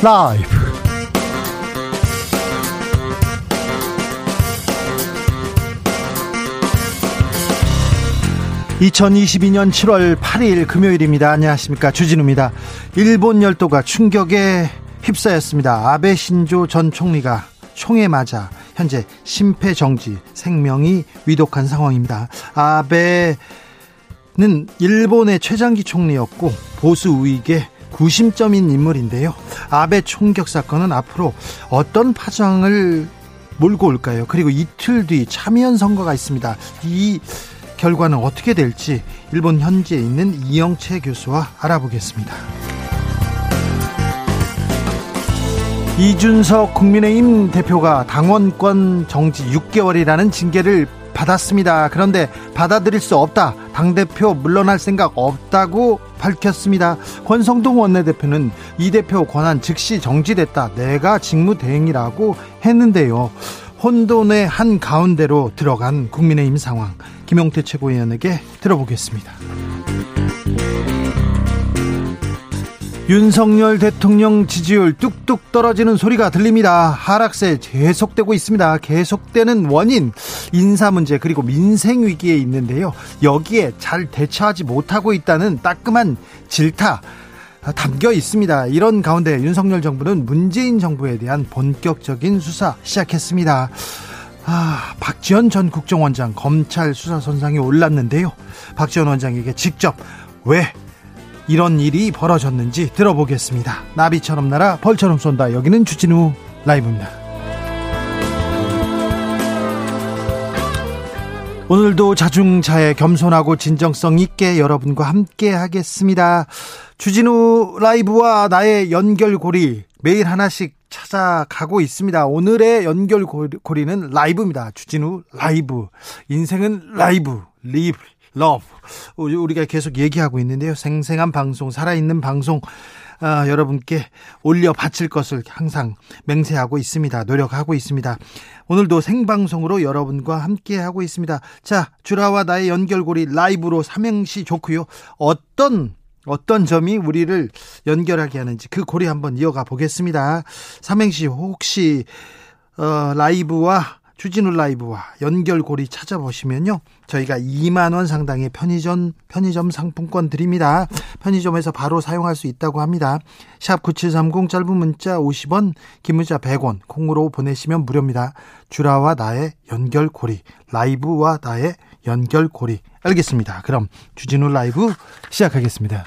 라이브. 2022년 7월 8일 금요일입니다. 안녕하십니까. 주진우입니다. 일본 열도가 충격에 휩싸였습니다. 아베 신조 전 총리가 총에 맞아 현재 심폐정지 생명이 위독한 상황입니다. 아베는 일본의 최장기 총리였고 보수 우익의 구심점인 인물인데요. 아베 총격 사건은 앞으로 어떤 파장을 몰고 올까요? 그리고 이틀 뒤 참여연 선거가 있습니다. 이 결과는 어떻게 될지 일본 현지에 있는 이영채 교수와 알아보겠습니다. 이준석 국민의힘 대표가 당원권 정지 6개월이라는 징계를 받았습니다. 그런데 받아들일 수 없다. 당대표 물러날 생각 없다고 밝혔습니다. 권성동 원내대표는 이 대표 권한 즉시 정지됐다. 내가 직무대행이라고 했는데요. 혼돈의 한 가운데로 들어간 국민의힘 상황. 김용태 최고위원에게 들어보겠습니다. 윤석열 대통령 지지율 뚝뚝 떨어지는 소리가 들립니다. 하락세 계속되고 있습니다. 계속되는 원인, 인사 문제 그리고 민생 위기에 있는데요. 여기에 잘 대처하지 못하고 있다는 따끔한 질타 담겨 있습니다. 이런 가운데 윤석열 정부는 문재인 정부에 대한 본격적인 수사 시작했습니다. 아, 박지원 전 국정원장 검찰 수사 선상에 올랐는데요. 박지원 원장에게 직접 왜 이런 일이 벌어졌는지 들어보겠습니다. 나비처럼 날아 벌처럼 쏜다. 여기는 주진우 라이브입니다. 오늘도 자중자애 겸손하고 진정성 있게 여러분과 함께 하겠습니다. 주진우 라이브와 나의 연결고리 매일 하나씩 찾아가고 있습니다. 오늘의 연결고리는 라이브입니다. 주진우 라이브. 인생은 라이브. live. love 우리가 계속 얘기하고 있는데요. 생생한 방송, 살아있는 방송 아, 여러분께 올려 바칠 것을 항상 맹세하고 있습니다. 노력하고 있습니다. 오늘도 생방송으로 여러분과 함께 하고 있습니다. 자, 주라와 나의 연결고리 라이브로 삼행시 좋고요. 어떤 어떤 점이 우리를 연결하게 하는지 그 고리 한번 이어가 보겠습니다. 삼행시 혹시 어, 라이브와 주진우 라이브와 연결고리 찾아보시면요. 저희가 2만 원 상당의 편의점 편의점 상품권 드립니다. 편의점에서 바로 사용할 수 있다고 합니다. 샵 9730 짧은 문자 50원, 긴 문자 100원 콩으로 보내시면 무료입니다. 주라와 나의 연결고리, 라이브와 나의 연결고리. 알겠습니다. 그럼 주진우 라이브 시작하겠습니다.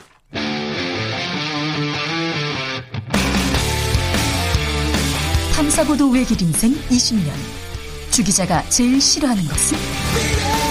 탐사보도 외길 인생 20년 주 기자가 제일 싫어하는 것은?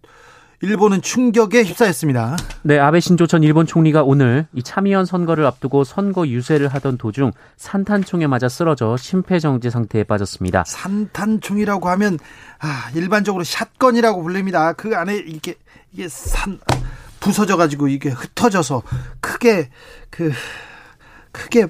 일본은 충격에 휩싸였습니다. 네, 아베 신조 전 일본 총리가 오늘 이 참의원 선거를 앞두고 선거 유세를 하던 도중 산탄총에 맞아 쓰러져 심폐정지 상태에 빠졌습니다. 산탄총이라고 하면 아, 일반적으로 샷건이라고 불립니다. 그 안에 이게 이게 산 부서져 가지고 이게 흩어져서 크게 그 크게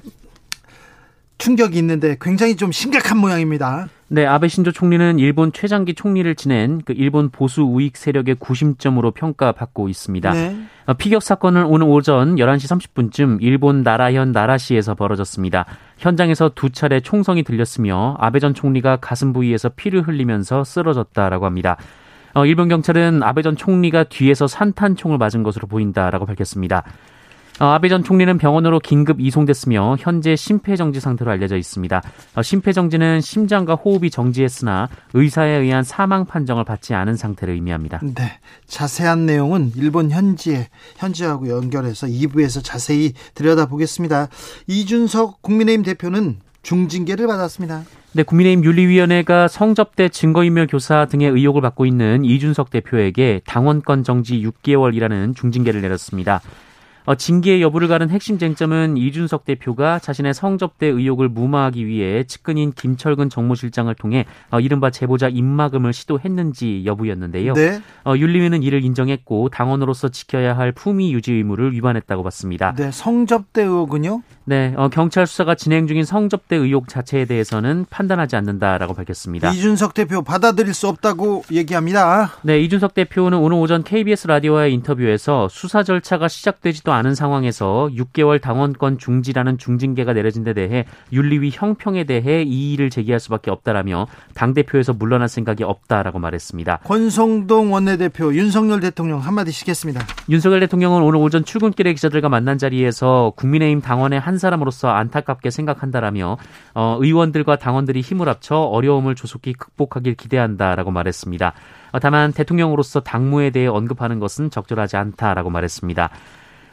충격이 있는데 굉장히 좀 심각한 모양입니다. 네, 아베 신조 총리는 일본 최장기 총리를 지낸 그 일본 보수 우익 세력의 구심점으로 평가받고 있습니다. 네. 어, 피격 사건은 오늘 오전 11시 30분쯤 일본 나라현 나라시에서 벌어졌습니다. 현장에서 두 차례 총성이 들렸으며 아베 전 총리가 가슴 부위에서 피를 흘리면서 쓰러졌다라고 합니다. 어, 일본 경찰은 아베 전 총리가 뒤에서 산탄총을 맞은 것으로 보인다라고 밝혔습니다. 어, 아베 전 총리는 병원으로 긴급 이송됐으며 현재 심폐정지 상태로 알려져 있습니다. 어, 심폐정지는 심장과 호흡이 정지했으나 의사에 의한 사망 판정을 받지 않은 상태를 의미합니다. 네, 자세한 내용은 일본 현지에 현지하고 연결해서 2부에서 자세히 들여다보겠습니다. 이준석 국민의힘 대표는 중징계를 받았습니다. 네, 국민의힘 윤리위원회가 성접대 증거인멸 교사 등의 의혹을 받고 있는 이준석 대표에게 당원권 정지 6개월이라는 중징계를 내렸습니다. 어, 징계 여부를 가른 핵심 쟁점은 이준석 대표가 자신의 성접대 의혹을 무마하기 위해 측근인 김철근 정무실장을 통해 어, 이른바 제보자 입막음을 시도했는지 여부였는데요. 네. 어, 윤리위는 이를 인정했고 당원으로서 지켜야 할 품위 유지 의무를 위반했다고 봤습니다. 네, 성접대 의혹은요? 네, 어, 경찰 수사가 진행 중인 성접대 의혹 자체에 대해서는 판단하지 않는다라고 밝혔습니다. 이준석 대표 받아들일 수 없다고 얘기합니다. 네, 이준석 대표는 오늘 오전 KBS 라디오와의 인터뷰에서 수사 절차가 시작되지도 않은 상황에서 6개월 당원권 중지라는 중징계가 내려진 데 대해 윤리위 형평에 대해 이의를 제기할 수밖에 없다라며 당 대표에서 물러날 생각이 없다라고 말했습니다. 권성동 원내대표 윤석열 대통령 한마디씩 했습니다. 윤석열 대통령은 오늘 오전 출근길에 기자들과 만난 자리에서 국민의힘 당원의 한 사람으로서 안타깝게 생각한다라며 어, 의원들과 당원들이 힘을 합쳐 어려움을 조속히 극복하길 기대한다라고 말했습니다. 어, 다만 대통령으로서 당무에 대해 언급하는 것은 적절하지 않다라고 말했습니다.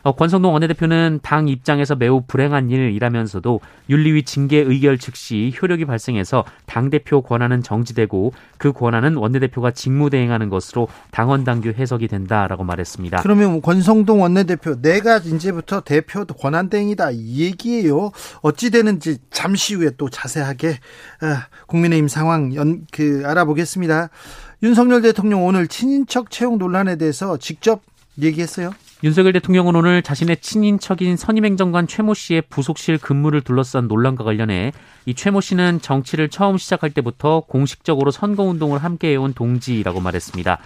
어, 권성동 원내대표는 당 입장에서 매우 불행한 일이라면서도 윤리위 징계 의결 즉시 효력이 발생해서 당대표 권한은 정지되고 그 권한은 원내대표가 직무대행하는 것으로 당원 당규 해석이 된다라고 말했습니다. 그러면 권성동 원내대표 내가 이제부터 대표 권한대행이다 이 얘기예요. 어찌 되는지 잠시 후에 또 자세하게 아, 국민의힘 상황 연, 그 알아보겠습니다. 윤석열 대통령 오늘 친인척 채용 논란에 대해서 직접 얘기했어요. 윤석열 대통령은 오늘 자신의 친인척인 선임행정관 최모 씨의 부속실 근무를 둘러싼 논란과 관련해 이 최모 씨는 정치를 처음 시작할 때부터 공식적으로 선거운동을 함께해온 동지라고 말했습니다.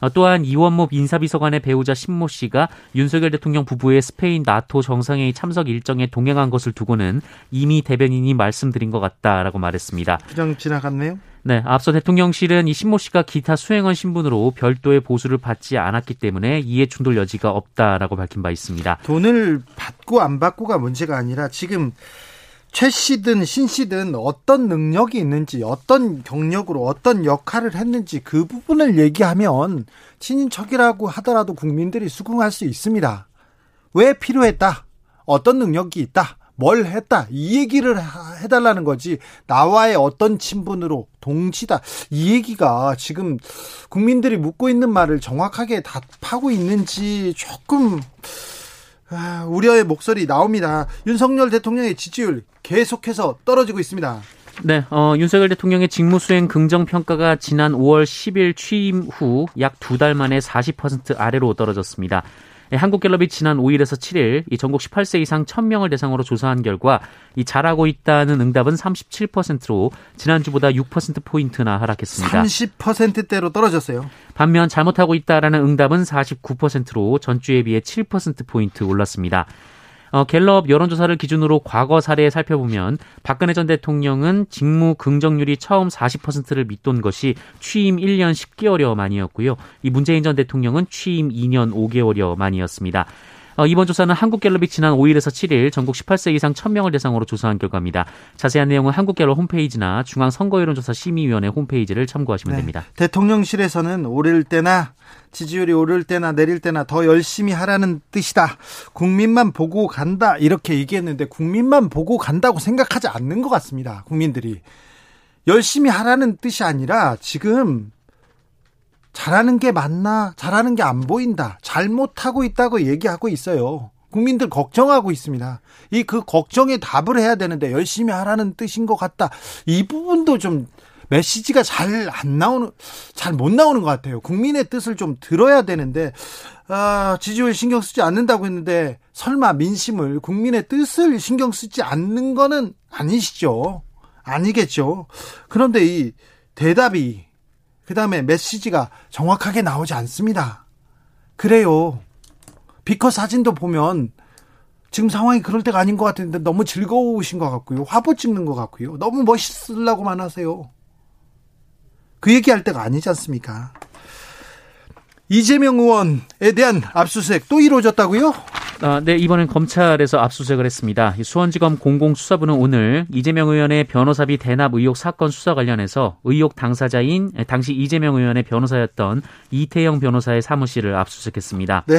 어, 또한 이원모 인사비서관의 배우자 신모 씨가 윤석열 대통령 부부의 스페인 나토 정상회의 참석 일정에 동행한 것을 두고는 이미 대변인이 말씀드린 것 같다라고 말했습니다. 그냥 지나갔네요. 네, 앞서 대통령실은 이 신모 씨가 기타 수행원 신분으로 별도의 보수를 받지 않았기 때문에 이해 충돌 여지가 없다라고 밝힌 바 있습니다. 돈을 받고 안 받고가 문제가 아니라 지금 최 씨든 신 씨든 어떤 능력이 있는지 어떤 경력으로 어떤 역할을 했는지 그 부분을 얘기하면 친인척이라고 하더라도 국민들이 수긍할 수 있습니다. 왜 필요했다? 어떤 능력이 있다? 뭘 했다 이 얘기를 해달라는 거지 나와의 어떤 친분으로 동치다 이 얘기가 지금 국민들이 묻고 있는 말을 정확하게 답하고 있는지 조금 아, 우려의 목소리 나옵니다. 윤석열 대통령의 지지율 계속해서 떨어지고 있습니다. 네, 어, 윤석열 대통령의 직무 수행 긍정 평가가 지난 5월 10일 취임 후 약 두 달 만에 40% 아래로 떨어졌습니다. 네, 한국갤럽이 지난 5일에서 7일 이 전국 18세 이상 1000명을 대상으로 조사한 결과 이 잘하고 있다는 응답은 37%로 지난주보다 6% 포인트나 하락했습니다. 30%대로 떨어졌어요. 반면 잘못하고 있다라는 응답은 49%로 전주에 비해 7% 포인트 올랐습니다. 어, 갤럽 여론조사를 기준으로 과거 사례에 살펴보면 박근혜 전 대통령은 직무 긍정률이 처음 40%를 밑돈 것이 취임 1년 10개월여 만이었고요. 이 문재인 전 대통령은 취임 2년 5개월여 만이었습니다. 어, 이번 조사는 한국갤럽이 지난 5일에서 7일 전국 18세 이상 1000명을 대상으로 조사한 결과입니다. 자세한 내용은 한국갤럽 홈페이지나 중앙선거여론조사 심의위원회 홈페이지를 참고하시면 네. 됩니다. 대통령실에서는 오를 때나 지지율이 오를 때나 내릴 때나 더 열심히 하라는 뜻이다. 국민만 보고 간다. 이렇게 얘기했는데 국민만 보고 간다고 생각하지 않는 것 같습니다. 국민들이. 열심히 하라는 뜻이 아니라 지금 잘하는 게 맞나? 잘하는 게 안 보인다. 잘못하고 있다고 얘기하고 있어요. 국민들 걱정하고 있습니다. 이 그 걱정에 답을 해야 되는데 열심히 하라는 뜻인 것 같다. 이 부분도 좀 메시지가 잘 안 나오는, 잘 못 나오는 것 같아요. 국민의 뜻을 좀 들어야 되는데, 아, 지지율 신경 쓰지 않는다고 했는데, 설마 민심을, 국민의 뜻을 신경 쓰지 않는 거는 아니시죠? 아니겠죠? 그런데 이 대답이 그 다음에 메시지가 정확하게 나오지 않습니다. 그래요. 비커 사진도 보면 지금 상황이 그럴 때가 아닌 것 같은데 너무 즐거우신 것 같고요. 화보 찍는 것 같고요. 너무 멋있으려고만 하세요. 그 얘기할 때가 아니지 않습니까? 이재명 의원에 대한 압수수색 또 이루어졌다고요? 아, 네, 이번엔 검찰에서 압수수색을 했습니다. 수원지검 공공수사부는 오늘 이재명 의원의 변호사비 대납 의혹 사건 수사 관련해서 의혹 당사자인 당시 이재명 의원의 변호사였던 이태영 변호사의 사무실을 압수수색했습니다. 네.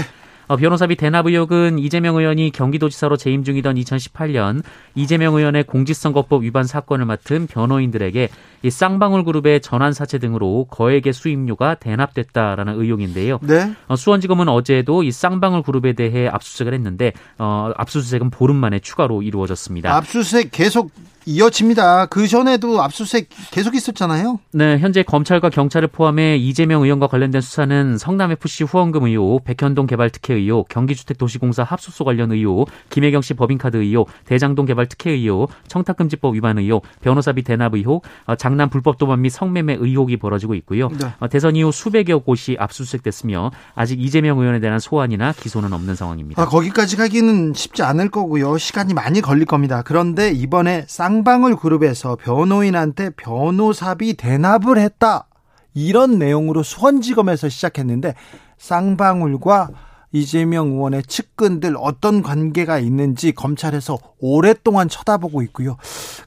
어, 변호사비 대납 의혹은 이재명 의원이 경기도지사로 재임 중이던 2018년 이재명 의원의 공직선거법 위반 사건을 맡은 변호인들에게 이 쌍방울 그룹의 전환 사채 등으로 거액의 수임료가 대납됐다라는 의혹인데요. 네. 어, 수원지검은 어제도 이 쌍방울 그룹에 대해 압수수색을 했는데 어, 압수수색은 보름 만에 추가로 이루어졌습니다. 압수수색 계속 이어집니다. 그 전에도 압수수색 계속 있었잖아요. 네, 현재 검찰과 경찰을 포함해 이재명 의원과 관련된 수사는 성남 FC 후원금 의혹, 백현동 개발 특혜 의혹, 경기주택도시공사 합수소 관련 의혹, 김혜경 씨 법인카드 의혹, 대장동 개발 특혜 의혹, 청탁금지법 위반 의혹, 변호사비 대납 의혹, 어, 장남 불법 도박 및 성매매 의혹이 벌어지고 있고요. 네. 어, 대선 이후 수백여 곳이 압수수색됐으며 아직 이재명 의원에 대한 소환이나 기소는 없는 상황입니다. 아, 거기까지 가기는 쉽지 않을 거고요. 시간이 많이 걸릴 겁니다. 그런데 이번에 쌍 쌍방울 그룹에서 변호인한테 변호사비 대납을 했다. 이런 내용으로 수원지검에서 시작했는데 쌍방울과 이재명 의원의 측근들 어떤 관계가 있는지 검찰에서 오랫동안 쳐다보고 있고요.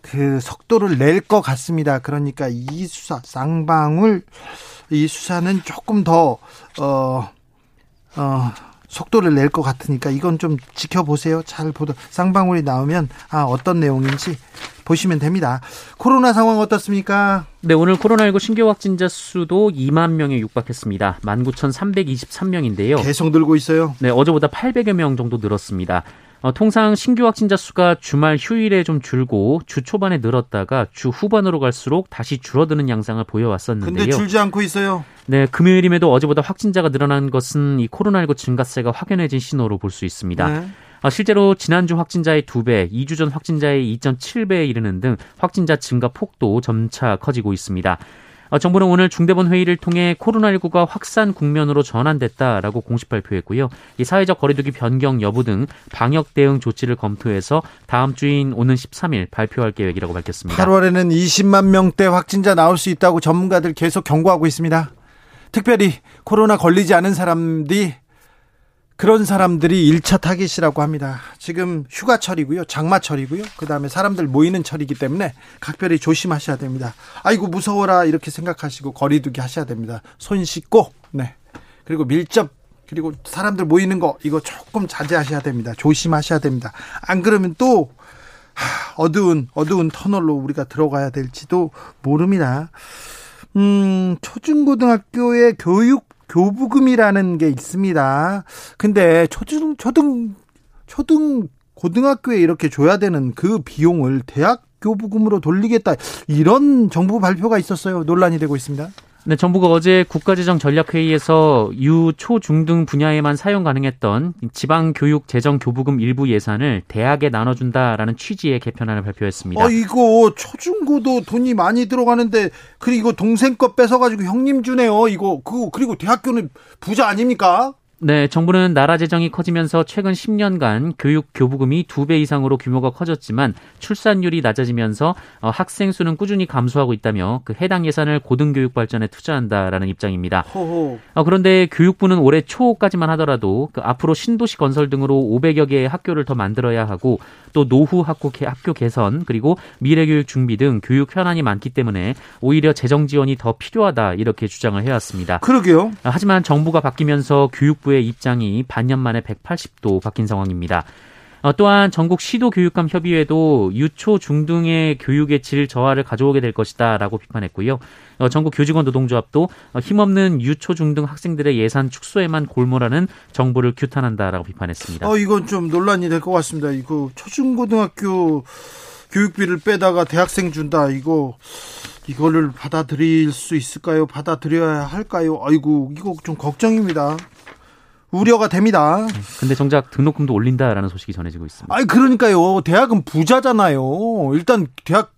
그 속도를 낼 것 같습니다. 그러니까 이 수사 쌍방울 이 수사는 조금 더 어, 어, 속도를 낼 것 같으니까 이건 좀 지켜보세요. 잘 보도 쌍방울이 나오면 아 어떤 내용인지 보시면 됩니다. 코로나 상황 어떻습니까? 네, 오늘 코로나19 신규 확진자 수도 2만 명에 육박했습니다. 19,323명인데요. 계속 늘고 있어요. 네, 어제보다 800여 명 정도 늘었습니다. 어, 통상 신규 확진자 수가 주말 휴일에 좀 줄고 주 초반에 늘었다가 주 후반으로 갈수록 다시 줄어드는 양상을 보여왔었는데요. 근데 줄지 않고 있어요. 네, 금요일임에도 어제보다 확진자가 늘어난 것은 이 코로나19 증가세가 확연해진 신호로 볼 수 있습니다. 네. 어, 실제로 지난주 확진자의 2배, 2주 전 확진자의 2.7배에 이르는 등 확진자 증가 폭도 점차 커지고 있습니다. 어, 정부는 오늘 중대본 회의를 통해 코로나19가 확산 국면으로 전환됐다라고 공식 발표했고요. 이 사회적 거리두기 변경 여부 등 방역 대응 조치를 검토해서 다음 주인 오는 13일 발표할 계획이라고 밝혔습니다. 8월에는 20만 명대 확진자 나올 수 있다고 전문가들 계속 경고하고 있습니다. 특별히 코로나 걸리지 않은 사람들이 그런 사람들이 1차 타깃이라고 합니다. 지금 휴가철이고요. 장마철이고요. 그다음에 사람들 모이는 철이기 때문에 각별히 조심하셔야 됩니다. 아이고 무서워라 이렇게 생각하시고 거리두기 하셔야 됩니다. 손 씻고 네. 그리고 밀접 그리고 사람들 모이는 거 이거 조금 자제하셔야 됩니다. 조심하셔야 됩니다. 안 그러면 또 어두운 어두운 터널로 우리가 들어가야 될지도 모릅니다. 음, 초중고등학교의 교육 교부금이라는 게 있습니다. 근데 초등 초등 초등 고등학교에 이렇게 줘야 되는 그 비용을 대학 교부금으로 돌리겠다 이런 정부 발표가 있었어요. 논란이 되고 있습니다. 네, 정부가 어제 국가재정 전략회의에서 유, 초, 중등 분야에만 사용 가능했던 지방교육재정교부금 일부 예산을 대학에 나눠준다라는 취지의 개편안을 발표했습니다. 어, 이거 초중고도 돈이 많이 들어가는데 그리고 동생 거 뺏어가지고 형님 주네요. 이거 그 그리고 대학교는 부자 아닙니까? 네, 정부는 나라 재정이 커지면서 최근 10년간 교육 교부금이 두 배 이상으로 규모가 커졌지만 출산율이 낮아지면서 어, 학생 수는 꾸준히 감소하고 있다며 그 해당 예산을 고등교육 발전에 투자한다라는 입장입니다. 호호. 어, 그런데 교육부는 올해 초까지만 하더라도 그 앞으로 신도시 건설 등으로 500여 개의 학교를 더 만들어야 하고 또 노후 학교, 학교 개선 그리고 미래교육 준비 등 교육 현안이 많기 때문에 오히려 재정 지원이 더 필요하다 이렇게 주장을 해왔습니다. 그러게요. 하지만 정부가 바뀌면서 교육부의 입장이 반년 만에 180도 바뀐 상황입니다. 어, 또한 전국 시도 교육감 협의회도 유초 중등의 교육의 질 저하를 가져오게 될 것이다라고 비판했고요. 어, 전국 교직원 노동조합도 어, 힘없는 유초 중등 학생들의 예산 축소에만 골몰하는 정부를 규탄한다라고 비판했습니다. 어, 이건 좀 논란이 될 것 같습니다. 이거 초중고등학교 교육비를 빼다가 대학생 준다. 이거 이거를 받아들일 수 있을까요? 받아들여야 할까요? 아이고 이거 좀 걱정입니다. 우려가 됩니다. 근데 정작 등록금도 올린다라는 소식이 전해지고 있습니다. 아니 그러니까요. 대학은 부자잖아요. 일단 대학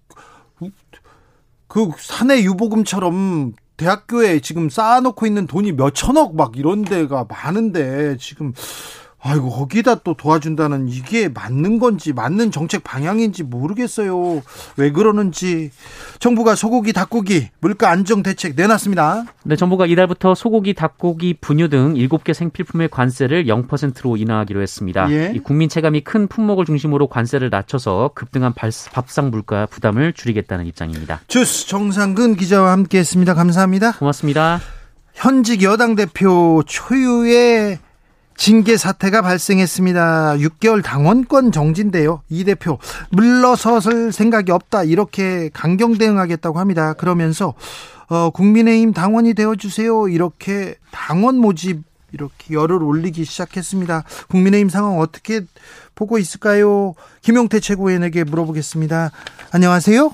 그 사내 유보금처럼 대학교에 지금 쌓아놓고 있는 돈이 몇 천억 막 이런 데가 많은데 지금 아이고 거기다 또 도와준다는 이게 맞는 건지 맞는 정책 방향인지 모르겠어요. 왜 그러는지 정부가 소고기, 닭고기 물가 안정 대책 내놨습니다. 네, 정부가 이달부터 소고기, 닭고기, 분유 등 7개 생필품의 관세를 0%로 인하하기로 했습니다. 예? 이 국민 체감이 큰 품목을 중심으로 관세를 낮춰서 급등한 밥상 물가 부담을 줄이겠다는 입장입니다. 주스 정상근 기자와 함께했습니다. 감사합니다. 고맙습니다. 현직 여당 대표 초유의 징계 사태가 발생했습니다. 6개월 당원권 정지인데요. 이 대표 물러서설 생각이 없다 이렇게 강경 대응하겠다고 합니다. 그러면서 어, 국민의힘 당원이 되어주세요 이렇게 당원 모집 이렇게 열을 올리기 시작했습니다. 국민의힘 상황 어떻게 보고 있을까요? 김용태 최고위원에게 물어보겠습니다. 안녕하세요.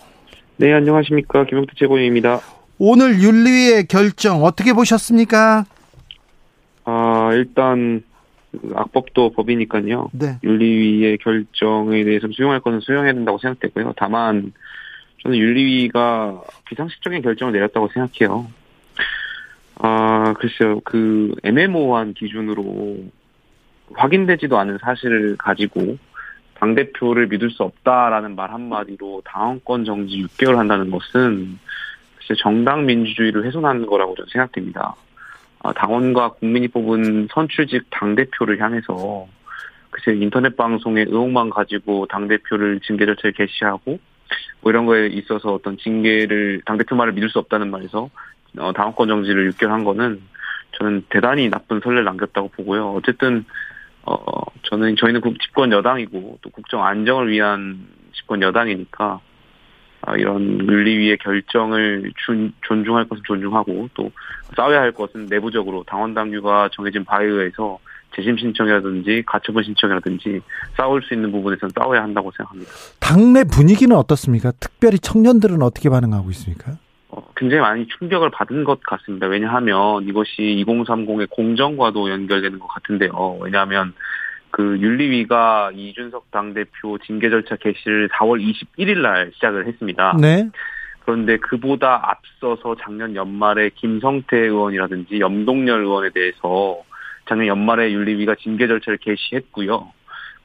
네, 안녕하십니까. 김용태 최고위원입니다. 오늘 윤리위의 결정 어떻게 보셨습니까? 아, 일단 악법도 법이니까요. 네. 윤리위의 결정에 대해서 수용할 것은 수용해야 된다고 생각되고요. 다만 저는 윤리위가 비상식적인 결정을 내렸다고 생각해요. 아, 글쎄요. 그 애매모호한 기준으로 확인되지도 않은 사실을 가지고 당 대표를 믿을 수 없다라는 말 한마디로 당원권 정지 6개월 한다는 것은 글쎄 정당 민주주의를 훼손하는 거라고 저는 생각됩니다. 아, 당원과 국민이 뽑은 선출직 당대표를 향해서 글쎄 인터넷 방송의 의혹만 가지고 당대표를 징계 절차를 개시하고 뭐 이런 거에 있어서 어떤 징계를 당대표 말을 믿을 수 없다는 말에서 어, 당원권 정지를 6개월 한 거는 저는 대단히 나쁜 선례를 남겼다고 보고요. 어쨌든 어 저는 저희는 집권 여당이고 또 국정 안정을 위한 집권 여당이니까 아, 이런 윤리위의 결정을 준, 존중할 것은 존중하고 또 싸워야 할 것은 내부적으로 당원 당규가 정해진 바에 의해서 재심 신청이라든지 가처분 신청이라든지 싸울 수 있는 부분에서는 싸워야 한다고 생각합니다. 당내 분위기는 어떻습니까? 특별히 청년들은 어떻게 반응하고 있습니까? 어, 굉장히 많이 충격을 받은 것 같습니다. 왜냐하면 이것이 2030의 공정과도 연결되는 것 같은데요. 왜냐하면 그 윤리위가 이준석 당대표 징계 절차 개시를 4월 21일 날 시작을 했습니다. 네. 그런데 그보다 앞서서 작년 연말에 김성태 의원이라든지 염동열 의원에 대해서 작년 연말에 윤리위가 징계 절차를 개시했고요.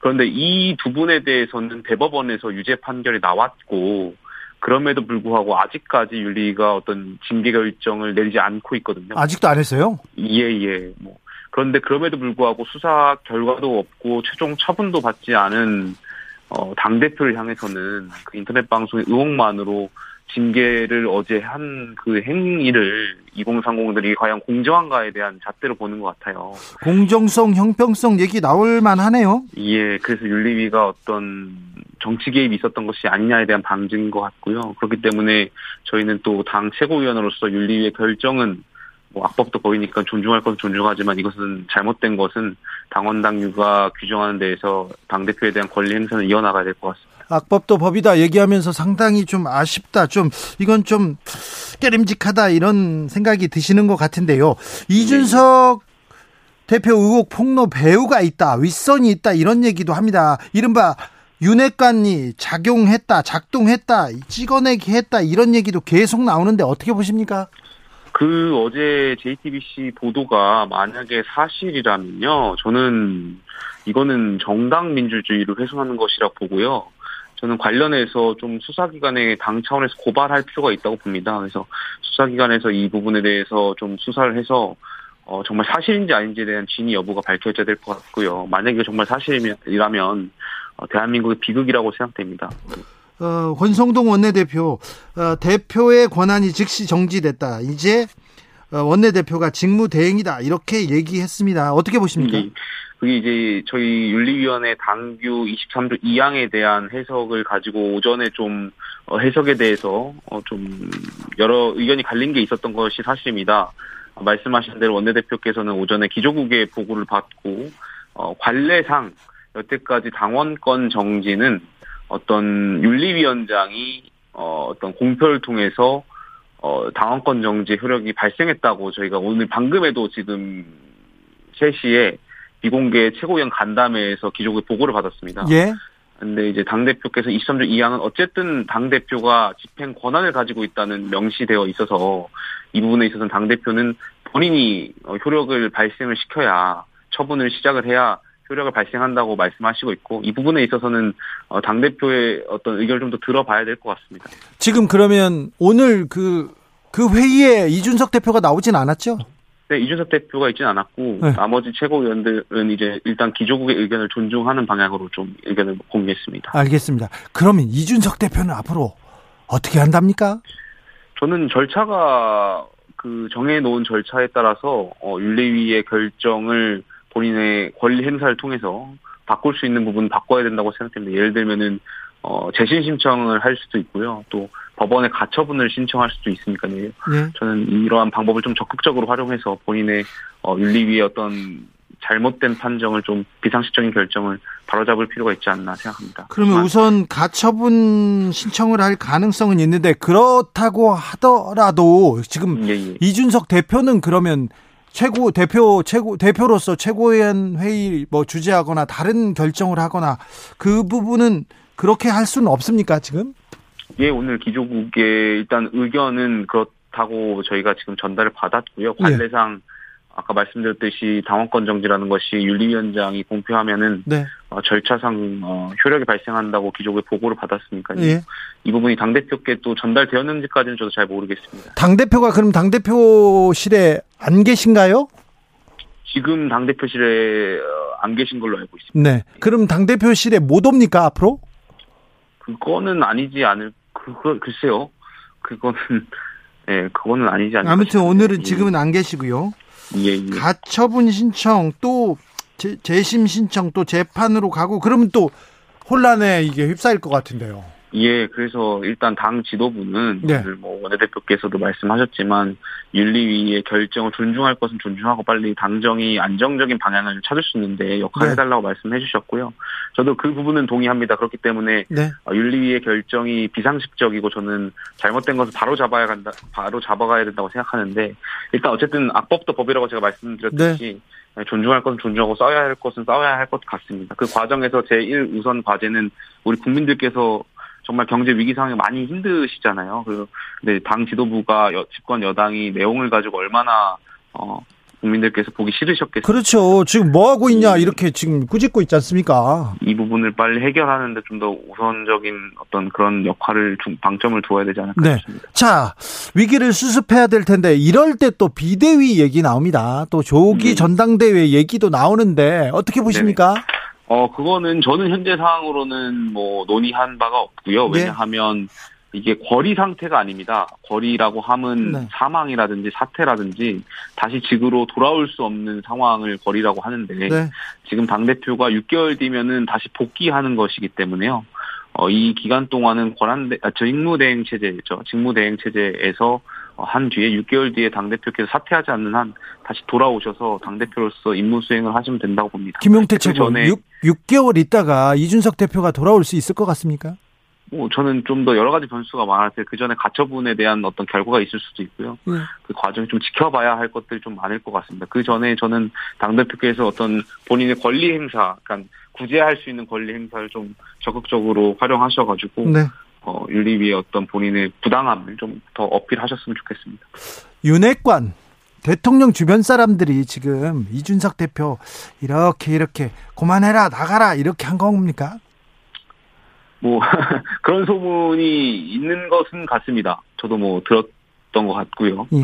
그런데 이 두 분에 대해서는 대법원에서 유죄 판결이 나왔고 그럼에도 불구하고 아직까지 윤리가 어떤 징계 결정을 내리지 않고 있거든요. 아직도 안 했어요? 예, 예. 뭐 그런데 그럼에도 불구하고 수사 결과도 없고 최종 처분도 받지 않은 어, 당 대표를 향해서는 그 인터넷 방송의 의혹만으로 징계를 어제 한 그 행위를 2030들이 과연 공정한가에 대한 잣대로 보는 것 같아요. 공정성, 형평성 얘기 나올 만하네요. 예, 그래서 윤리위가 어떤 정치 개입이 있었던 것이 아니냐에 대한 방증인 것 같고요. 그렇기 때문에 저희는 또 당 최고위원으로서 윤리위의 결정은 뭐 악법도 보이니까 존중할 것은 존중하지만 이것은 잘못된 것은 당원 당규가 규정하는 데에서 당 대표에 대한 권리 행사는 이어나가야 될 것 같습니다. 악법도 법이다 얘기하면서 상당히 좀 아쉽다, 좀 이건 좀 깨림직하다 이런 생각이 드시는 것 같은데요. 이준석 대표 의혹 폭로 배우가 있다, 윗선이 있다 이런 얘기도 합니다. 이른바 윤핵관이 작용했다, 작동했다, 찍어내기 했다 이런 얘기도 계속 나오는데 어떻게 보십니까? 그 어제 JTBC 보도가 만약에 사실이라면요, 저는 이거는 정당 민주주의를 훼손하는 것이라 보고요. 저는 관련해서 좀 수사기관에 당 차원에서 고발할 필요가 있다고 봅니다. 그래서 수사기관에서 이 부분에 대해서 좀 수사를 해서 어, 정말 사실인지 아닌지에 대한 진위 여부가 밝혀져야 될 것 같고요. 만약에 정말 사실이라면 어, 대한민국의 비극이라고 생각됩니다. 어, 권성동 원내대표 어, 대표의 권한이 즉시 정지됐다. 이제 어, 원내대표가 직무대행이다 이렇게 얘기했습니다. 어떻게 보십니까? 네. 그게 이제 저희 윤리위원회 당규 23조 2항에 대한 해석을 가지고 오전에 좀 어, 해석에 대해서 어, 좀 여러 의견이 갈린 게 있었던 것이 사실입니다. 말씀하신 대로 원내대표께서는 오전에 기조국의 보고를 받고 어, 관례상 여태까지 당원권 정지는 어떤 윤리위원장이 어, 어떤 공표를 통해서 어, 당원권 정지 효력이 발생했다고 저희가 오늘 방금에도 지금 3시에 비공개 최고위원 간담회에서 기조국의 보고를 받았습니다. 예. 근데 이제 당대표께서 23조 2항은 어쨌든 당대표가 집행 권한을 가지고 있다는 명시되어 있어서 이 부분에 있어서는 당대표는 본인이 어, 효력을 발생을 시켜야 처분을 시작을 해야 효력을 발생한다고 말씀하시고 있고 이 부분에 있어서는 어, 당 대표의 어떤 의견을 좀 더 들어봐야 될 것 같습니다. 지금 그러면 오늘 그그 그 회의에 이준석 대표가 나오진 않았죠? 네, 이준석 대표가 있지는 않았고 네. 나머지 최고위원들은 이제 일단 기조국의 의견을 존중하는 방향으로 좀 의견을 공개했습니다. 알겠습니다. 그러면 이준석 대표는 앞으로 어떻게 한답니까? 저는 절차가 그 정해놓은 절차에 따라서 어, 윤리위의 결정을 본인의 권리 행사를 통해서 바꿀 수 있는 부분 바꿔야 된다고 생각됩니다. 예를 들면은 어, 재신 신청을 할 수도 있고요. 또 법원에 가처분을 신청할 수도 있으니까요. 네. 저는 이러한 방법을 좀 적극적으로 활용해서 본인의 어, 윤리위의 어떤 잘못된 판정을 좀 비상식적인 결정을 바로잡을 필요가 있지 않나 생각합니다. 그러면 우선 가처분 신청을 할 가능성은 있는데 그렇다고 하더라도 지금 예, 예. 이준석 대표는 그러면 최고 대표 최고 대표로서 최고위원 회의 뭐 주재하거나 다른 결정을 하거나 그 부분은 그렇게 할 수는 없습니까 지금? 예, 오늘 기조국의 일단 의견은 그렇다고 저희가 지금 전달을 받았고요. 예. 관례상 예. 아까 말씀드렸듯이 당원권 정지라는 것이 윤리위원장이 공표하면은 네. 어, 절차상 어, 효력이 발생한다고 기존에 보고를 받았으니까요. 예. 이 부분이 당 대표께 또 전달되었는지까지는 저도 잘 모르겠습니다. 당 대표가 그럼 당 대표실에 안 계신가요? 지금 당 대표실에 어, 안 계신 걸로 알고 있습니다. 네. 그럼 당 대표실에 못 옵니까 앞으로? 그거는 아니지 않을 그거 글쎄요. 그거는 예, 그거는 아니지 않을까. 아무튼 오늘은 지금은 안 계시고요. 예, 예. 가처분 신청 또 재, 재심 신청 또 재판으로 가고 그러면 또 혼란에 이게 휩싸일 것 같은데요. 예, 그래서 일단 당 지도부는 네. 오늘 뭐 원내대표께서도 말씀하셨지만 윤리위의 결정을 존중할 것은 존중하고 빨리 당정이 안정적인 방향을 찾을 수 있는데 역할을 네. 해달라고 말씀해 주셨고요. 저도 그 부분은 동의합니다. 그렇기 때문에 네. 어, 윤리위의 결정이 비상식적이고 저는 잘못된 것을 바로 잡아야 간다, 바로 잡아가야 된다고 생각하는데 일단 어쨌든 악법도 법이라고 제가 말씀드렸듯이 네. 존중할 것은 존중하고 싸워야 할 것은 싸워야 할 것 같습니다. 그 과정에서 제1 우선 과제는 우리 국민들께서 정말 경제 위기 상황에 많이 힘드시잖아요. 그 근데 당 지도부가 여, 집권 여당이 내용을 가지고 얼마나 어 국민들께서 보기 싫으셨겠어요. 그렇죠. 지금 뭐 하고 있냐 이렇게 지금 꾸짖고 있지 않습니까? 이 부분을 빨리 해결하는데 좀 더 우선적인 어떤 그런 역할을 중, 방점을 두어야 되지 않을까 네. 싶습니다. 자 위기를 수습해야 될 텐데 이럴 때 또 비대위 얘기 나옵니다. 또 조기 네. 전당대회 얘기도 나오는데 어떻게 보십니까? 네. 어, 그거는 저는 현재 상황으로는 뭐 논의한 바가 없고요. 네. 왜냐하면 이게 거리 상태가 아닙니다. 거리라고 함은 네. 사망이라든지 사태라든지 다시 직으로 돌아올 수 없는 상황을 거리라고 하는데 네. 지금 당 대표가 6개월 뒤면은 다시 복귀하는 것이기 때문에요. 어, 이 기간 동안은 권한, 아, 직무대행 체제죠. 직무대행 체제에서 한 뒤에 6개월 뒤에 당대표께서 사퇴하지 않는 한 다시 돌아오셔서 당대표로서 임무 수행을 하시면 된다고 봅니다. 김용태 최고 전에 6, 6개월 있다가 이준석 대표가 돌아올 수 있을 것 같습니까? 뭐 저는 좀 더 여러 가지 변수가 많을 때그 전에 가처분에 대한 어떤 결과가 있을 수도 있고요. 네. 그 과정이 좀 지켜봐야 할 것들이 좀 많을 것 같습니다. 그 전에 저는 당대표께서 어떤 본인의 권리 행사, 그러니까 구제할 수 있는 권리 행사를 좀 적극적으로 활용하셔가지고 네. 어, 윤리위의 어떤 본인의 부당함을 좀 더 어필하셨으면 좋겠습니다. 윤핵관 대통령 주변 사람들이 지금 이준석 대표 이렇게 이렇게 그만해라 나가라 이렇게 한 겁니까? 뭐 그런 소문이 있는 것은 같습니다. 저도 뭐 들었던 것 같고요. 예.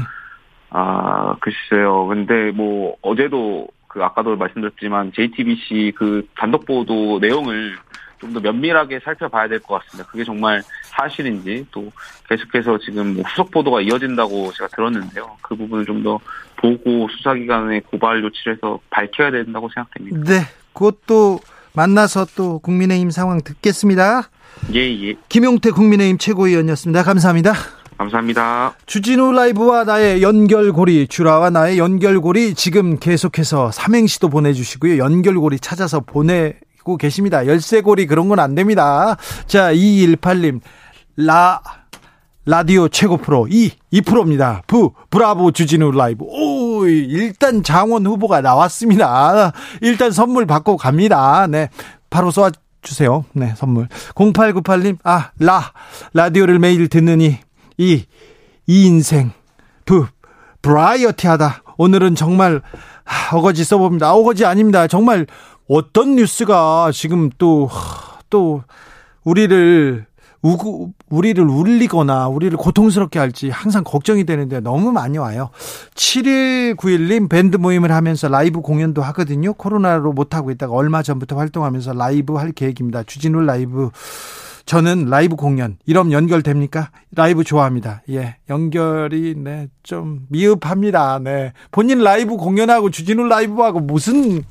아 글쎄요. 근데 뭐 어제도 그 아까도 말씀드렸지만 JTBC 그 단독 보도 내용을 좀 더 면밀하게 살펴봐야 될 것 같습니다. 그게 정말 사실인지 또 계속해서 지금 뭐 후속 보도가 이어진다고 제가 들었는데요. 그 부분을 좀 더 보고 수사기관에 고발 조치를 해서 밝혀야 된다고 생각됩니다. 네, 그것도 만나서 또 국민의힘 상황 듣겠습니다. 예, 예. 김용태 국민의힘 최고위원이었습니다. 감사합니다. 감사합니다. 주진우 라이브와 나의 연결고리, 주라와 나의 연결고리 지금 계속해서 삼행시도 보내주시고요. 연결고리 찾아서 보내 듣고 계십니다. 열쇠고리 그런 건 안 됩니다. 자, 2218님. 라, 라디오 최고 프로 2, 2%입니다. 부, 브라보 주진우 라이브. 오, 일단 장원 후보가 나왔습니다. 일단 선물 받고 갑니다. 네. 바로 쏘아 주세요. 네, 선물. 0898님, 아, 라, 라디오를 매일 듣느니, 이, 이 인생, 부, 브라이어티 하다. 오늘은 정말, 어거지 써봅니다. 어거지 아닙니다. 정말 어떤 뉴스가 지금 또, 또, 우리를, 우구, 우리를 울리거나 우리를 고통스럽게 할지 항상 걱정이 되는데 너무 많이 와요. 7191님 밴드 모임을 하면서 라이브 공연도 하거든요. 코로나로 못하고 있다가 얼마 전부터 활동하면서 라이브 할 계획입니다. 주진우 라이브 저는 라이브 공연 이런 연결됩니까? 라이브 좋아합니다. 예, 연결이 네 좀 미흡합니다. 네, 본인 라이브 공연하고 주진우 라이브하고 무슨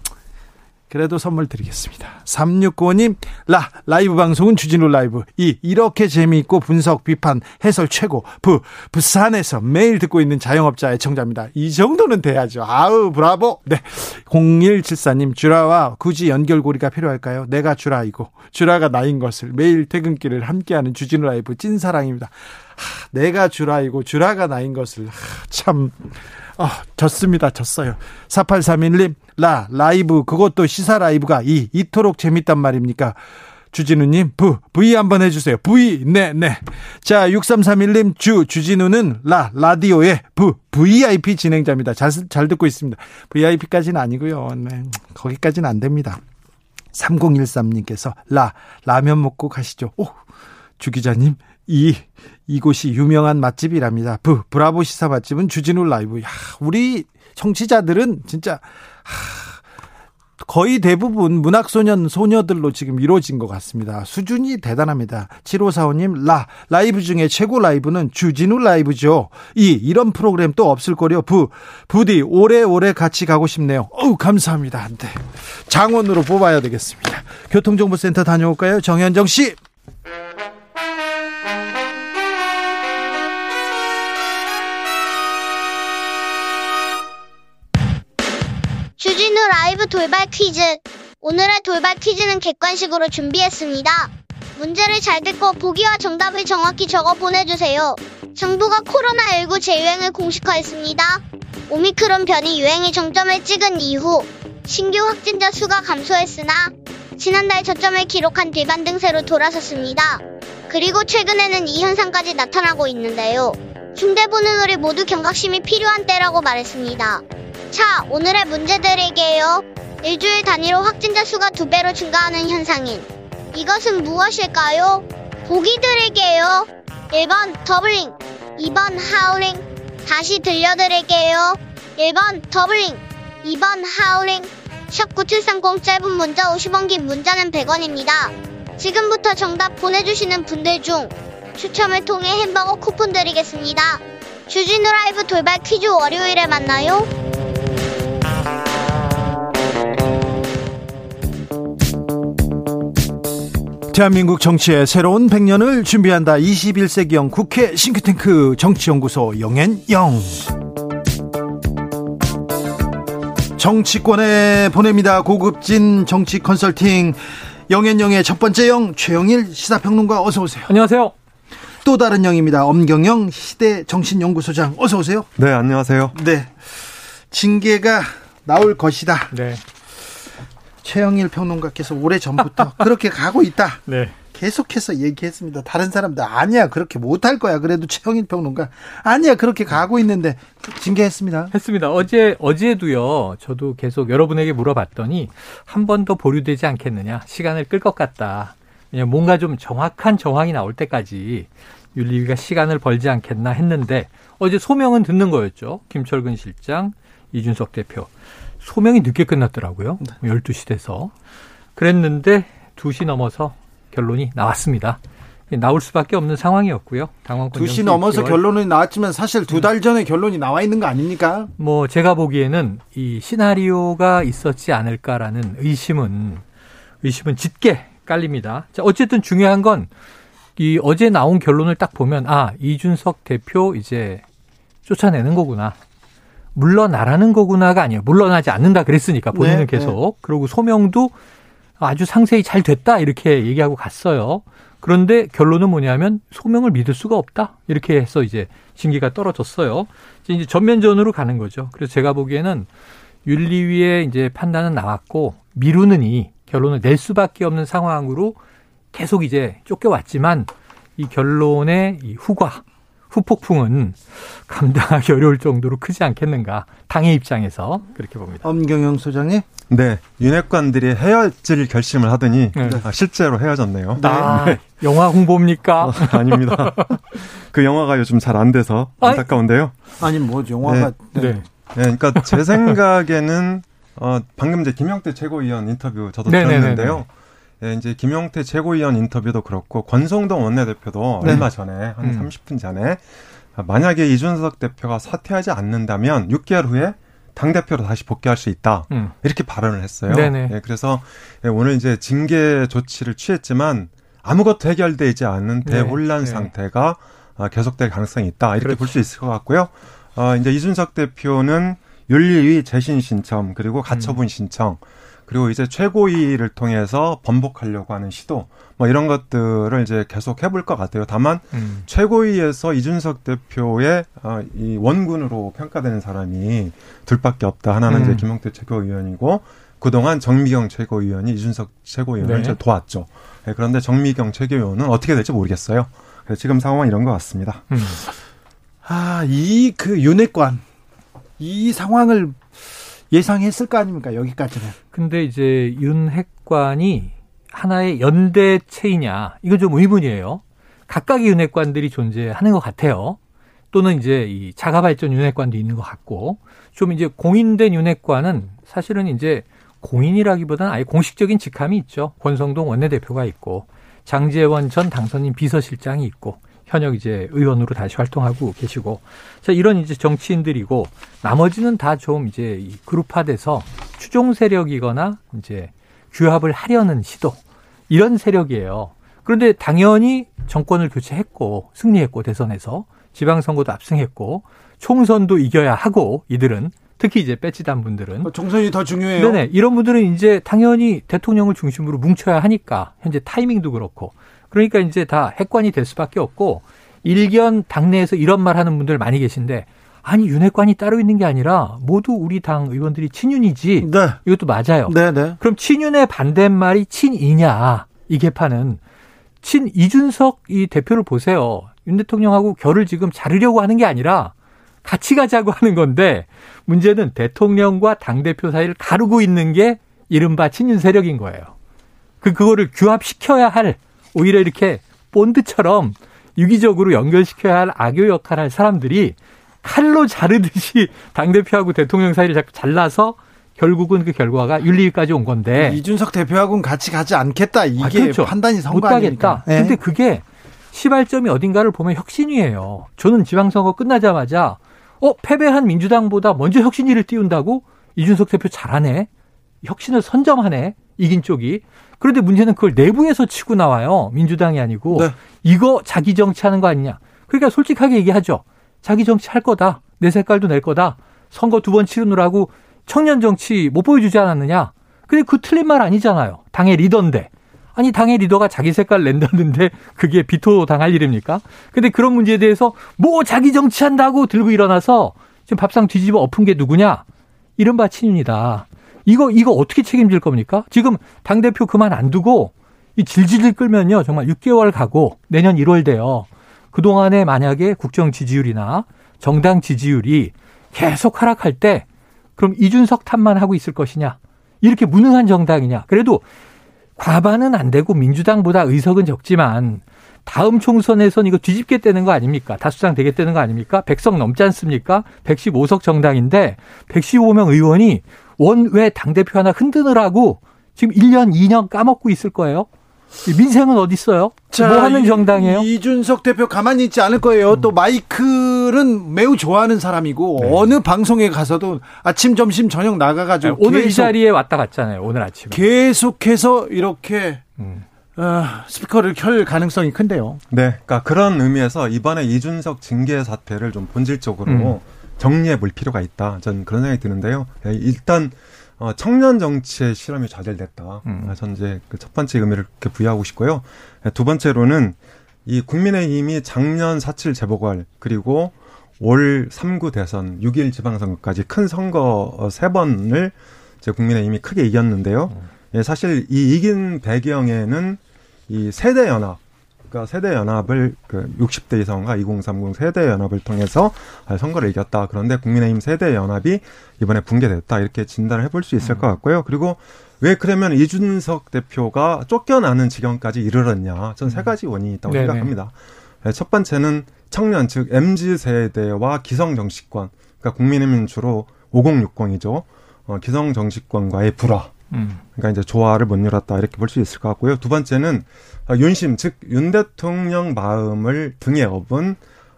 그래도 선물 드리겠습니다. 3695님, 라, 라이브 방송은 주진우 라이브. 이, 이렇게 재미있고 분석, 비판, 해설 최고. 부, 부산에서 매일 듣고 있는 자영업자 애청자입니다. 이 정도는 돼야죠. 아우, 브라보. 네. 0174님, 주라와 굳이 연결고리가 필요할까요? 내가 주라이고, 주라가 나인 것을 매일 퇴근길을 함께하는 주진우 라이브 찐사랑입니다. 하, 내가 주라이고, 주라가 나인 것을, 하, 참. 아, 졌습니다. 졌어요. 4831님, 라, 라이브, 그것도 시사 라이브가 이, 이토록 재밌단 말입니까? 주진우님, 부, V 한번 해주세요. V, 네, 네. 자, 6331님, 주, 주진우는 라, 라디오의 부, VIP 진행자입니다. 잘, 잘 듣고 있습니다. VIP까지는 아니고요. 네, 거기까지는 안 됩니다. 3013님께서 라, 라면 먹고 가시죠. 오, 주 기자님, 이 이곳이 유명한 맛집이랍니다. 브 브라보 시사 맛집은 주진우 라이브. 야, 우리 청취자들은 진짜 하, 거의 대부분 문학소년 소녀들로 지금 이루어진 것 같습니다. 수준이 대단합니다. 7545님, 라, 라이브 중에 최고 라이브는 주진우 라이브죠. 이, 이런 프로그램 또 없을 거려. 부, 부디 오래오래 같이 가고 싶네요. 어우, 감사합니다. 네. 장원으로 뽑아야 되겠습니다. 교통정보센터 다녀올까요? 정현정 씨. 라이브 돌발 퀴즈. 오늘의 돌발 퀴즈는 객관식으로 준비했습니다. 문제를 잘 듣고 보기와 정답을 정확히 적어 보내주세요. 정부가 코로나19 재유행을 공식화했습니다. 오미크론 변이 유행이 정점을 찍은 이후 신규 확진자 수가 감소했으나 지난달 저점을 기록한 뒤 반등세로 돌아섰습니다. 그리고 최근에는 이 현상까지 나타나고 있는데요. 중대 보는 우리 모두 경각심이 필요한 때라고 말했습니다. 자, 오늘의 문제 드릴게요. 일주일 단위로 확진자 수가 두 배로 증가하는 현상인 이것은 무엇일까요? 보기 드릴게요. 1번 더블링, 2번 하울링. 다시 들려드릴게요. 1번 doubling, 2번 하울링. 샵9730 짧은 문자 50원 긴 문자는 100원입니다. 지금부터 정답 보내주시는 분들 중 추첨을 통해 햄버거 쿠폰 드리겠습니다. 주진우 라이브 돌발 퀴즈 월요일에 만나요. 대한민국 정치의 새로운 100년을 준비한다. 21세기형 국회 싱크탱크 정치연구소 영앤영. 정치권에 보냅니다. 고급진 정치 컨설팅 영앤영의 첫 번째 영 최영일 시사평론가 어서 오세요. 안녕하세요. 또 다른 영입니다. 엄경영 시대 정신연구소장 어서 오세요. 네, 안녕하세요. 네. 징계가 나올 것이다. 네. 최영일 평론가께서 오래 전부터 그렇게 가고 있다. 네. 계속해서 얘기했습니다. 다른 사람들 아니야 그렇게 못할 거야. 그래도 최영일 평론가 아니야 그렇게 가고 있는데 징계했습니다. 했습니다. 어제 어제도요. 저도 계속 여러분에게 물어봤더니 한 번 더 보류되지 않겠느냐. 시간을 끌 것 같다. 그냥 뭔가 좀 정확한 정황이 나올 때까지 윤리위가 시간을 벌지 않겠나 했는데 어제 소명은 듣는 거였죠. 김철근 실장, 이준석 대표. 소명이 늦게 끝났더라고요. 네. 12시 돼서. 그랬는데 2시 넘어서 결론이 나왔습니다. 나올 수밖에 없는 상황이었고요. 당원권 2시 넘어서 6개월. 결론이 나왔지만 사실 두 달 전에 결론이 나와 있는 거 아닙니까? 뭐 제가 보기에는 이 시나리오가 있었지 않을까라는 의심은 의심은 짙게 깔립니다. 자, 어쨌든 중요한 건 이 어제 나온 결론을 딱 보면 아, 이준석 대표 이제 쫓아내는 거구나. 물러나라는 거구나가 아니에요. 물러나지 않는다 그랬으니까 본인은 네, 계속. 네. 그리고 소명도 아주 상세히 잘 됐다 이렇게 얘기하고 갔어요. 그런데 결론은 뭐냐면 소명을 믿을 수가 없다 이렇게 해서 이제 징계가 떨어졌어요. 이제 전면전으로 가는 거죠. 그래서 제가 보기에는 윤리위의 이제 판단은 나왔고 미루느니 결론을 낼 수밖에 없는 상황으로 계속 이제 쫓겨왔지만 이 결론의 이 후과 후폭풍은 감당하기 어려울 정도로 크지 않겠는가. 당의 입장에서 그렇게 봅니다. 엄경영 소장님? 네. 윤핵관들이 헤어질 결심을 하더니 네. 아, 실제로 헤어졌네요. 아, 네. 영화 홍보입니까? 어, 아닙니다. 그 영화가 요즘 잘 안 돼서 안타까운데요. 아니, 뭐 영화가 네. 네. 네. 그러니까 제 생각에는 어, 방금 이제 김영태 최고위원 인터뷰 저도 네네네네. 들었는데요. 예, 이제 김용태 최고위원 인터뷰도 그렇고 권성동 원내대표도 네. 얼마 전에 한 음. 30분 전에 만약에 이준석 대표가 사퇴하지 않는다면 6개월 후에 당 대표로 다시 복귀할 수 있다 음. 이렇게 발언을 했어요. 네네. 예, 그래서 예, 오늘 이제 징계 조치를 취했지만 아무것도 해결되지 않는 네. 대혼란 네. 상태가 아, 계속될 가능성이 있다 이렇게 그렇죠. 볼수 있을 것 같고요. 어, 이제 이준석 대표는 윤리위 재신 신청 그리고 가처분 음. 신청 그리고 이제 최고위를 통해서 번복하려고 하는 시도 뭐 이런 것들을 이제 계속 해볼 것 같아요. 다만 음. 최고위에서 이준석 대표의 어, 이 원군으로 평가되는 사람이 둘밖에 없다. 하나는 음. 이제 김용태 최고위원이고 그동안 정미경 최고위원이 이준석 최고위원을 네. 도왔죠. 네, 그런데 정미경 최고위원은 어떻게 될지 모르겠어요. 지금 상황은 이런 것 같습니다. 음. 아, 이 그 윤회관 이 상황을 예상했을 거 아닙니까? 여기까지는. 근데 이제 윤 핵관이 하나의 연대체이냐 이건 좀 의문이에요. 각각의 윤핵관들이 존재하는 것 같아요. 또는 이제 이 자가발전 윤핵관도 있는 것 같고 좀 이제 공인된 윤핵관은 사실은 이제 공인이라기보다는 아예 공식적인 직함이 있죠. 권성동 원내대표가 있고 장재원 전 당선인 비서실장이 있고 현역 이제 의원으로 다시 활동하고 계시고 자 이런 이제 정치인들이고 나머지는 다 좀 이제 그룹화돼서 추종 세력이거나 이제 규합을 하려는 시도 이런 세력이에요. 그런데 당연히 정권을 교체했고 승리했고 대선에서 지방선거도 압승했고 총선도 이겨야 하고 이들은 특히 이제 배치단 분들은 총선이 더 중요해요. 네네 이런 분들은 이제 당연히 대통령을 중심으로 뭉쳐야 하니까 현재 타이밍도 그렇고 그러니까 이제 다 핵관이 될 수밖에 없고 일견 당내에서 이런 말 하는 분들 많이 계신데 아니 윤핵관이 따로 있는 게 아니라 모두 우리 당 의원들이 친윤이지. 네. 이것도 맞아요. 네, 네. 그럼 친윤의 반대말이 친이냐? 이 개파는 친 이준석 이 대표를 보세요. 윤 대통령하고 결을 지금 자르려고 하는 게 아니라 같이 가자고 하는 건데 문제는 대통령과 당 대표 사이를 가르고 있는 게 이른바 친윤 세력인 거예요. 그 그거를 규합시켜야 할 오히려 이렇게 본드처럼 유기적으로 연결시켜야 할 악교 역할을 할 사람들이 칼로 자르듯이 당대표하고 대통령 사이를 자꾸 잘라서 결국은 그 결과가 윤리위까지 온 건데 이준석 대표하고는 같이 가지 않겠다 이게 아, 그렇죠. 판단이 선거 못 가겠다. 네. 근데 그게 시발점이 어딘가를 보면 혁신이에요. 저는 지방선거 끝나자마자 어 패배한 민주당보다 먼저 혁신위를 띄운다고 이준석 대표 잘하네. 혁신을 선점하네. 이긴 쪽이. 그런데 문제는 그걸 내부에서 치고 나와요. 민주당이 아니고. 네. 이거 자기 정치하는 거 아니냐. 그러니까 솔직하게 얘기하죠. 자기 정치 할 거다. 내 색깔도 낼 거다. 선거 두 번 치르느라고 청년 정치 못 보여주지 않았느냐. 근데 그 틀린 말 아니잖아요. 당의 리더인데. 아니 당의 리더가 자기 색깔 낸다는데 그게 비토 당할 일입니까? 근데 그런 문제에 대해서 뭐 자기 정치한다고 들고 일어나서 지금 밥상 뒤집어 엎은 게 누구냐? 이른바 친윤이다. 이거 이거 어떻게 책임질 겁니까? 지금 당 대표 그만 안 두고 이 질질 끌면요 정말 6개월 가고 내년 1월 돼요. 그 동안에 만약에 국정 지지율이나 정당 지지율이 계속 하락할 때 그럼 이준석 탓만 하고 있을 것이냐? 이렇게 무능한 정당이냐? 그래도 과반은 안 되고 민주당보다 의석은 적지만 다음 총선에선 이거 뒤집게 되는 거 아닙니까? 다수당 되겠다는 거 아닙니까? 100석 넘지 않습니까? 115석 정당인데 115명 의원이 원외 당대표 하나 흔드느라고 지금 1년, 2년 까먹고 있을 거예요. 민생은 어디 있어요? 자, 뭐 하는 정당이에요? 이준석 대표 가만히 있지 않을 거예요. 음. 또 마이크는 매우 좋아하는 사람이고 네. 어느 방송에 가서도 아침, 점심, 저녁 나가가지고 네, 오늘 이 자리에 왔다 갔잖아요. 오늘 아침에 계속해서 이렇게 음. 어, 스피커를 켤 가능성이 큰데요. 네, 그러니까 그런 의미에서 이번에 이준석 징계 사태를 좀 본질적으로 음. 정리해 볼 필요가 있다. 저는 그런 생각이 드는데요. 네, 일단 어, 청년 정치의 실험이 좌절됐다. 음. 아, 전 이제 그 첫 번째 의미를 그렇게 부여하고 싶고요. 네, 두 번째로는 이 국민의힘이 작년 4.7 재보궐 그리고 올 3구 대선 6일 지방선거까지 큰 선거 세 번을 제 국민의힘이 크게 이겼는데요. 음. 예, 사실 이 이긴 배경에는 이 세대 연합 그러니까 세대 연합을 그 60대 이상과 2030 세대 연합을 통해서 선거를 이겼다. 그런데 국민의힘 세대 연합이 이번에 붕괴됐다. 이렇게 진단을 해볼 수 있을 음. 것 같고요. 그리고 왜 그러면 이준석 대표가 쫓겨나는 지경까지 이르렀냐? 전세 가지 원인이 있다고 네네. 생각합니다. 네, 첫 번째는 청년 즉 MZ 세대와 기성 정치권, 그러니까 국민의힘 주로 5060이죠. 어, 기성 정치권과의 불화. 음. 그러니까 이제 조화를 못 이뤘다 이렇게 볼 수 있을 것 같고요. 두 번째는 어, 윤심 즉 윤 대통령 마음을 등에 업은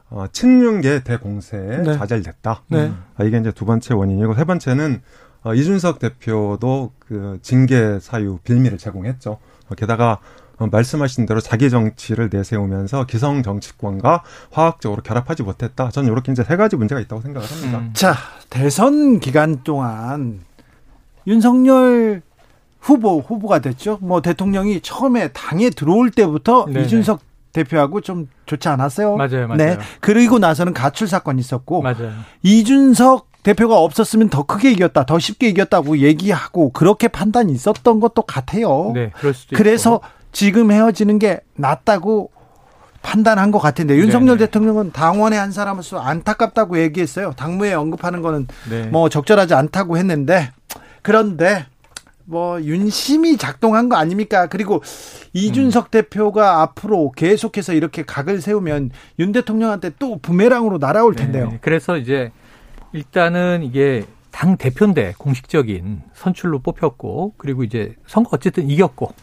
어, 친윤계 대공세에 네. 좌절됐다. 네. 아, 이게 이제 두 번째 원인이고 세 번째는 어, 이준석 대표도 그 징계 사유 빌미를 제공했죠. 어, 게다가 어, 말씀하신 대로 자기 정치를 내세우면서 기성 정치권과 화학적으로 결합하지 못했다. 저는 이렇게 이제 세 가지 문제가 있다고 생각을 합니다. 음. 자, 대선 기간 동안 윤석열 후보 후보가 됐죠. 뭐 대통령이 처음에 당에 들어올 때부터 네네. 이준석 대표하고 좀 좋지 않았어요. 맞아요, 맞아요. 네. 그리고 나서는 가출 사건이 있었고 맞아요. 이준석 대표가 없었으면 더 크게 이겼다, 더 쉽게 이겼다고 얘기하고 그렇게 판단이 있었던 것도 같아요. 네, 그럴 수도 그래서 있고. 지금 헤어지는 게 낫다고 판단한 것 같은데 윤석열 네네. 대통령은 당원의 한 사람으로서 안타깝다고 얘기했어요. 당무에 언급하는 거는 네. 뭐 적절하지 않다고 했는데 그런데 뭐 윤심이 작동한 거 아닙니까? 그리고 이준석 음. 대표가 앞으로 계속해서 이렇게 각을 세우면 윤 대통령한테 또 부메랑으로 날아올 네. 텐데요. 네. 그래서 이제 일단은 이게 당 대표인데 공식적인 선출로 뽑혔고 그리고 이제 선거 어쨌든 이겼고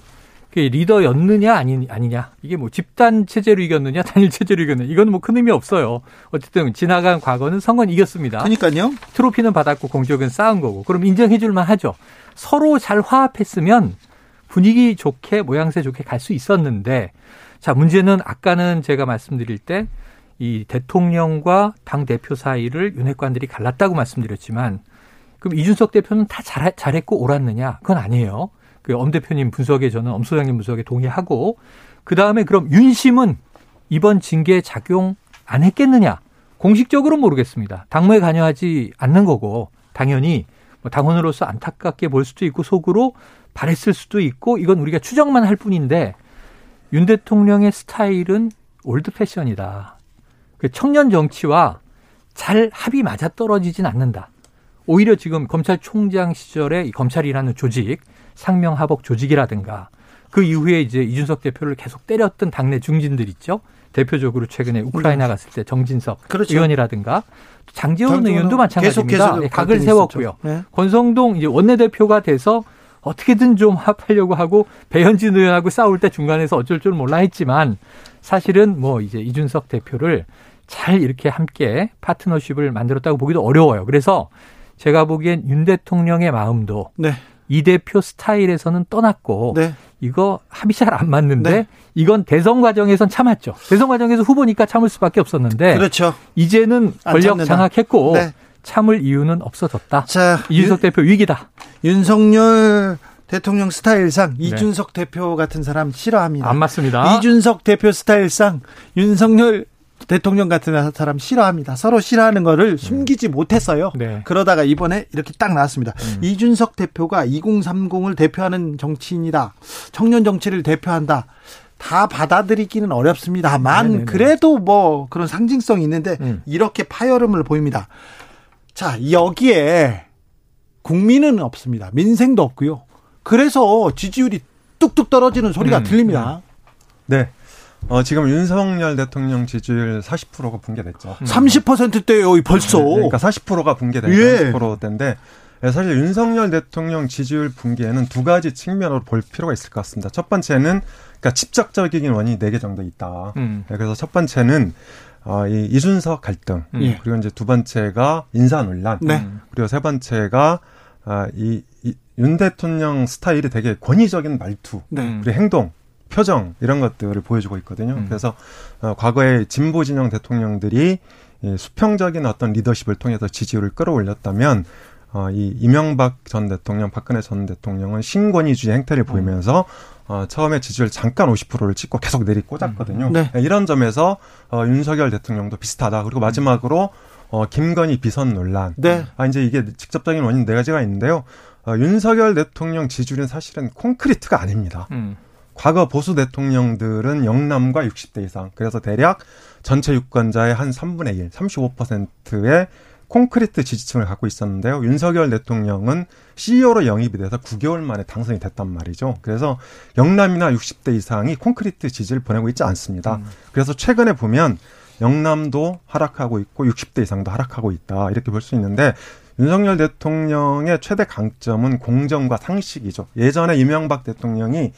리더였느냐 아니, 아니냐 이게 뭐 집단 체제로 이겼느냐 단일 체제로 이겼느냐 이거는 뭐큰 의미 없어요. 어쨌든 지나간 과거는 선거는 이겼습니다. 그러니까요. 트로피는 받았고 공적은 쌓은 거고 그럼 인정해줄만 하죠. 서로 잘 화합했으면 분위기 좋게 모양새 좋게 갈 수 있었는데 자 문제는 아까는 제가 말씀드릴 때 이 대통령과 당 대표 사이를 윤핵관들이 갈랐다고 말씀드렸지만 그럼 이준석 대표는 다 잘, 잘했고 옳았느냐? 그건 아니에요. 그 엄 대표님 분석에 저는 엄 소장님 분석에 동의하고 그 다음에 그럼 윤심은 이번 징계 작용 안 했겠느냐? 공식적으로 모르겠습니다. 당무에 관여하지 않는 거고 당연히 뭐 당원으로서 안타깝게 볼 수도 있고 속으로 바랬을 수도 있고 이건 우리가 추정만 할 뿐인데 윤 대통령의 스타일은 old fashion이다. 그 청년 정치와 잘 합이 맞아 떨어지진 않는다. 오히려 지금 검찰총장 시절에 검찰이라는 조직 상명하복 조직이라든가 그 이후에 이제 이준석 대표를 계속 때렸던 당내 중진들 있죠. 대표적으로 최근에 우크라이나 갔을 때 정진석 그렇죠. 의원이라든가 장재원 의원도 마찬가지입니다. 네, 각을 세웠고요. 네. 권성동 이제 원내대표가 돼서 어떻게든 좀 합하려고 하고 배현진 의원하고 싸울 때 중간에서 어쩔 줄 몰라 했지만 사실은 뭐 이제 이준석 대표를 잘 이렇게 함께 파트너십을 만들었다고 보기도 어려워요. 그래서 제가 보기엔 윤 대통령의 마음도 네. 이 대표 스타일에서는 떠났고 네. 이거 합이 잘 안 맞는데 네. 이건 대선 과정에선 참았죠. 대선 과정에서 후보니까 참을 수밖에 없었는데 그렇죠. 이제는 권력 장악했고 네. 참을 이유는 없어졌다. 자, 이준석 대표 위기다. 윤석열 대통령 스타일상 네. 이준석 대표 같은 사람 싫어합니다. 안 맞습니다. 이준석 대표 스타일상 윤석열 대통령 같은 사람 싫어합니다. 서로 싫어하는 거를 음. 숨기지 못했어요. 네. 그러다가 이번에 이렇게 딱 나왔습니다. 음. 이준석 대표가 2030을 대표하는 정치인이다. 청년 정치를 대표한다. 다 받아들이기는 어렵습니다만 네네네. 그래도 뭐 그런 상징성이 있는데 음. 이렇게 파열음을 보입니다. 자, 여기에 국민은 없습니다. 민생도 없고요. 그래서 지지율이 뚝뚝 떨어지는 소리가 음. 들립니다. 네. 어, 지금 윤석열 대통령 지지율 40%가 붕괴됐죠. 30%대요, 벌써. 네, 그러니까 40%가 붕괴된 예. 40%대인데 예, 사실 윤석열 대통령 지지율 붕괴에는 두 가지 측면으로 볼 필요가 있을 것 같습니다. 첫 번째는 그러니까 직접적인 원인이 네 개 정도 있다. 음. 네, 그래서 첫 번째는 어, 이 이준석 갈등 음. 예. 그리고 이제 두 번째가 인사 논란 네. 그리고 세 번째가 아, 이, 이, 윤 대통령 스타일이 되게 권위적인 말투 네. 그리고 행동 표정 이런 것들을 보여주고 있거든요. 음. 그래서 어, 과거에 진보 진영 대통령들이 이 수평적인 어떤 리더십을 통해서 지지율을 끌어올렸다면 어, 이 이명박 전 대통령, 박근혜 전 대통령은 신권위주의 행태를 보이면서 어, 처음에 지지율 잠깐 50%를 찍고 계속 내리 꽂았거든요. 음. 네. 네. 이런 점에서 어, 윤석열 대통령도 비슷하다. 그리고 마지막으로 어, 김건희 비선 논란. 네. 아, 이제 이게 직접적인 원인 네 가지가 있는데요. 어, 윤석열 대통령 지지율은 사실은 콘크리트가 아닙니다. 음. 과거 보수 대통령들은 영남과 60대 이상. 그래서 대략 전체 유권자의 한 3분의 1, 35%의 콘크리트 지지층을 갖고 있었는데요. 윤석열 대통령은 CEO로 영입이 돼서 9개월 만에 당선이 됐단 말이죠. 그래서 영남이나 60대 이상이 콘크리트 지지를 보내고 있지 않습니다. 음. 그래서 최근에 보면 영남도 하락하고 있고 60대 이상도 하락하고 있다. 이렇게 볼 수 있는데 윤석열 대통령의 최대 강점은 공정과 상식이죠. 예전에 이명박 대통령이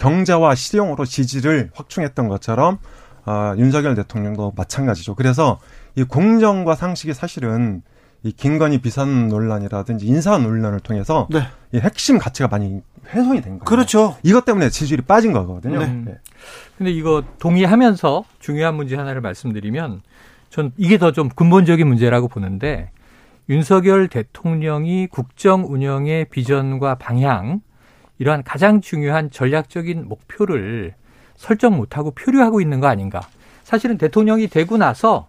경제와 실용으로 지지를 확충했던 것처럼 아, 윤석열 대통령도 마찬가지죠. 그래서 이 공정과 상식이 사실은 이 김건희 비선 논란이라든지 인사 논란을 통해서 네. 이 핵심 가치가 많이 훼손이 된 거예요. 그렇죠. 이것 때문에 지지율이 빠진 거거든요. 네. 네. 근데 이거 동의하면서 중요한 문제 하나를 말씀드리면 전 이게 더 좀 근본적인 문제라고 보는데 윤석열 대통령이 국정 운영의 비전과 방향 이러한 가장 중요한 전략적인 목표를 설정 못하고 표류하고 있는 거 아닌가. 사실은 대통령이 되고 나서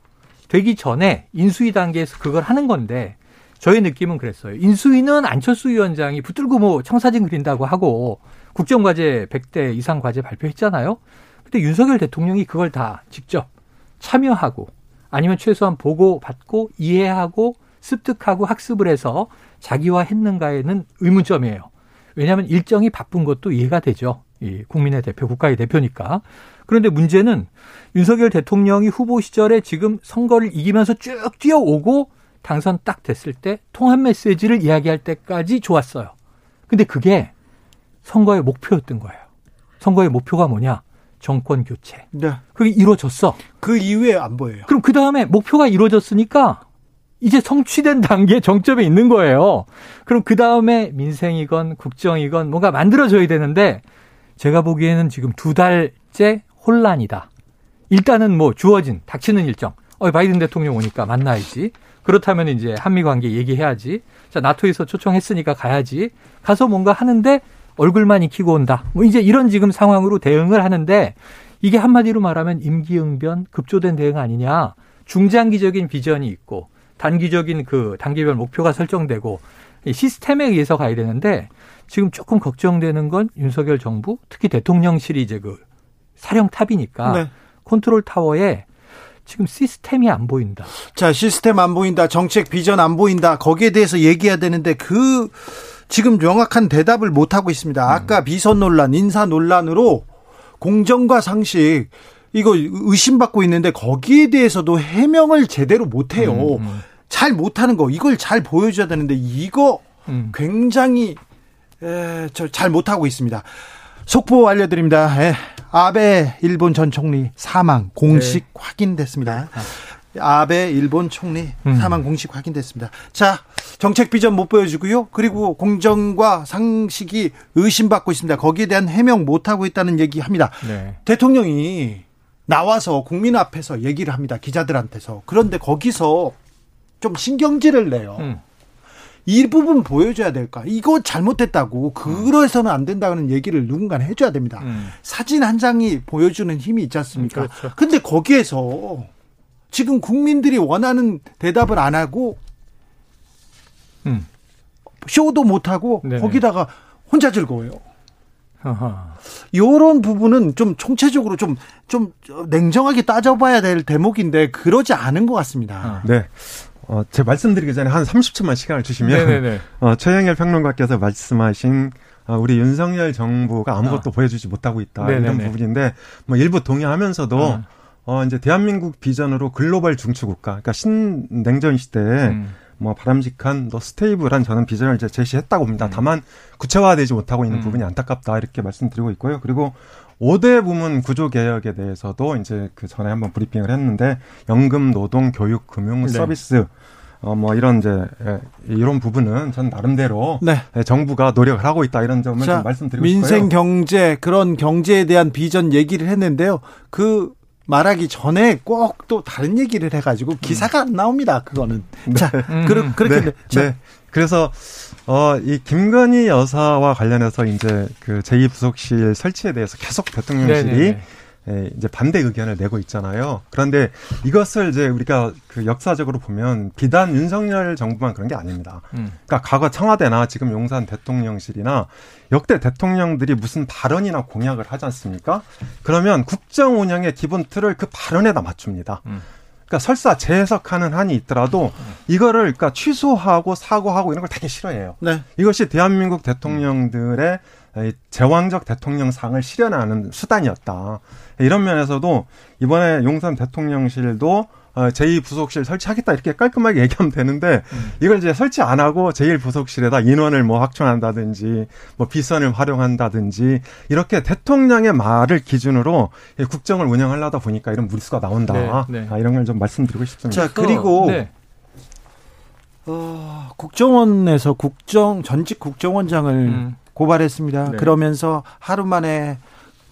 되기 전에 인수위 단계에서 그걸 하는 건데 저의 느낌은 그랬어요. 인수위는 안철수 위원장이 붙들고 뭐 청사진 그린다고 하고 국정과제 100대 이상 과제 발표했잖아요. 근데 윤석열 대통령이 그걸 다 직접 참여하고 아니면 최소한 보고 받고 이해하고 습득하고 학습을 해서 자기화 했는가에는 의문점이에요. 왜냐하면 일정이 바쁜 것도 이해가 되죠. 이 국민의 대표, 국가의 대표니까. 그런데 문제는 윤석열 대통령이 후보 시절에 지금 선거를 이기면서 쭉 뛰어오고 당선 딱 됐을 때 통합 메시지를 이야기할 때까지 좋았어요. 근데 그게 선거의 목표였던 거예요. 선거의 목표가 뭐냐? 정권 교체. 네. 그게 이루어졌어. 그 이후에 안 보여요. 그럼 그 다음에 목표가 이루어졌으니까 이제 성취된 단계 정점에 있는 거예요. 그럼 그 다음에 민생이건 국정이건 뭔가 만들어져야 되는데 제가 보기에는 지금 두 달째 혼란이다. 일단은 뭐 주어진 닥치는 일정. 어, 바이든 대통령 오니까 만나야지. 그렇다면 이제 한미 관계 얘기해야지. 자, 나토에서 초청했으니까 가야지. 가서 뭔가 하는데 얼굴만 익히고 온다. 뭐 이제 이런 지금 상황으로 대응을 하는데 이게 한마디로 말하면 임기응변 급조된 대응 아니냐. 중장기적인 비전이 있고 단기적인 그 단계별 목표가 설정되고 시스템에 의해서 가야 되는데 지금 조금 걱정되는 건 윤석열 정부 특히 대통령실이 이제 그 사령탑이니까 네. 컨트롤 타워에 지금 시스템이 안 보인다. 자, 시스템 안 보인다. 정책 비전 안 보인다. 거기에 대해서 얘기해야 되는데 그 지금 명확한 대답을 못 하고 있습니다. 아까 음. 비선 논란, 인사 논란으로 공정과 상식 이거 의심받고 있는데 거기에 대해서도 해명을 제대로 못 해요. 음, 음. 잘 못하는 거 이걸 잘 보여줘야 되는데 이거 음. 굉장히 에, 잘 못하고 있습니다. 속보 알려드립니다. 에, 아베 일본 전 총리 사망 공식 네. 확인됐습니다. 아 베 일본 총리 음. 사망 공식 확인됐습니다. 자 정책 비전 못 보여주고요. 그리고 공정과 상식이 의심받고 있습니다. 거기에 대한 해명 못 하고 있다는 얘기합니다. 네. 대통령이 나와서 국민 앞에서 얘기를 합니다. 기자들한테서 그런데 거기서 좀 신경질을 내요. 음. 이 부분 보여줘야 될까? 이거 잘못됐다고 그래서는 안 된다는 얘기를 누군가 해줘야 됩니다. 음. 사진 한 장이 보여주는 힘이 있지 않습니까? 음, 그렇죠. 근데 거기에서 지금 국민들이 원하는 대답을 안 하고 음. 쇼도 못 하고 거기다가 혼자 즐거워요. 이런 부분은 좀 총체적으로 좀, 좀 냉정하게 따져봐야 될 대목인데 그러지 않은 것 같습니다. 네. 어, 제 말씀드리기 전에 한 30초만 시간을 주시면 어, 최영일 평론가께서 말씀하신 어, 우리 윤석열 정부가 아무것도 어. 보여주지 못하고 있다 네네네. 이런 부분인데 뭐 일부 동의하면서도 어. 어, 이제 대한민국 비전으로 글로벌 중추국가, 그러니까 신냉전 시대에 음. 뭐 바람직한 또 stable한 저는 비전을 이제 제시했다고 봅니다. 음. 다만 구체화되지 못하고 있는 음. 부분이 안타깝다 이렇게 말씀드리고 있고요. 그리고 5대 부문 구조 개혁에 대해서도 이제 그 전에 한번 브리핑을 했는데 연금, 노동, 교육, 금융, 네. 서비스 어, 뭐, 이런 이제, 예, 이런 부분은 전 나름대로. 네. 예, 정부가 노력을 하고 있다 이런 점을 자, 좀 말씀드리고 민생 싶어요. 민생 경제, 그런 경제에 대한 비전 얘기를 했는데요. 그 말하기 전에 꼭 또 다른 얘기를 해가지고 기사가 안 나옵니다. 그거는. 네. 자, 음. 그렇, 그렇게. 네. 네. 그래서 어, 이 김건희 여사와 관련해서 이제 그 제2부속실 설치에 대해서 계속 대통령실이 네네. 예, 이제 반대 의견을 내고 있잖아요. 그런데 이것을 이제 우리가 그 역사적으로 보면 비단 윤석열 정부만 그런 게 아닙니다. 음. 그러니까 과거 청와대나 지금 용산 대통령실이나 역대 대통령들이 무슨 발언이나 공약을 하지 않습니까? 그러면 국정 운영의 기본 틀을 그 발언에다 맞춥니다. 음. 그러니까 설사 재해석하는 한이 있더라도 이거를 그러니까 취소하고 사과하고 이런 걸 되게 싫어해요. 네. 이것이 대한민국 대통령들의 제왕적 대통령상을 실현하는 수단이었다. 이런 면에서도 이번에 용산 대통령실도 어, 제2부속실 설치하겠다 이렇게 깔끔하게 얘기하면 되는데 음. 이걸 이제 설치 안 하고 제1부속실에다 인원을 뭐 확충한다든지 뭐 비선을 활용한다든지 이렇게 대통령의 말을 기준으로 국정을 운영하려다 보니까 이런 무리수가 나온다. 네, 네. 아, 이런 걸 좀 말씀드리고 싶습니다. 자 그리고 네. 어, 국정원에서 국정 전직 국정원장을 음. 고발했습니다. 네. 그러면서 하루 만에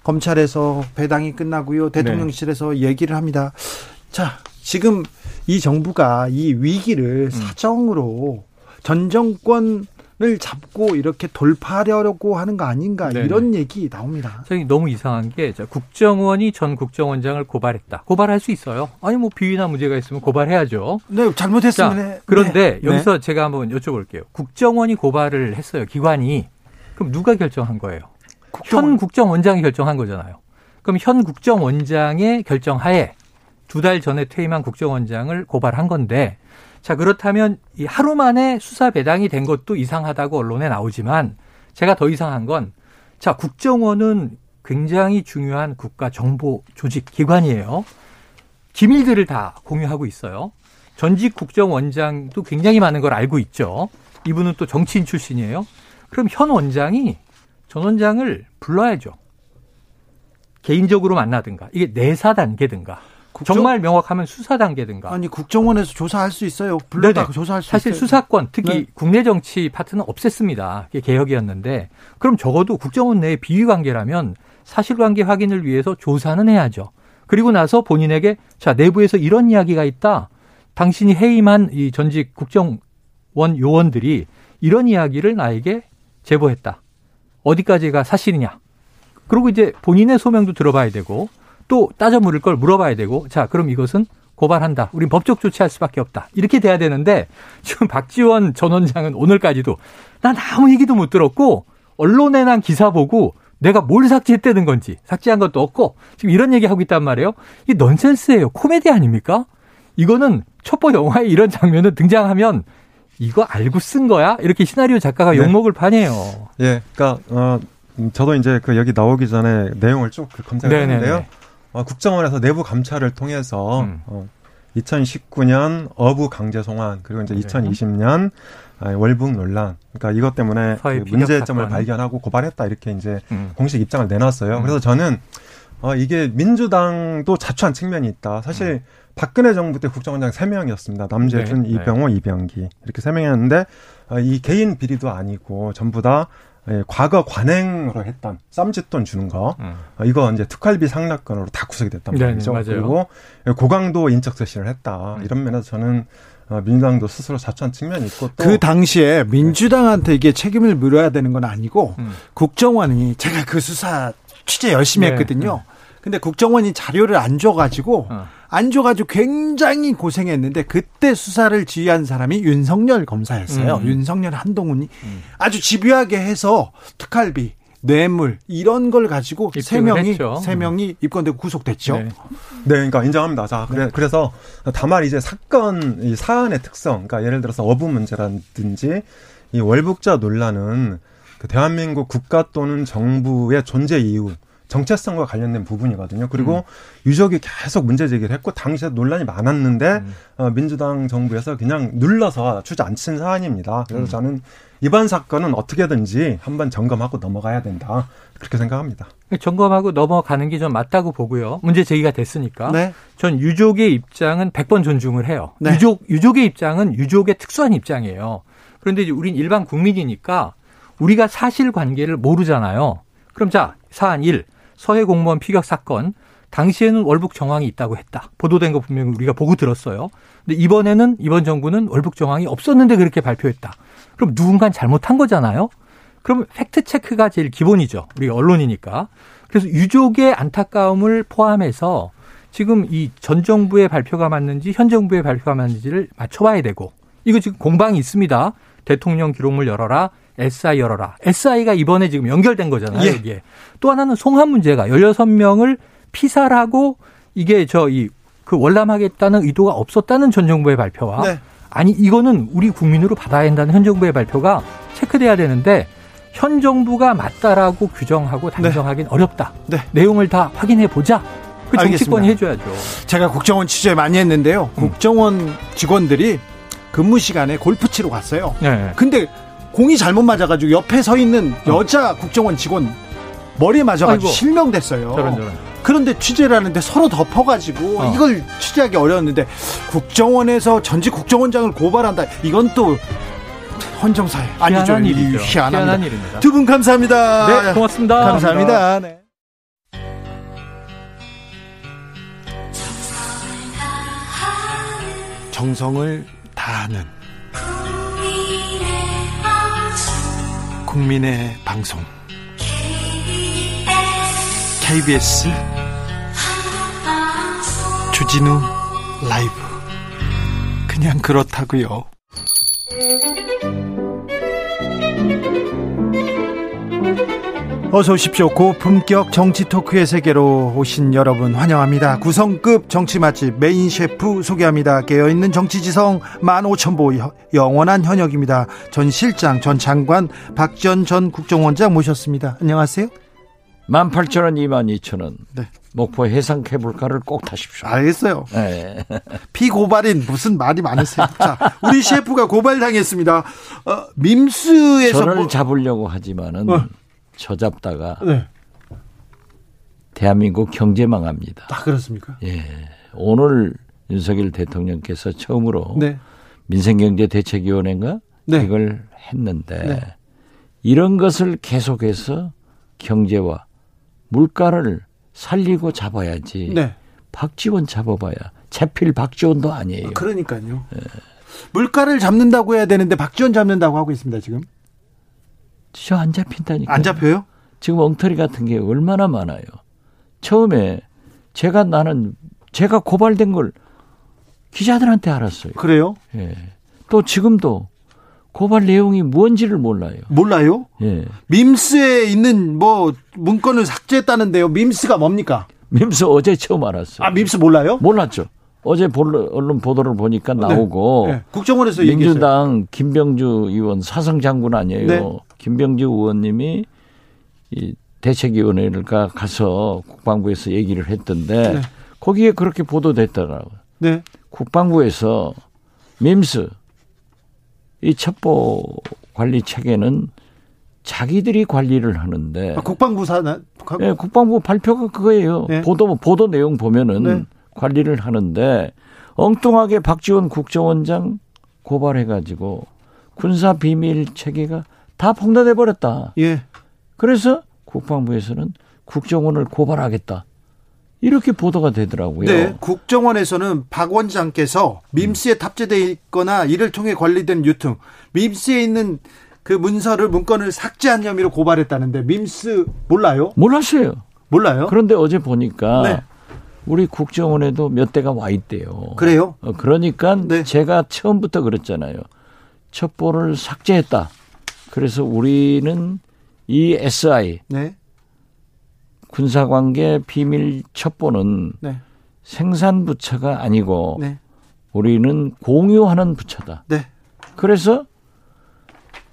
검찰에서 배당이 끝나고요. 대통령실에서 네. 얘기를 합니다. 자, 지금 이 정부가 이 위기를 음. 사정으로 전 정권 을 잡고 이렇게 돌파하려고 하는 거 아닌가 네네. 이런 얘기 나옵니다. 저기 너무 이상한 게 국정원이 전 국정원장을 고발했다. 고발할 수 있어요. 아니 뭐 비위나 문제가 있으면 고발해야죠. 네, 잘못했으면 자, 그런데 네. 여기서 네. 제가 한번 여쭤볼게요. 국정원이 고발을 했어요. 기관이 그럼 누가 결정한 거예요? 국정원. 현 국정원장이 결정한 거잖아요. 그럼 현 국정원장의 결정하에 두 달 전에 퇴임한 국정원장을 고발한 건데 자, 그렇다면 이 하루 만에 수사 배당이 된 것도 이상하다고 언론에 나오지만 제가 더 이상한 건 자, 국정원은 굉장히 중요한 국가 정보 조직 기관이에요. 기밀들을 다 공유하고 있어요. 전직 국정원장도 굉장히 많은 걸 알고 있죠. 이분은 또 정치인 출신이에요. 그럼 현 원장이 전 원장을 불러야죠. 개인적으로 만나든가. 이게 내사 단계든가. 국정... 정말 명확하면 수사 단계든가. 아니 국정원에서 조사할 수 있어요. 불러다 조사할 수 사실 있어요. 수사권 특히 네. 국내 정치 파트는 없앴습니다. 그게 개혁이었는데 그럼 적어도 국정원 내의 비위 관계라면 사실관계 확인을 위해서 조사는 해야죠. 그리고 나서 본인에게 자 내부에서 이런 이야기가 있다. 당신이 해임한 이 전직 국정원 요원들이 이런 이야기를 나에게 제보했다. 어디까지가 사실이냐. 그리고 이제 본인의 소명도 들어봐야 되고 또 따져 물을 걸 물어봐야 되고 자 그럼 이것은 고발한다. 우린 법적 조치할 수밖에 없다. 이렇게 돼야 되는데 지금 박지원 전 원장은 오늘까지도 난 아무 얘기도 못 들었고 언론에 난 기사 보고 내가 뭘 삭제했다는 건지 삭제한 것도 없고 지금 이런 얘기하고 있단 말이에요. 이게 넌센스예요. 코미디 아닙니까? 이거는 첩보 영화에 이런 장면은 등장하면 이거 알고 쓴 거야? 이렇게 시나리오 작가가 네. 욕먹을 판이에요. 예, 그러니까 어, 저도 이제 그 여기 나오기 전에 내용을 쭉그 검색했는데요. 어, 국정원에서 내부 감찰을 통해서 음. 어, 2019년 어부 강제 송환 그리고 이제 2020년 아, 월북 논란 그러니까 이것 때문에 그 문제점을 사건. 발견하고 고발했다 이렇게 이제 음. 공식 입장을 내놨어요. 음. 그래서 저는 어, 이게 민주당도 자초한 측면이 있다. 사실 음. 박근혜 정부 때 국정원장 3명이었습니다. 남재준, 네, 이병호, 네. 이병기. 이렇게 3명이었는데, 어, 이 개인 비리도 아니고 전부 다 예, 과거 관행으로 했던 쌈짓돈 주는 거 음. 어, 이거 이제 특활비 상납건으로 다 구속이 됐단 네, 말이죠. 네, 그리고 고강도 인적 쇄신을 했다. 음. 이런 면에서 저는 어, 민주당도 스스로 자초한 측면이 있고 그 당시에 민주당한테 이게 책임을 물어야 되는 건 아니고 음. 국정원이 제가 그 수사 취재 열심히 네, 했거든요. 네. 근데 국정원이 자료를 안 줘가지고 어. 안 줘가지고 굉장히 고생했는데 그때 수사를 지휘한 사람이 윤석열 검사였어요. 음. 윤석열 한동훈이 음. 아주 집요하게 해서 특활비 뇌물 이런 걸 가지고 세 명이 세 명이 입건되고 구속됐죠. 네. 네, 그러니까 인정합니다. 자, 그래, 네. 그래서 다만 이제 사건 이 사안의 특성, 그러니까 예를 들어서 어부 문제라든지 이 월북자 논란은 그 대한민국 국가 또는 정부의 존재 이유 정체성과 관련된 부분이거든요. 그리고 음. 유족이 계속 문제 제기를 했고 당시에 논란이 많았는데 음. 어, 민주당 정부에서 그냥 눌러서 주저앉힌 사안입니다. 그래서 음. 저는 이번 사건은 어떻게든지 한번 점검하고 넘어가야 된다. 그렇게 생각합니다. 점검하고 넘어가는 게 좀 맞다고 보고요. 문제 제기가 됐으니까. 네. 전 유족의 입장은 100번 존중을 해요. 네. 유족, 유족의 입장은 유족의 특수한 입장이에요. 그런데 이제 우린 일반 국민이니까 우리가 사실 관계를 모르잖아요. 그럼 자, 사안 1. 서해 공무원 피격 사건 당시에는 월북 정황이 있다고 했다. 보도된 거 분명히 우리가 보고 들었어요. 근데 이번에는 이번 정부는 월북 정황이 없었는데 그렇게 발표했다. 그럼 누군가 잘못한 거잖아요. 그럼 팩트 체크가 제일 기본이죠. 우리가 언론이니까. 그래서 유족의 안타까움을 포함해서 지금 이 전 정부의 발표가 맞는지 현 정부의 발표가 맞는지를 맞춰봐야 되고 이거 지금 공방이 있습니다. 대통령 기록물 열어라. SI 열어라. SI가 이번에 지금 연결된 거잖아요. 예. 여기에. 또 하나는 송환 문제가 16명을 피살하고 이게 저 이 그 월남하겠다는 의도가 없었다는 전 정부의 발표와 네. 아니 이거는 우리 국민으로 받아야 한다는 현 정부의 발표가 체크돼야 되는데 현 정부가 맞다라고 규정하고 단정하기는 네. 어렵다. 네. 내용을 다 확인해 보자. 그 정치권이 해줘야죠. 제가 국정원 취재 많이 했는데요. 음. 국정원 직원들이 근무 시간에 골프 치러 갔어요. 네. 근데 공이 잘못 맞아가지고 옆에 서 있는 어. 여자 어. 국정원 직원 머리에 맞아가지고 아이고. 실명됐어요. 저런 저런. 그런데 취재를 하는데 서로 덮어가지고 어. 이걸 취재하기 어려웠는데 국정원에서 전직 국정원장을 고발한다. 이건 또 헌정사에 아니죠. 일이죠. 희한한 일입니다. 두 분 감사합니다. 네, 고맙습니다. 감사합니다. 네. 정성을 다하는 국민의 방송 KBS 주진우 라이브 그냥 그렇다고요. 어서 오십시오. 고품격 정치 토크의 세계로 오신 여러분 환영합니다. 구성급 정치 맛집 메인 셰프 소개합니다. 깨어있는 정치지성 15,000보 영원한 현역입니다. 전 실장, 전 장관, 박지원 전 국정원장 모셨습니다. 안녕하세요. 18,000원, 22,000원. 네. 목포 해상 케이블카를 꼭 타십시오. 알겠어요. 네. 피고발인 무슨 말이 많으세요. 자, 우리 셰프가 고발당했습니다. 어, 밈스에서 저를 뭐... 잡으려고 하지만은 어. 저 잡다가 네. 대한민국 경제 망합니다. 아 그렇습니까? 예. 오늘 윤석열 대통령께서 처음으로 네. 민생경제대책위원회인가 네. 이걸 했는데 네. 이런 것을 계속해서 경제와 물가를 살리고 잡아야지. 네. 박지원 잡아봐야 채필 박지원도 아니에요. 아, 그러니까요. 예. 물가를 잡는다고 해야 되는데 박지원 잡는다고 하고 있습니다 지금. 저 안 잡힌다니까. 안 잡혀요? 지금 엉터리 같은 게 얼마나 많아요. 처음에 제가 나는 제가 고발된 걸 기자들한테 알았어요. 그래요? 예. 또 지금도 고발 내용이 뭔지를 몰라요. 몰라요? 예. 밈스에 있는 뭐 문건을 삭제했다는데요. 밈스가 뭡니까? 밈스 어제 처음 알았어요. 아, 밈스 몰라요? 몰랐죠. 어제 언론 보도를 보니까 네. 나오고 네. 네. 국정원에서 민주당 얘기했어요. 김병주 의원 사성 장군 아니에요. 네. 김병주 의원님이 이 대책위원회가 가서 국방부에서 얘기를 했던데 네. 거기에 그렇게 보도됐더라고요. 네. 국방부에서 밈스 이 첩보 관리 체계는 자기들이 관리를 하는데 아, 국방부 사나 네, 국방부 발표가 그거예요. 네. 보도 보도 내용 보면은 네. 관리를 하는데 엉뚱하게 박지원 국정원장 고발해 가지고 군사 비밀 체계가 다 폭로돼 버렸다. 예. 그래서 국방부에서는 국정원을 고발하겠다. 이렇게 보도가 되더라고요. 네, 국정원에서는 박 원장께서 밈스에 탑재돼 있거나 이를 통해 관리된 유통, 밈스에 있는 그 문서를 문건을 삭제한 혐의로 고발했다는데 밈스 몰라요? 몰랐어요. 몰라요? 그런데 어제 보니까 네. 우리 국정원에도 몇 대가 와 있대요. 그래요? 어, 그러니까 네. 제가 처음부터 그랬잖아요. 첩보를 삭제했다. 그래서 우리는 이 SI 네. 군사관계 비밀 첩보는 네. 생산 부처가 아니고 네. 우리는 공유하는 부처다. 네. 그래서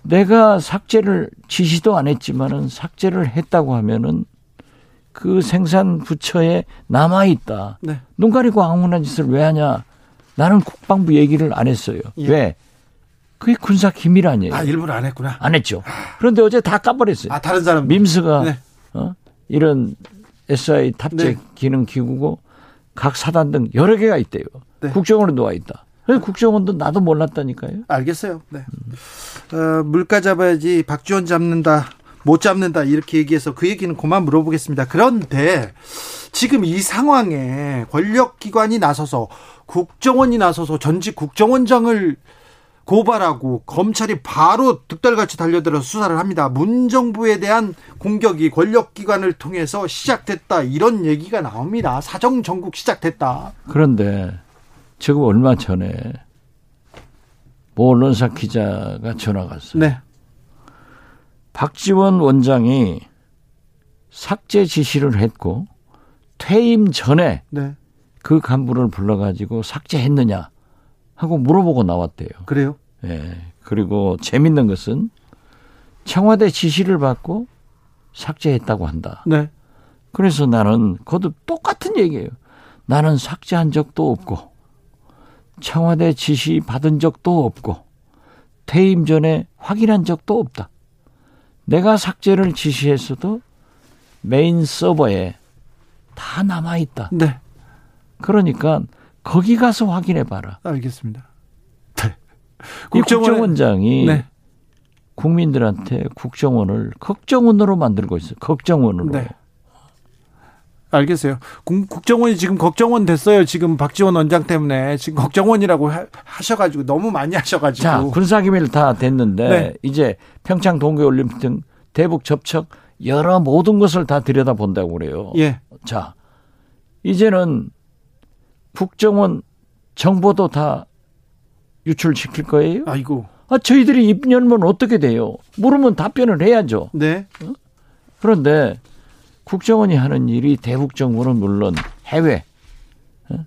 내가 삭제를 지시도 안 했지만은 삭제를 했다고 하면은 그 생산 부처에 남아 있다. 네. 눈 가리고 아무나 짓을 왜 하냐? 나는 국방부 얘기를 안 했어요. 예. 왜? 그게 군사 기밀 아니에요. 아 일부러 안 했구나. 안 했죠. 그런데 어제 다 까버렸어요. 아 다른 사람 밈스가 네. 어? 이런 SI 탑재 네. 기능 기구고 각 사단 등 여러 개가 있대요. 네. 국정원에 놓아 있다. 그래서 국정원도 나도 몰랐다니까요. 알겠어요. 네. 어, 물가 잡아야지 박지원 잡는다. 못 잡는다 이렇게 얘기해서 그 얘기는 그만 물어보겠습니다. 그런데 지금 이 상황에 권력기관이 나서서 국정원이 나서서 전직 국정원장을 고발하고 검찰이 바로 득달같이 달려들어 수사를 합니다. 문정부에 대한 공격이 권력기관을 통해서 시작됐다 이런 얘기가 나옵니다. 사정 전국 시작됐다. 그런데 지금 얼마 전에 모 언론사 기자가 전화가 왔어요. 네. 박지원 원장이 삭제 지시를 했고 퇴임 전에 네. 그 간부를 불러가지고 삭제했느냐 하고 물어보고 나왔대요. 그래요? 예. 그리고 재밌는 것은 청와대 지시를 받고 삭제했다고 한다. 네. 그래서 나는 거듭 똑같은 얘기예요. 나는 삭제한 적도 없고 청와대 지시 받은 적도 없고 퇴임 전에 확인한 적도 없다. 내가 삭제를 지시했어도 메인 서버에 다 남아 있다. 네. 그러니까 거기 가서 확인해 봐라. 알겠습니다. 네. 국정원장이 네. 국민들한테 국정원을 걱정원으로 만들고 있어요. 걱정원으로. 네. 알겠어요. 국정원이 지금 걱정원 됐어요. 지금 박지원 원장 때문에 지금 걱정원이라고 하셔가지고 너무 많이 하셔가지고. 자 군사기밀 다 됐는데 네. 이제 평창 동계올림픽 등 대북 접촉 여러 모든 것을 다 들여다 본다고 그래요. 예. 자 이제는 국정원 정보도 다 유출시킬 거예요. 아이고. 아 저희들이 입 열면 어떻게 돼요? 물으면 답변을 해야죠. 네. 어? 그런데 국정원이 하는 일이 대북 정보는 물론 해외 어?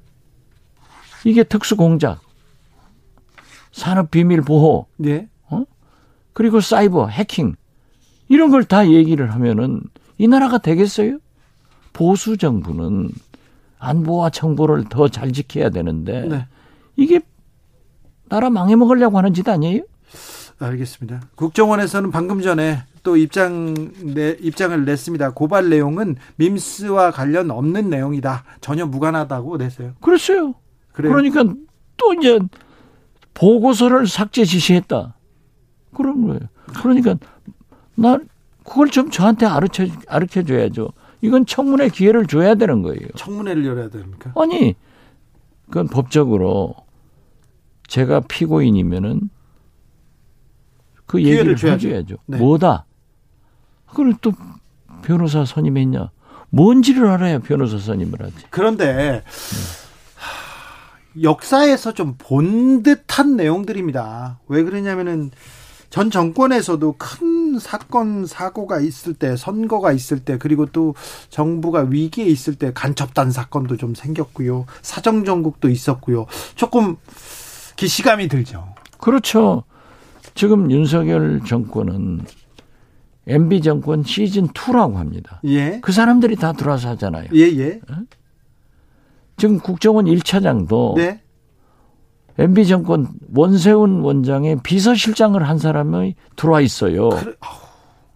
이게 특수 공작, 산업 비밀 보호, 네. 어? 그리고 사이버 해킹 이런 걸 다 얘기를 하면은 이 나라가 되겠어요? 보수 정부는 안보와 정보를 더 잘 지켜야 되는데 네. 이게 나라 망해 먹으려고 하는 짓 아니에요? 알겠습니다. 국정원에서는 방금 전에 또 입장 내 입장을 냈습니다. 고발 내용은 밈스와 관련 없는 내용이다. 전혀 무관하다고 냈어요. 그랬어요. 그래요. 그러니까 또 이제 보고서를 삭제 지시했다. 그런 거예요. 그러니까 나 그걸 좀 저한테 가르쳐 가르쳐 줘야죠. 이건 청문회 기회를 줘야 되는 거예요. 청문회를 열어야 됩니까? 아니, 그건 법적으로 제가 피고인이면은 그 얘기를 해줘야죠. 네. 뭐다? 그걸 또 변호사 선임했냐? 뭔지를 알아야 변호사 선임을 하지. 그런데 네. 역사에서 좀 본 듯한 내용들입니다. 왜 그러냐면은 전 정권에서도 큰 사건 사고가 있을 때 선거가 있을 때 그리고 또 정부가 위기에 있을 때 간첩단 사건도 좀 생겼고요 사정 정국도 있었고요 조금 기시감이 들죠. 그렇죠. 지금 윤석열 정권은 MB 정권 시즌 2라고 합니다. 예. 그 사람들이 다 들어와서 하잖아요. 예, 예. 어? 지금 국정원 1차장도 네. MB 정권 원세훈 원장의 비서실장을 한 사람이 들어와 있어요. 그래,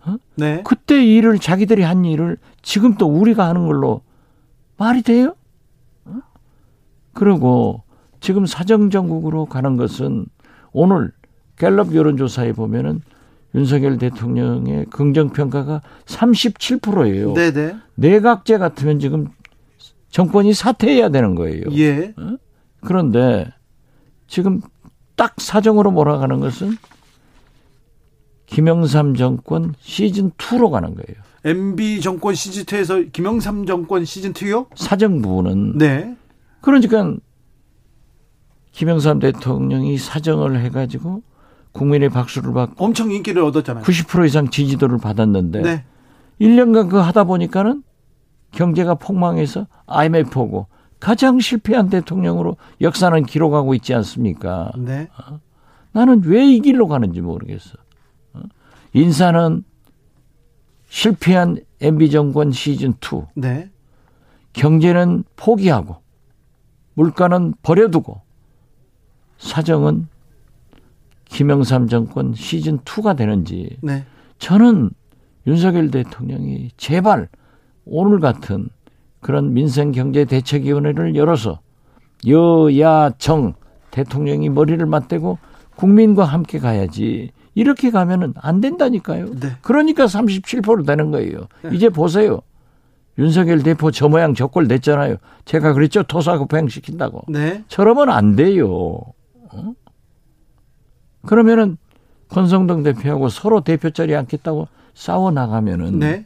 어? 네. 그때 일을 자기들이 한 일을 지금 또 우리가 하는 걸로 말이 돼요? 어? 그리고 지금 사정정국으로 가는 것은 오늘 갤럽 여론조사에 보면은 윤석열 대통령의 긍정평가가 37%예요. 네네. 내각제 같으면 지금 정권이 사퇴해야 되는 거예요. 예. 어? 그런데 지금 딱 사정으로 몰아가는 것은 김영삼 정권 시즌 2로 가는 거예요. MB 정권 시즌 2에서 김영삼 정권 시즌 2요? 사정 부분은 네. 그러니까 김영삼 대통령이 사정을 해가지고 국민의 박수를 받고 엄청 인기를 얻었잖아요. 90% 이상 지지도를 받았는데 네. 1년간 그 하다 보니까는 경제가 폭망해서 IMF 오고 가장 실패한 대통령으로 역사는 기록하고 있지 않습니까? 네. 어? 나는 왜 이 길로 가는지 모르겠어. 어? 인사는 실패한 MB 정권 시즌 2. 네. 경제는 포기하고 물가는 버려두고 사정은 김영삼 정권 시즌 2가 되는지 네. 저는 윤석열 대통령이 제발 오늘 같은 그런 민생경제대책위원회를 열어서 여야정 대통령이 머리를 맞대고 국민과 함께 가야지 이렇게 가면은 안 된다니까요. 네. 그러니까 37% 되는 거예요. 네. 이제 보세요. 윤석열 대표 저 모양 저꼴 냈잖아요. 제가 그랬죠. 토사구팽 시킨다고. 네. 저러면 안 돼요. 어? 그러면은 권성동 대표하고 서로 대표 자리에 앉겠다고 싸워 나가면은 네.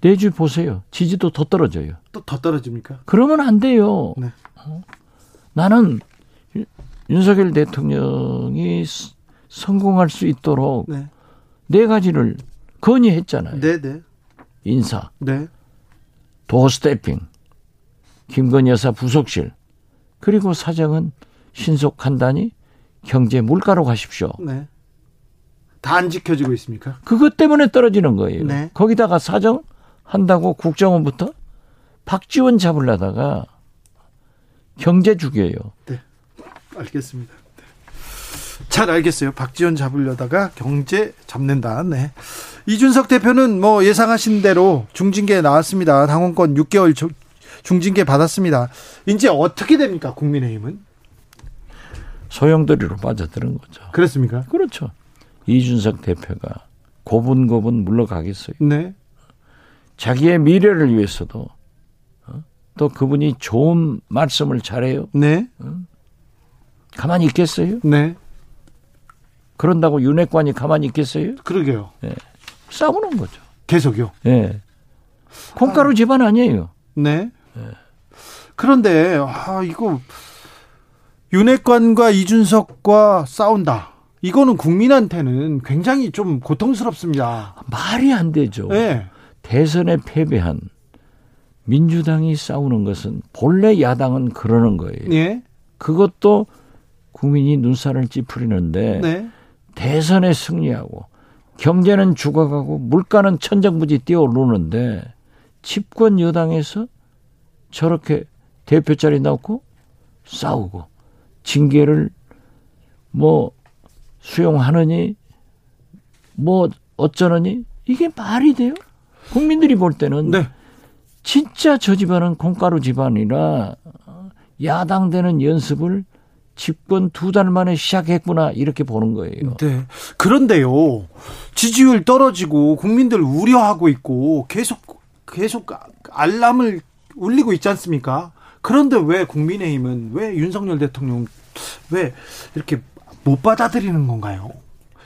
내주 보세요. 지지도 더 떨어져요. 또 더 떨어집니까? 그러면 안 돼요. 네. 어? 나는 윤석열 대통령이 성공할 수 있도록 네. 네 가지를 건의했잖아요. 네, 네. 인사, 네. 도어 스태핑, 김건희 여사 부속실, 그리고 사정은 신속한다니 경제 물가로 가십시오. 네. 다 안 지켜지고 있습니까? 그것 때문에 떨어지는 거예요. 네. 거기다가 사정 한다고 국정원부터 박지원 잡으려다가 경제 죽여요. 네. 알겠습니다. 네. 잘 알겠어요. 박지원 잡으려다가 경제 잡는다. 네. 이준석 대표는 뭐 예상하신 대로 중징계 나왔습니다. 당원권 6개월 중징계 받았습니다. 이제 어떻게 됩니까? 국민의힘은? 소용돌이로 빠져드는 거죠. 그렇습니까? 그렇죠. 이준석 대표가 고분고분 물러가겠어요. 네. 자기의 미래를 위해서도 어? 또 그분이 좋은 말씀을 잘해요. 네. 어? 가만히 있겠어요? 네. 그런다고 윤핵관이 가만히 있겠어요? 그러게요. 네. 싸우는 거죠. 계속요? 네. 콩가루 아. 집안 아니에요. 네. 네. 그런데 아 이거 윤핵관과 이준석과 싸운다. 이거는 국민한테는 굉장히 좀 고통스럽습니다. 말이 안 되죠. 네. 대선에 패배한 민주당이 싸우는 것은 본래 야당은 그러는 거예요. 네. 그것도 국민이 눈살을 찌푸리는데 네. 대선에 승리하고 경제는 죽어가고 물가는 천정부지 뛰어오르는데 집권 여당에서 저렇게 대표 자리 넣고 싸우고 징계를 뭐 수용하느니 뭐 어쩌느니 이게 말이 돼요? 국민들이 볼 때는 네. 진짜 저 집안은 콩가루 집안이라 야당 되는 연습을 집권 두 달 만에 시작했구나 이렇게 보는 거예요. 네. 그런데요. 지지율 떨어지고 국민들 우려하고 있고 계속 계속 알람을 울리고 있지 않습니까? 그런데 왜 국민의힘은 왜 윤석열 대통령 왜 이렇게 못 받아들이는 건가요?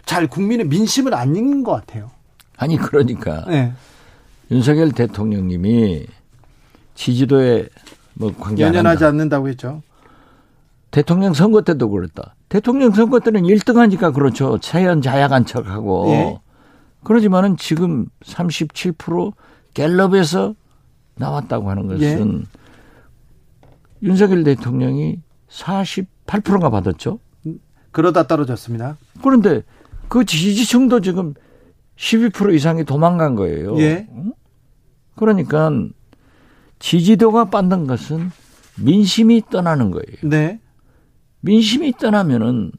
잘 국민의 민심을 안 읽는 것 같아요. 아니 그러니까 네. 윤석열 대통령님이 지지도에 뭐 관계 연연하지 않는다고 했죠. 대통령 선거 때도 그랬다. 대통령 선거 때는 1등 하니까 그렇죠. 차연자약한 척하고. 예. 그러지만은 지금 37% 갤럽에서 나왔다고 하는 것은 예. 윤석열 대통령이 48%가 받았죠. 그러다 떨어졌습니다. 그런데 그 지지층도 지금 12% 이상이 도망간 거예요. 예. 그러니까 지지도가 빠는 것은 민심이 떠나는 거예요. 네. 민심이 떠나면은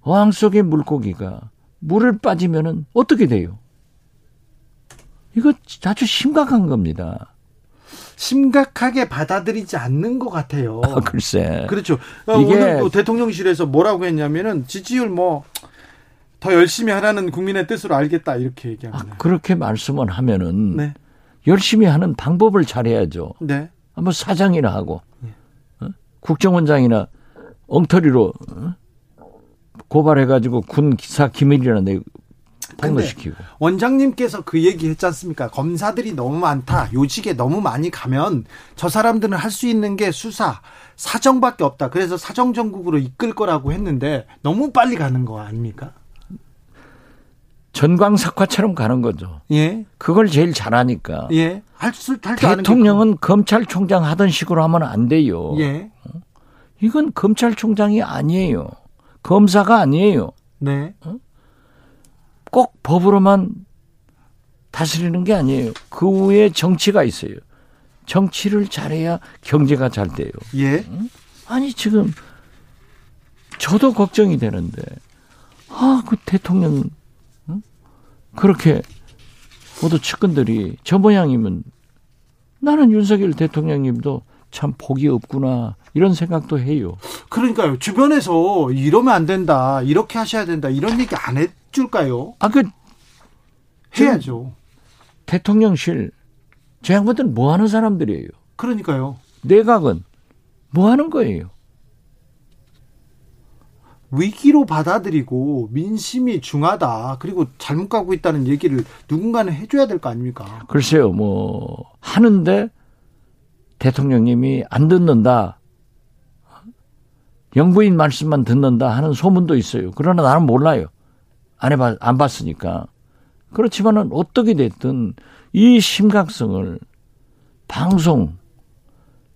어항 속의 물고기가 물을 빠지면은 어떻게 돼요? 이거 아주 심각한 겁니다. 심각하게 받아들이지 않는 것 같아요. 아, 글쎄. 그렇죠. 어, 이게 오늘 또 대통령실에서 뭐라고 했냐면은 지지율 뭐 더 열심히 하라는 국민의 뜻으로 알겠다 이렇게 얘기합니다. 아, 그렇게 말씀을 하면은 네. 열심히 하는 방법을 잘해야죠. 네. 한번 사장이나 하고 네. 어? 국정원장이나 엉터리로 어? 고발해가지고 군 기사 기밀이나 내 폭로시키고. 원장님께서 그 얘기 했지 않습니까? 검사들이 너무 많다. 요직에 너무 많이 가면 저 사람들은 할 수 있는 게 수사, 사정밖에 없다. 그래서 사정정국으로 이끌 거라고 했는데 너무 빨리 가는 거 아닙니까? 전광석화처럼 가는 거죠. 예. 그걸 제일 잘하니까. 예. 할수 할 대통령은 검찰총장 하던 식으로 하면 안 돼요. 예. 이건 검찰총장이 아니에요. 검사가 아니에요. 네. 어? 꼭 법으로만 다스리는 게 아니에요. 그 후에 정치가 있어요. 정치를 잘해야 경제가 잘 돼요. 예. 응? 아니 지금 저도 걱정이 되는데 아 그 대통령 응? 그렇게 모두 측근들이 저 모양이면 나는 윤석열 대통령님도 참 복이 없구나 이런 생각도 해요. 그러니까요. 주변에서 이러면 안 된다, 이렇게 하셔야 된다 이런 얘기 안 해줄까요? 아 그 해야죠. 대통령실 저 양반들은 뭐 하는 사람들이에요? 그러니까요. 내각은 뭐 하는 거예요? 위기로 받아들이고 민심이 중하다. 그리고 잘못 가고 있다는 얘기를 누군가는 해줘야 될 거 아닙니까? 글쎄요, 뭐 하는데 대통령님이 안 듣는다. 영부인 말씀만 듣는다 하는 소문도 있어요. 그러나 나는 몰라요. 안 해봤, 안 봤으니까. 그렇지만은 어떻게 됐든 이 심각성을 방송,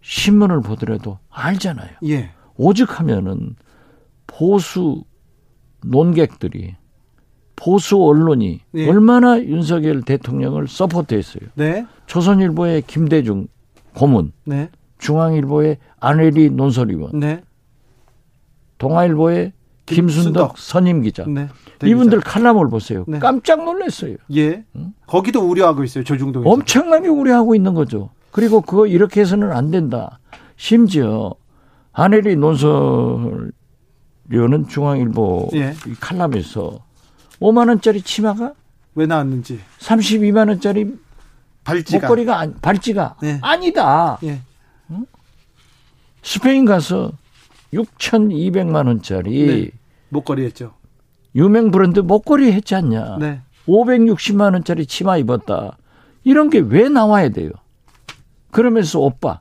신문을 보더라도 알잖아요. 예. 오죽하면은 보수 논객들이 보수 언론이 네. 얼마나 윤석열 대통령을 서포트했어요. 네. 조선일보의 김대중 고문, 네. 중앙일보의 안혜리 논설위원, 네. 동아일보의 김순덕, 선임 기자. 네. 이분들 칼럼을 보세요. 네. 깜짝 놀랐어요. 예. 응? 거기도 우려하고 있어요. 조중동. 엄청나게 우려하고 있는 거죠. 그리고 그거 이렇게 해서는 안 된다. 심지어 안혜리 논설 위원은 중앙일보 예. 칼럼에서 5만 원짜리 치마가 왜 나왔는지 32만 원짜리 발찌가 목걸이가 아니, 발찌가 네. 아니다. 예. 응? 스페인 가서 6,200만 원짜리 네. 목걸이 했죠. 유명 브랜드 목걸이 했지 않냐. 네. 560만 원짜리 치마 입었다. 이런 게 왜 나와야 돼요? 그러면서 오빠.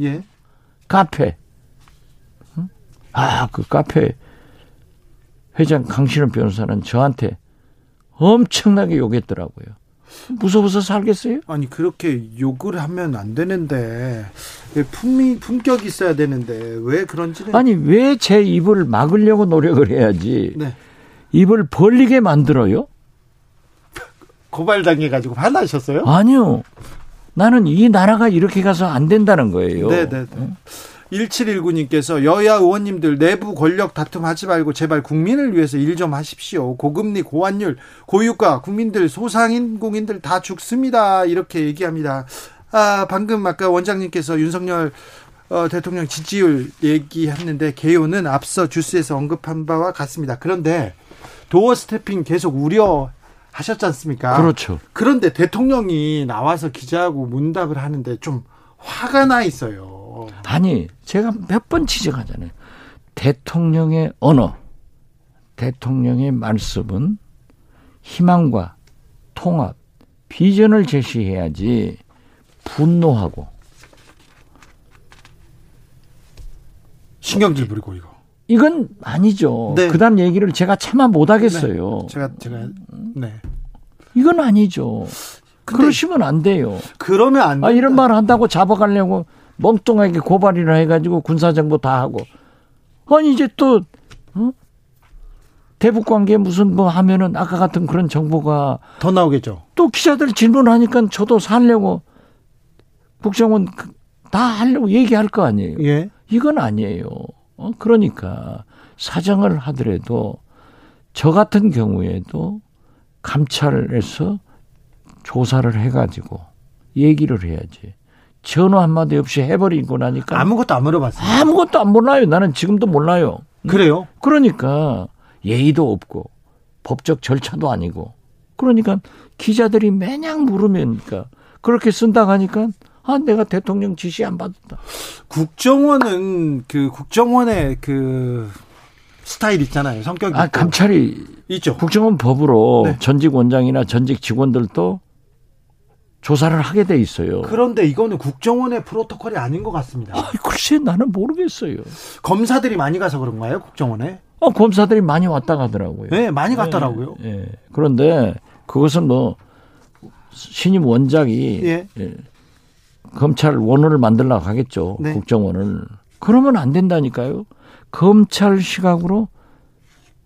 예. 카페. 응? 아, 그 카페 회장 강신원 변호사는 저한테 엄청나게 욕했더라고요. 무서워서 살겠어요? 아니 그렇게 욕을 하면 안 되는데 품이 품격 있어야 되는데 왜 그런지는 아니 왜 제 입을 막으려고 노력을 해야지 네. 입을 벌리게 만들어요? 고발당해 가지고 화나셨어요? 아니요. 나는 이 나라가 이렇게 가서 안 된다는 거예요. 네, 네. 네. 1719님께서 여야 의원님들 내부 권력 다툼 하지 말고 제발 국민을 위해서 일 좀 하십시오. 고금리, 고환율, 고유가, 국민들, 소상인공인들 다 죽습니다. 이렇게 얘기합니다. 아, 방금 아까 원장님께서 윤석열 어, 대통령 지지율 얘기했는데 개요는 앞서 주스에서 언급한 바와 같습니다. 그런데 도어 스태핑 계속 우려 하셨지 않습니까? 그렇죠. 그런데 대통령이 나와서 기자하고 문답을 하는데 좀 화가 나 있어요. 아니, 제가 몇 번 지적하잖아요. 대통령의 언어, 대통령의 말씀은 희망과 통합, 비전을 제시해야지 분노하고 신경질 부리고 이거. 이건 아니죠. 네. 그다음 얘기를 제가 차마 못 하겠어요. 네. 제가 제가 네. 이건 아니죠. 그러시면 안 돼요. 그러면 안 아, 이런 말 한다고 잡아가려고 멍뚱하게 고발이나 해가지고 군사정보 다 하고. 아니, 이제 또, 어? 대북 관계 무슨 뭐 하면은 아까 같은 그런 정보가. 더 나오겠죠. 또 기자들 질문하니까 저도 살려고 국정원 그다 하려고 얘기할 거 아니에요. 예. 이건 아니에요. 어? 그러니까 사정을 하더라도 저 같은 경우에도 감찰에서 조사를 해가지고 얘기를 해야지. 전화 한마디 없이 해버리고 나니까 아무것도 안 물어봤어요. 아무것도 안 몰라요. 나는 지금도 몰라요. 그래요? 그러니까 예의도 없고 법적 절차도 아니고 그러니까 기자들이 매냥 물으면니까 그렇게 쓴다 하니까 아 내가 대통령 지시 안 받았다. 국정원은 그 국정원의 그 스타일 있잖아요. 성격이 아 감찰이 있죠. 국정원 법으로 네. 전직 원장이나 전직 직원들도 조사를 하게 돼 있어요. 그런데 이거는 국정원의 프로토콜이 아닌 것 같습니다. 아, 글쎄 나는 모르겠어요. 검사들이 많이 가서 그런가요, 국정원에? 어, 검사들이 많이 왔다 가더라고요. 네, 많이 갔더라고요. 네, 네. 그런데 그것은 뭐 신임 원장이 예. 예. 검찰 원을 만들려고 하겠죠. 네. 국정원을. 그러면 안 된다니까요. 검찰 시각으로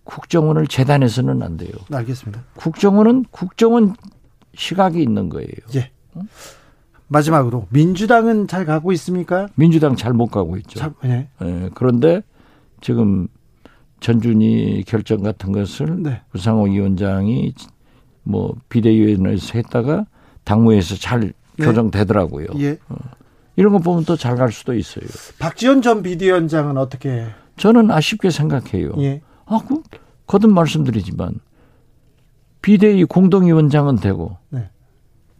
국정원을 재단해서는 안 돼요. 알겠습니다. 국정원은 국정원 시각이 있는 거예요. 예. 마지막으로 민주당은 잘 가고 있습니까? 민주당 잘 못 가고 있죠. 잘, 네. 예, 그런데 지금 전준희 결정 같은 것을 네. 우상호 위원장이 뭐 비대위원회에서 했다가 당무에서 잘 네. 교정되더라고요. 예. 어. 이런 거 보면 또 잘 갈 수도 있어요. 박지원 전 비대위원장은 어떻게? 저는 아쉽게 생각해요. 예. 아, 그 거듭 말씀드리지만 비대위 공동위원장은 되고 네.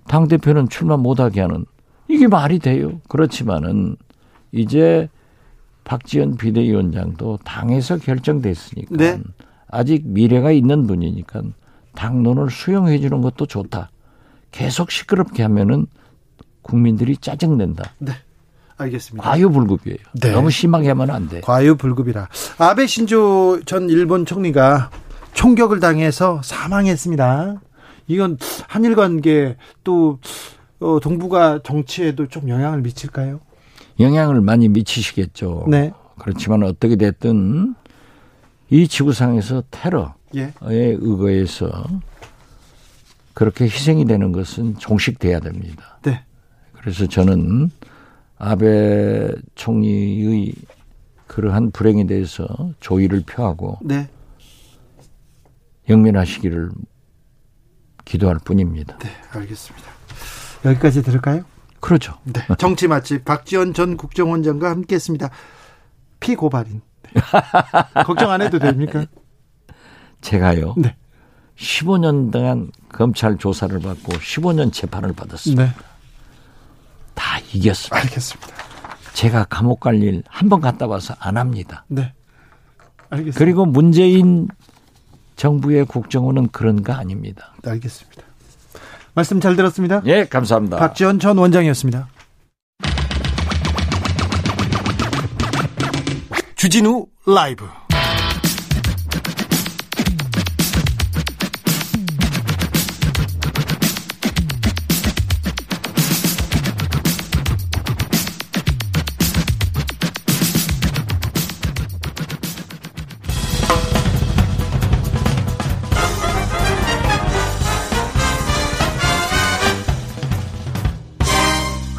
당 대표는 출마 못하게 하는 이게 말이 돼요. 그렇지만은 이제 박지원 비대위원장도 당에서 결정됐으니까 네. 아직 미래가 있는 분이니까 당론을 수용해 주는 것도 좋다. 계속 시끄럽게 하면은 국민들이 짜증 낸다. 네. 알겠습니다. 과유불급이에요. 네. 너무 심하게 하면 안 돼. 과유불급이라. 아베 신조 전 일본 총리가 총격을 당해서 사망했습니다. 이건 한일 관계 또 어, 동북아 정치에도 좀 영향을 미칠까요? 영향을 많이 미치시겠죠. 네. 그렇지만 어떻게 됐든 이 지구상에서 테러, 예. 의거해서 그렇게 희생이 되는 것은 종식돼야 됩니다. 네. 그래서 저는 아베 총리의 그러한 불행에 대해서 조의를 표하고 네. 영면하시기를 기도할 뿐입니다. 네, 알겠습니다. 여기까지 들을까요? 그렇죠. 네, 정치 맛집 박지원 전 국정원장과 함께했습니다. 피고발인. 네. 걱정 안 해도 됩니까? 제가요. 네. 15년 동안 검찰 조사를 받고 15년 재판을 받았습니다. 네. 다 이겼습니다. 알겠습니다. 제가 감옥 갈 일 한 번 갔다 와서 안 합니다. 네. 알겠습니다. 그리고 문재인 정부의 국정원은 그런 거 아닙니다. 알겠습니다. 말씀 잘 들었습니다. 예, 감사합니다. 박지원 전 원장이었습니다. 주진우 라이브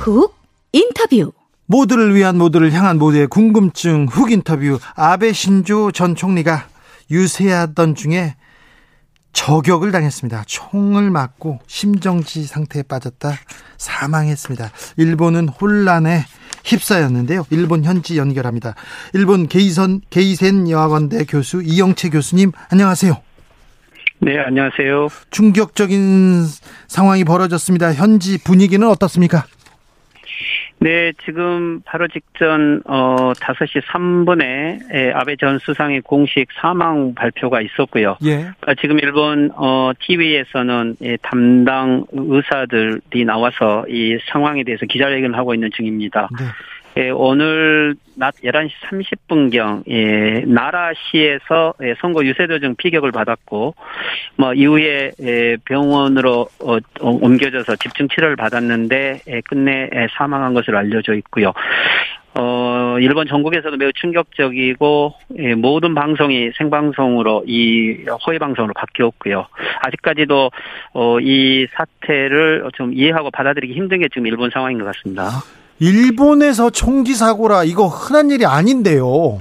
훅 인터뷰 모두를 위한 모두를 향한 모두의 궁금증 훅 인터뷰 아베 신조 전 총리가 유세하던 중에 저격을 당했습니다. 총을 맞고 심정지 상태에 빠졌다 사망했습니다. 일본은 혼란에 휩싸였는데요. 일본 현지 연결합니다. 일본 게이선 게이센 여학원대 교수 이영채 교수님 안녕하세요. 네, 안녕하세요. 충격적인 상황이 벌어졌습니다. 현지 분위기는 어떻습니까? 네, 지금 바로 직전 어 5시 3분에 예, 아베 전 수상의 공식 사망 발표가 있었고요. 예. 아, 지금 일본 어 TV에서는 예, 담당 의사들이 나와서 이 상황에 대해서 기자회견을 하고 있는 중입니다. 네. 예, 오늘 낮 11시 30분경 예, 나라시에서 예, 선거 유세도중 피격을 받았고 뭐 이후에 예, 병원으로 어, 어, 옮겨져서 집중 치료를 받았는데 예, 끝내 예, 사망한 것으로 알려져 있고요. 어, 일본 전국에서도 매우 충격적이고, 예, 모든 방송이 생방송으로 이 호의 방송으로 바뀌었고요. 아직까지도, 어, 이 사태를 좀 이해하고 받아들이기 힘든 게 지금 일본 상황인 것 같습니다. 일본에서 총기 사고라 이거 흔한 일이 아닌데요.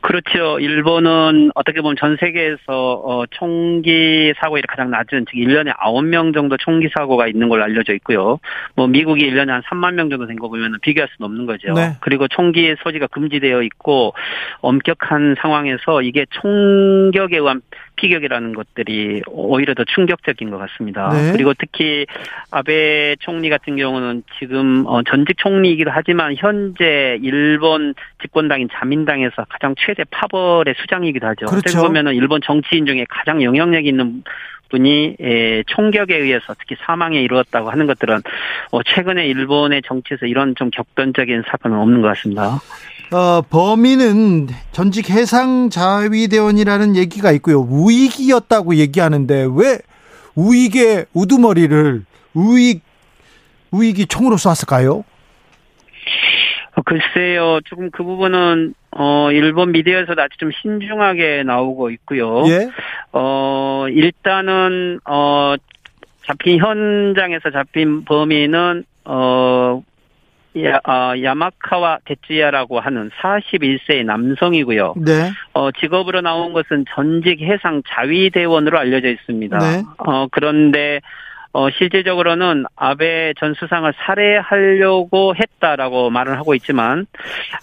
그렇죠. 일본은 어떻게 보면 전 세계에서 어, 총기 사고율이 가장 낮은 즉 1년에 9명 정도 총기 사고가 있는 걸로 알려져 있고요. 뭐 미국이 1년에 한 3만 명 정도 된 거 보면 비교할 수는 없는 거죠. 네. 그리고 총기의 소지가 금지되어 있고 엄격한 상황에서 이게 총격에 의한 피격이라는 것들이 오히려 더 충격적인 것 같습니다. 네. 그리고 특히 아베 총리 같은 경우는 지금 어, 전직 총리이기도 하지만 현재 일본 집권당인 자민당에서 가장 최대 파벌의 수장이기도 하죠. 그렇죠. 어떻게 보면은 일본 정치인 중에 가장 영향력 있는 분이 예, 총격에 의해서 특히 사망에 이르렀다고 하는 것들은 어, 최근에 일본의 정치에서 이런 좀 격변적인 사건은 없는 것 같습니다. 어, 범인은 전직 해상자위대원이라는 얘기가 있고요. 우익이었다고 얘기하는데 왜 우익의 우두머리를 우익 우익이 총으로 쐈을까요? 어, 글쎄요, 조금 그 부분은 어 일본 미디어에서도 아주 좀 신중하게 나오고 있고요. 예? 어 일단은 어 잡힌 현장에서 잡힌 범인은 어 야, 어, 야마카와 데츠야라고 하는 41세의 남성이고요. 네. 어, 직업으로 나온 것은 전직 해상 자위대원으로 알려져 있습니다. 네. 어, 그런데 어, 실질적으로는 아베 전 수상을 살해하려고 했다라고 말을 하고 있지만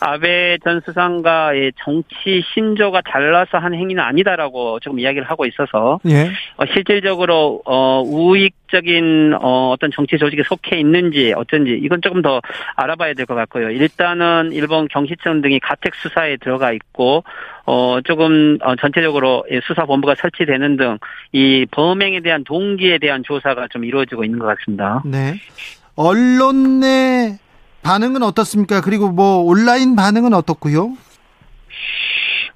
아베 전 수상과의 정치 신조가 달라서 한 행위는 아니다라고 지금 이야기를 하고 있어서 예. 어, 실질적으로 어, 우익적인 어, 어떤 정치 조직에 속해 있는지 어쩐지 이건 조금 더 알아봐야 될 것 같고요. 일단은 일본 경시청 등이 가택 수사에 들어가 있고 어, 조금, 어, 전체적으로 수사 본부가 설치되는 등 이 범행에 대한 동기에 대한 조사가 좀 이루어지고 있는 것 같습니다. 네. 언론 내 반응은 어떻습니까? 그리고 뭐 온라인 반응은 어떻고요?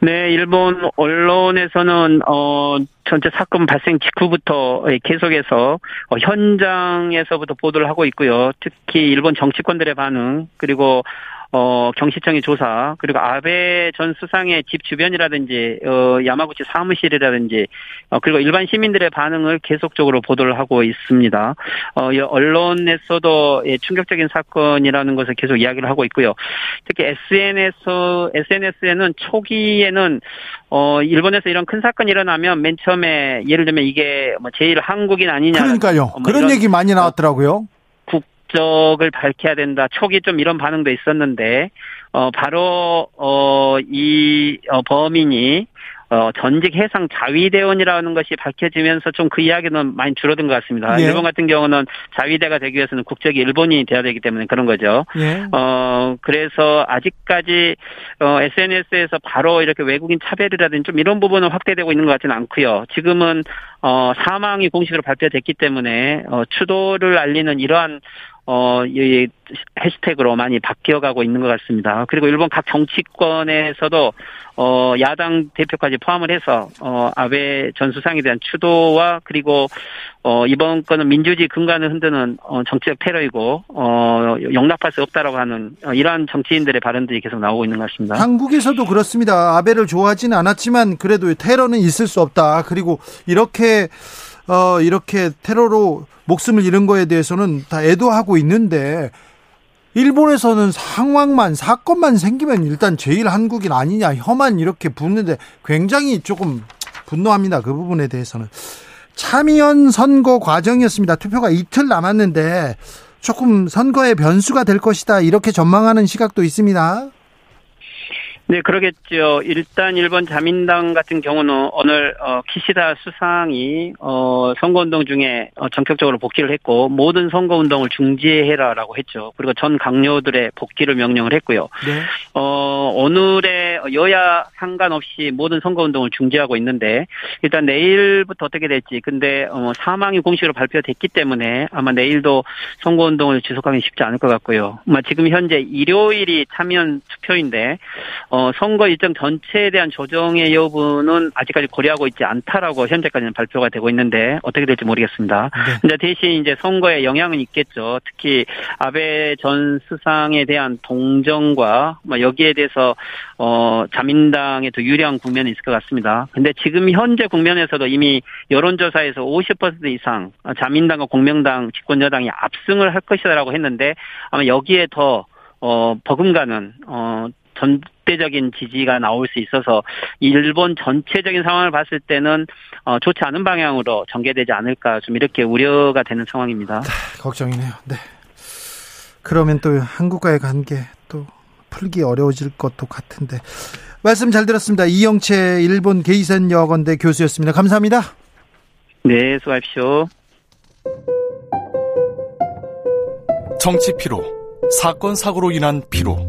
네, 일본 언론에서는 어 전체 사건 발생 직후부터 계속해서 어, 현장에서부터 보도를 하고 있고요. 특히 일본 정치권들의 반응 그리고 어, 경시청의 조사, 그리고 아베 전 수상의 집 주변이라든지, 어, 야마구치 사무실이라든지, 어, 그리고 일반 시민들의 반응을 계속적으로 보도를 하고 있습니다. 어, 언론에서도 예, 충격적인 사건이라는 것을 계속 이야기를 하고 있고요. 특히 SNS, SNS에는 초기에는, 어, 일본에서 이런 큰 사건이 일어나면 맨 처음에 예를 들면 이게 뭐 제일 한국인 아니냐. 그러니까요. 뭐 그런 얘기 많이 나왔더라고요. 국적을 밝혀야 된다. 초기 좀 이런 반응도 있었는데 어 바로 어이 어, 범인이 어, 전직 해상 자위대원이라는 것이 밝혀지면서 좀 그 이야기는 많이 줄어든 것 같습니다. 예. 일본 같은 경우는 자위대가 되기 위해서는 국적이 일본이 돼야 되기 때문에 그런 거죠. 예. 어, 그래서 아직까지, 어, SNS에서 바로 이렇게 외국인 차별이라든지 좀 이런 부분은 확대되고 있는 것 같지는 않고요. 지금은, 어, 사망이 공식으로 발표됐기 때문에, 어, 추도를 알리는 이러한 어, 이 해시태그로 많이 바뀌어가고 있는 것 같습니다. 그리고 일본 각 정치권에서도 어, 야당 대표까지 포함을 해서 어, 아베 전 수상에 대한 추도와 그리고 어, 이번 건은 민주주의 근간을 흔드는 어, 정치적 테러이고 어, 용납할 수 없다라고 하는 어, 이러한 정치인들의 발언들이 계속 나오고 있는 것 같습니다. 한국에서도 그렇습니다. 아베를 좋아하지는 않았지만 그래도 테러는 있을 수 없다. 그리고 이렇게 어, 이렇게 테러로 목숨을 잃은 거에 대해서는 다 애도하고 있는데 일본에서는 상황만 사건만 생기면 일단 제일 한국인 아니냐 혐한 이렇게 붙는데 굉장히 조금 분노합니다. 그 부분에 대해서는 참의원 선거 과정이었습니다. 투표가 이틀 남았는데 조금 선거의 변수가 될 것이다 이렇게 전망하는 시각도 있습니다. 네, 그러겠죠. 일단 일본 자민당 같은 경우는 오늘 어, 키시다 수상이 어, 선거운동 중에 어, 전격적으로 복귀를 했고 모든 선거운동을 중지해라라고 했죠. 그리고 전 강요들의 복귀를 명령을 했고요. 네. 어, 오늘의 여야 상관없이 모든 선거운동을 중지하고 있는데 일단 내일부터 어떻게 될지 근데 어, 사망이 공식으로 발표됐기 때문에 아마 내일도 선거운동을 지속하기 쉽지 않을 것 같고요. 아마 지금 현재 일요일이 참여 투표인데 어, 어, 선거 일정 전체에 대한 조정의 여부는 아직까지 고려하고 있지 않다라고 현재까지는 발표가 되고 있는데 어떻게 될지 모르겠습니다. 네. 근데 대신 이제 선거에 영향은 있겠죠. 특히 아베 전 수상에 대한 동정과 뭐 여기에 대해서 어, 자민당에 더 유리한 국면이 있을 것 같습니다. 근데 지금 현재 국면에서도 이미 여론조사에서 50% 이상 자민당과 공명당 집권 여당이 압승을 할 것이다라고 했는데 아마 여기에 더 어, 버금가는, 어, 전대적인 지지가 나올 수 있어서 일본 전체적인 상황을 봤을 때는 어, 좋지 않은 방향으로 전개되지 않을까 좀 이렇게 우려가 되는 상황입니다. 네, 걱정이네요. 네. 그러면 또 한국과의 관계 또 풀기 어려워질 것도 같은데 말씀 잘 들었습니다. 이영채 일본 게이센 여건대 교수였습니다. 감사합니다. 네, 수고하십시오. 정치 피로, 사건 사고로 인한 피로.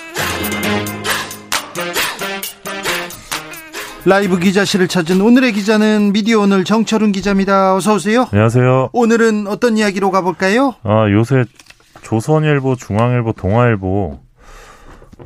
라이브 기자실을 찾은 오늘의 기자는 미디어 오늘 정철훈 기자입니다. 어서 오세요. 안녕하세요. 오늘은 어떤 이야기로 가볼까요? 아 요새 조선일보, 중앙일보, 동아일보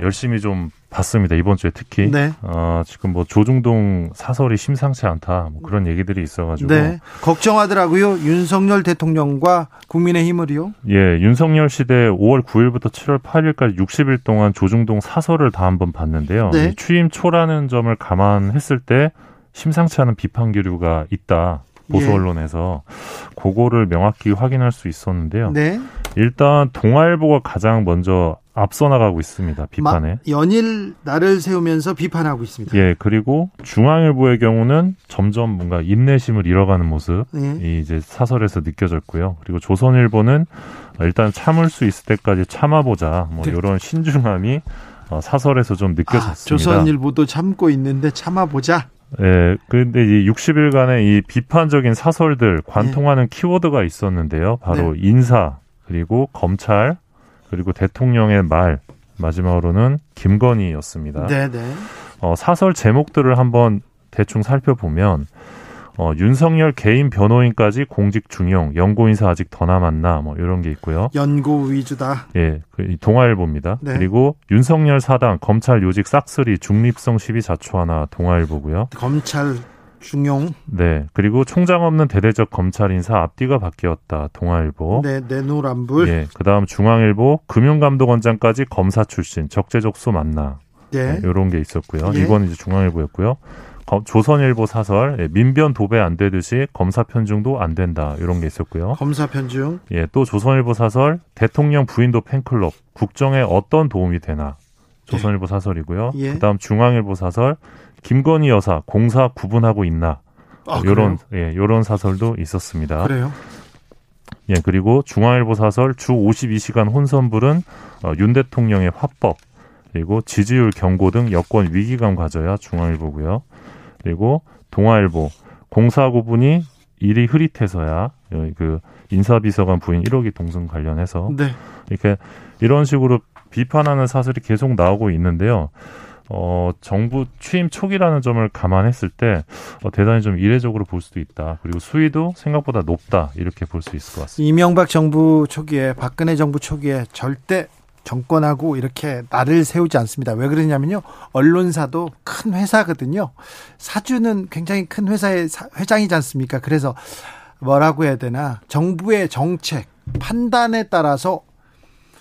열심히 좀 봤습니다. 이번 주에 특히. 네. 어, 지금 뭐 조중동 사설이 심상치 않다. 뭐 그런 얘기들이 있어가지고. 네. 걱정하더라고요. 윤석열 대통령과 국민의힘을요. 예, 윤석열 시대 5월 9일부터 7월 8일까지 60일 동안 조중동 사설을 다 한번 봤는데요. 네. 취임 초라는 점을 감안했을 때 심상치 않은 비판 기류가 있다. 보수 예. 언론에서 예. 그거를 명확히 확인할 수 있었는데요. 네. 일단 동아일보가 가장 먼저 앞서 나가고 있습니다. 비판에. 연일 날을 세우면서 비판하고 있습니다. 예, 그리고 중앙일보의 경우는 점점 뭔가 인내심을 잃어가는 모습이 예. 이제 사설에서 느껴졌고요. 그리고 조선일보는 일단 참을 수 있을 때까지 참아보자. 뭐 네. 이런 신중함이 어, 사설에서 좀 느껴졌습니다. 아, 조선일보도 참고 있는데 참아보자. 예, 근데 이 60일간의 이 비판적인 사설들 관통하는 네. 키워드가 있었는데요. 바로 네. 인사, 그리고 검찰, 그리고 대통령의 말, 마지막으로는 김건희였습니다. 네네. 네. 어, 사설 제목들을 한번 대충 살펴보면 어, 윤석열 개인 변호인까지 공직 중용, 연고 인사 아직 더 남았나, 뭐 이런 게 있고요. 연고 위주다. 예, 그 동아일보입니다. 네. 그리고 윤석열 사당 검찰 요직 싹쓸이 중립성 시비 자초하나 동아일보고요. 검찰 중용. 네, 그리고 총장 없는 대대적 검찰 인사 앞뒤가 바뀌었다 동아일보. 네, 내노란불. 예, 그다음 중앙일보 금융감독원장까지 검사 출신 적재적소 만나. 네, 이런 게 있었고요. 예. 이건 이제 중앙일보였고요. 조선일보 사설 예, 민변 도배 안 되듯이 검사 편중도 안 된다 이런 게 있었고요. 검사 편중. 예, 또 조선일보 사설 대통령 부인도 팬클럽 국정에 어떤 도움이 되나 조선일보 사설이고요. 예. 그다음 중앙일보 사설 김건희 여사 공사 구분하고 있나 아, 요런 예, 요런 사설도 있었습니다. 그래요? 예, 그리고 중앙일보 사설 주 52시간 혼선불은 어, 윤 대통령의 화법 그리고 지지율 경고 등 여권 위기감 가져야 중앙일보고요. 그리고 동아일보 공사 구분이 일이 흐릿해서야 그 인사비서관 부인 1억이 동승 관련해서 네. 이렇게 이런 식으로 비판하는 사설이 계속 나오고 있는데요. 어, 정부 취임 초기라는 점을 감안했을 때 어, 대단히 좀 이례적으로 볼 수도 있다. 그리고 수위도 생각보다 높다. 이렇게 볼 수 있을 것 같습니다. 이명박 정부 초기에 박근혜 정부 초기에 절대 정권하고 이렇게 나를 세우지 않습니다. 왜 그러냐면요. 언론사도 큰 회사거든요. 사주는 굉장히 큰 회사의 회장이지 않습니까? 그래서 뭐라고 해야 되나. 정부의 정책, 판단에 따라서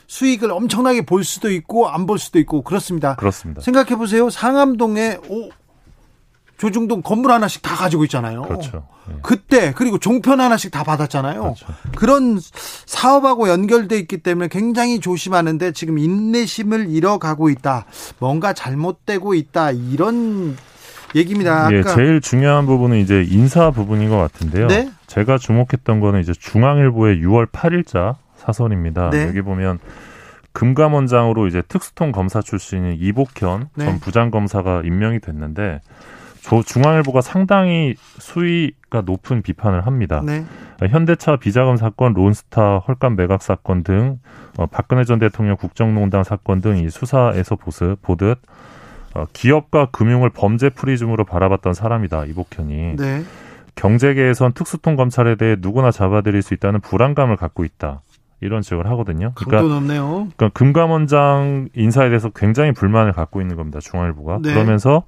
수익을 엄청나게 볼 수도 있고 안 볼 수도 있고 그렇습니다. 그렇습니다. 생각해 보세요. 상암동에 오 조중동 건물 하나씩 다 가지고 있잖아요. 그렇죠. 네. 그때 그리고 종편 하나씩 다 받았잖아요. 그렇죠. 그런 사업하고 연결돼 있기 때문에 굉장히 조심하는데 지금 인내심을 잃어가고 있다. 뭔가 잘못되고 있다. 이런 얘기입니다. 예, 제일 중요한 부분은 이제 인사 부분인 것 같은데요. 네? 제가 주목했던 거는 이제 중앙일보의 6월 8일자 사설입니다. 네? 여기 보면 금감원장으로 이제 특수통 검사 출신인 이복현 네. 전 부장검사가 임명이 됐는데 조, 중앙일보가 상당히 수위가 높은 비판을 합니다. 네. 현대차 비자금 사건, 론스타 헐값 매각 사건 등 어, 박근혜 전 대통령 국정농단 사건 등 이 수사에서 보스, 보듯 어, 기업과 금융을 범죄 프리즘으로 바라봤던 사람이다 이복현이. 네. 경제계에선 특수통 검찰에 대해 누구나 잡아들일 수 있다는 불안감을 갖고 있다. 이런 지적을 하거든요. 그러니까, 높네요. 그러니까 금감원장 인사에 대해서 굉장히 불만을 갖고 있는 겁니다. 중앙일보가. 네. 그러면서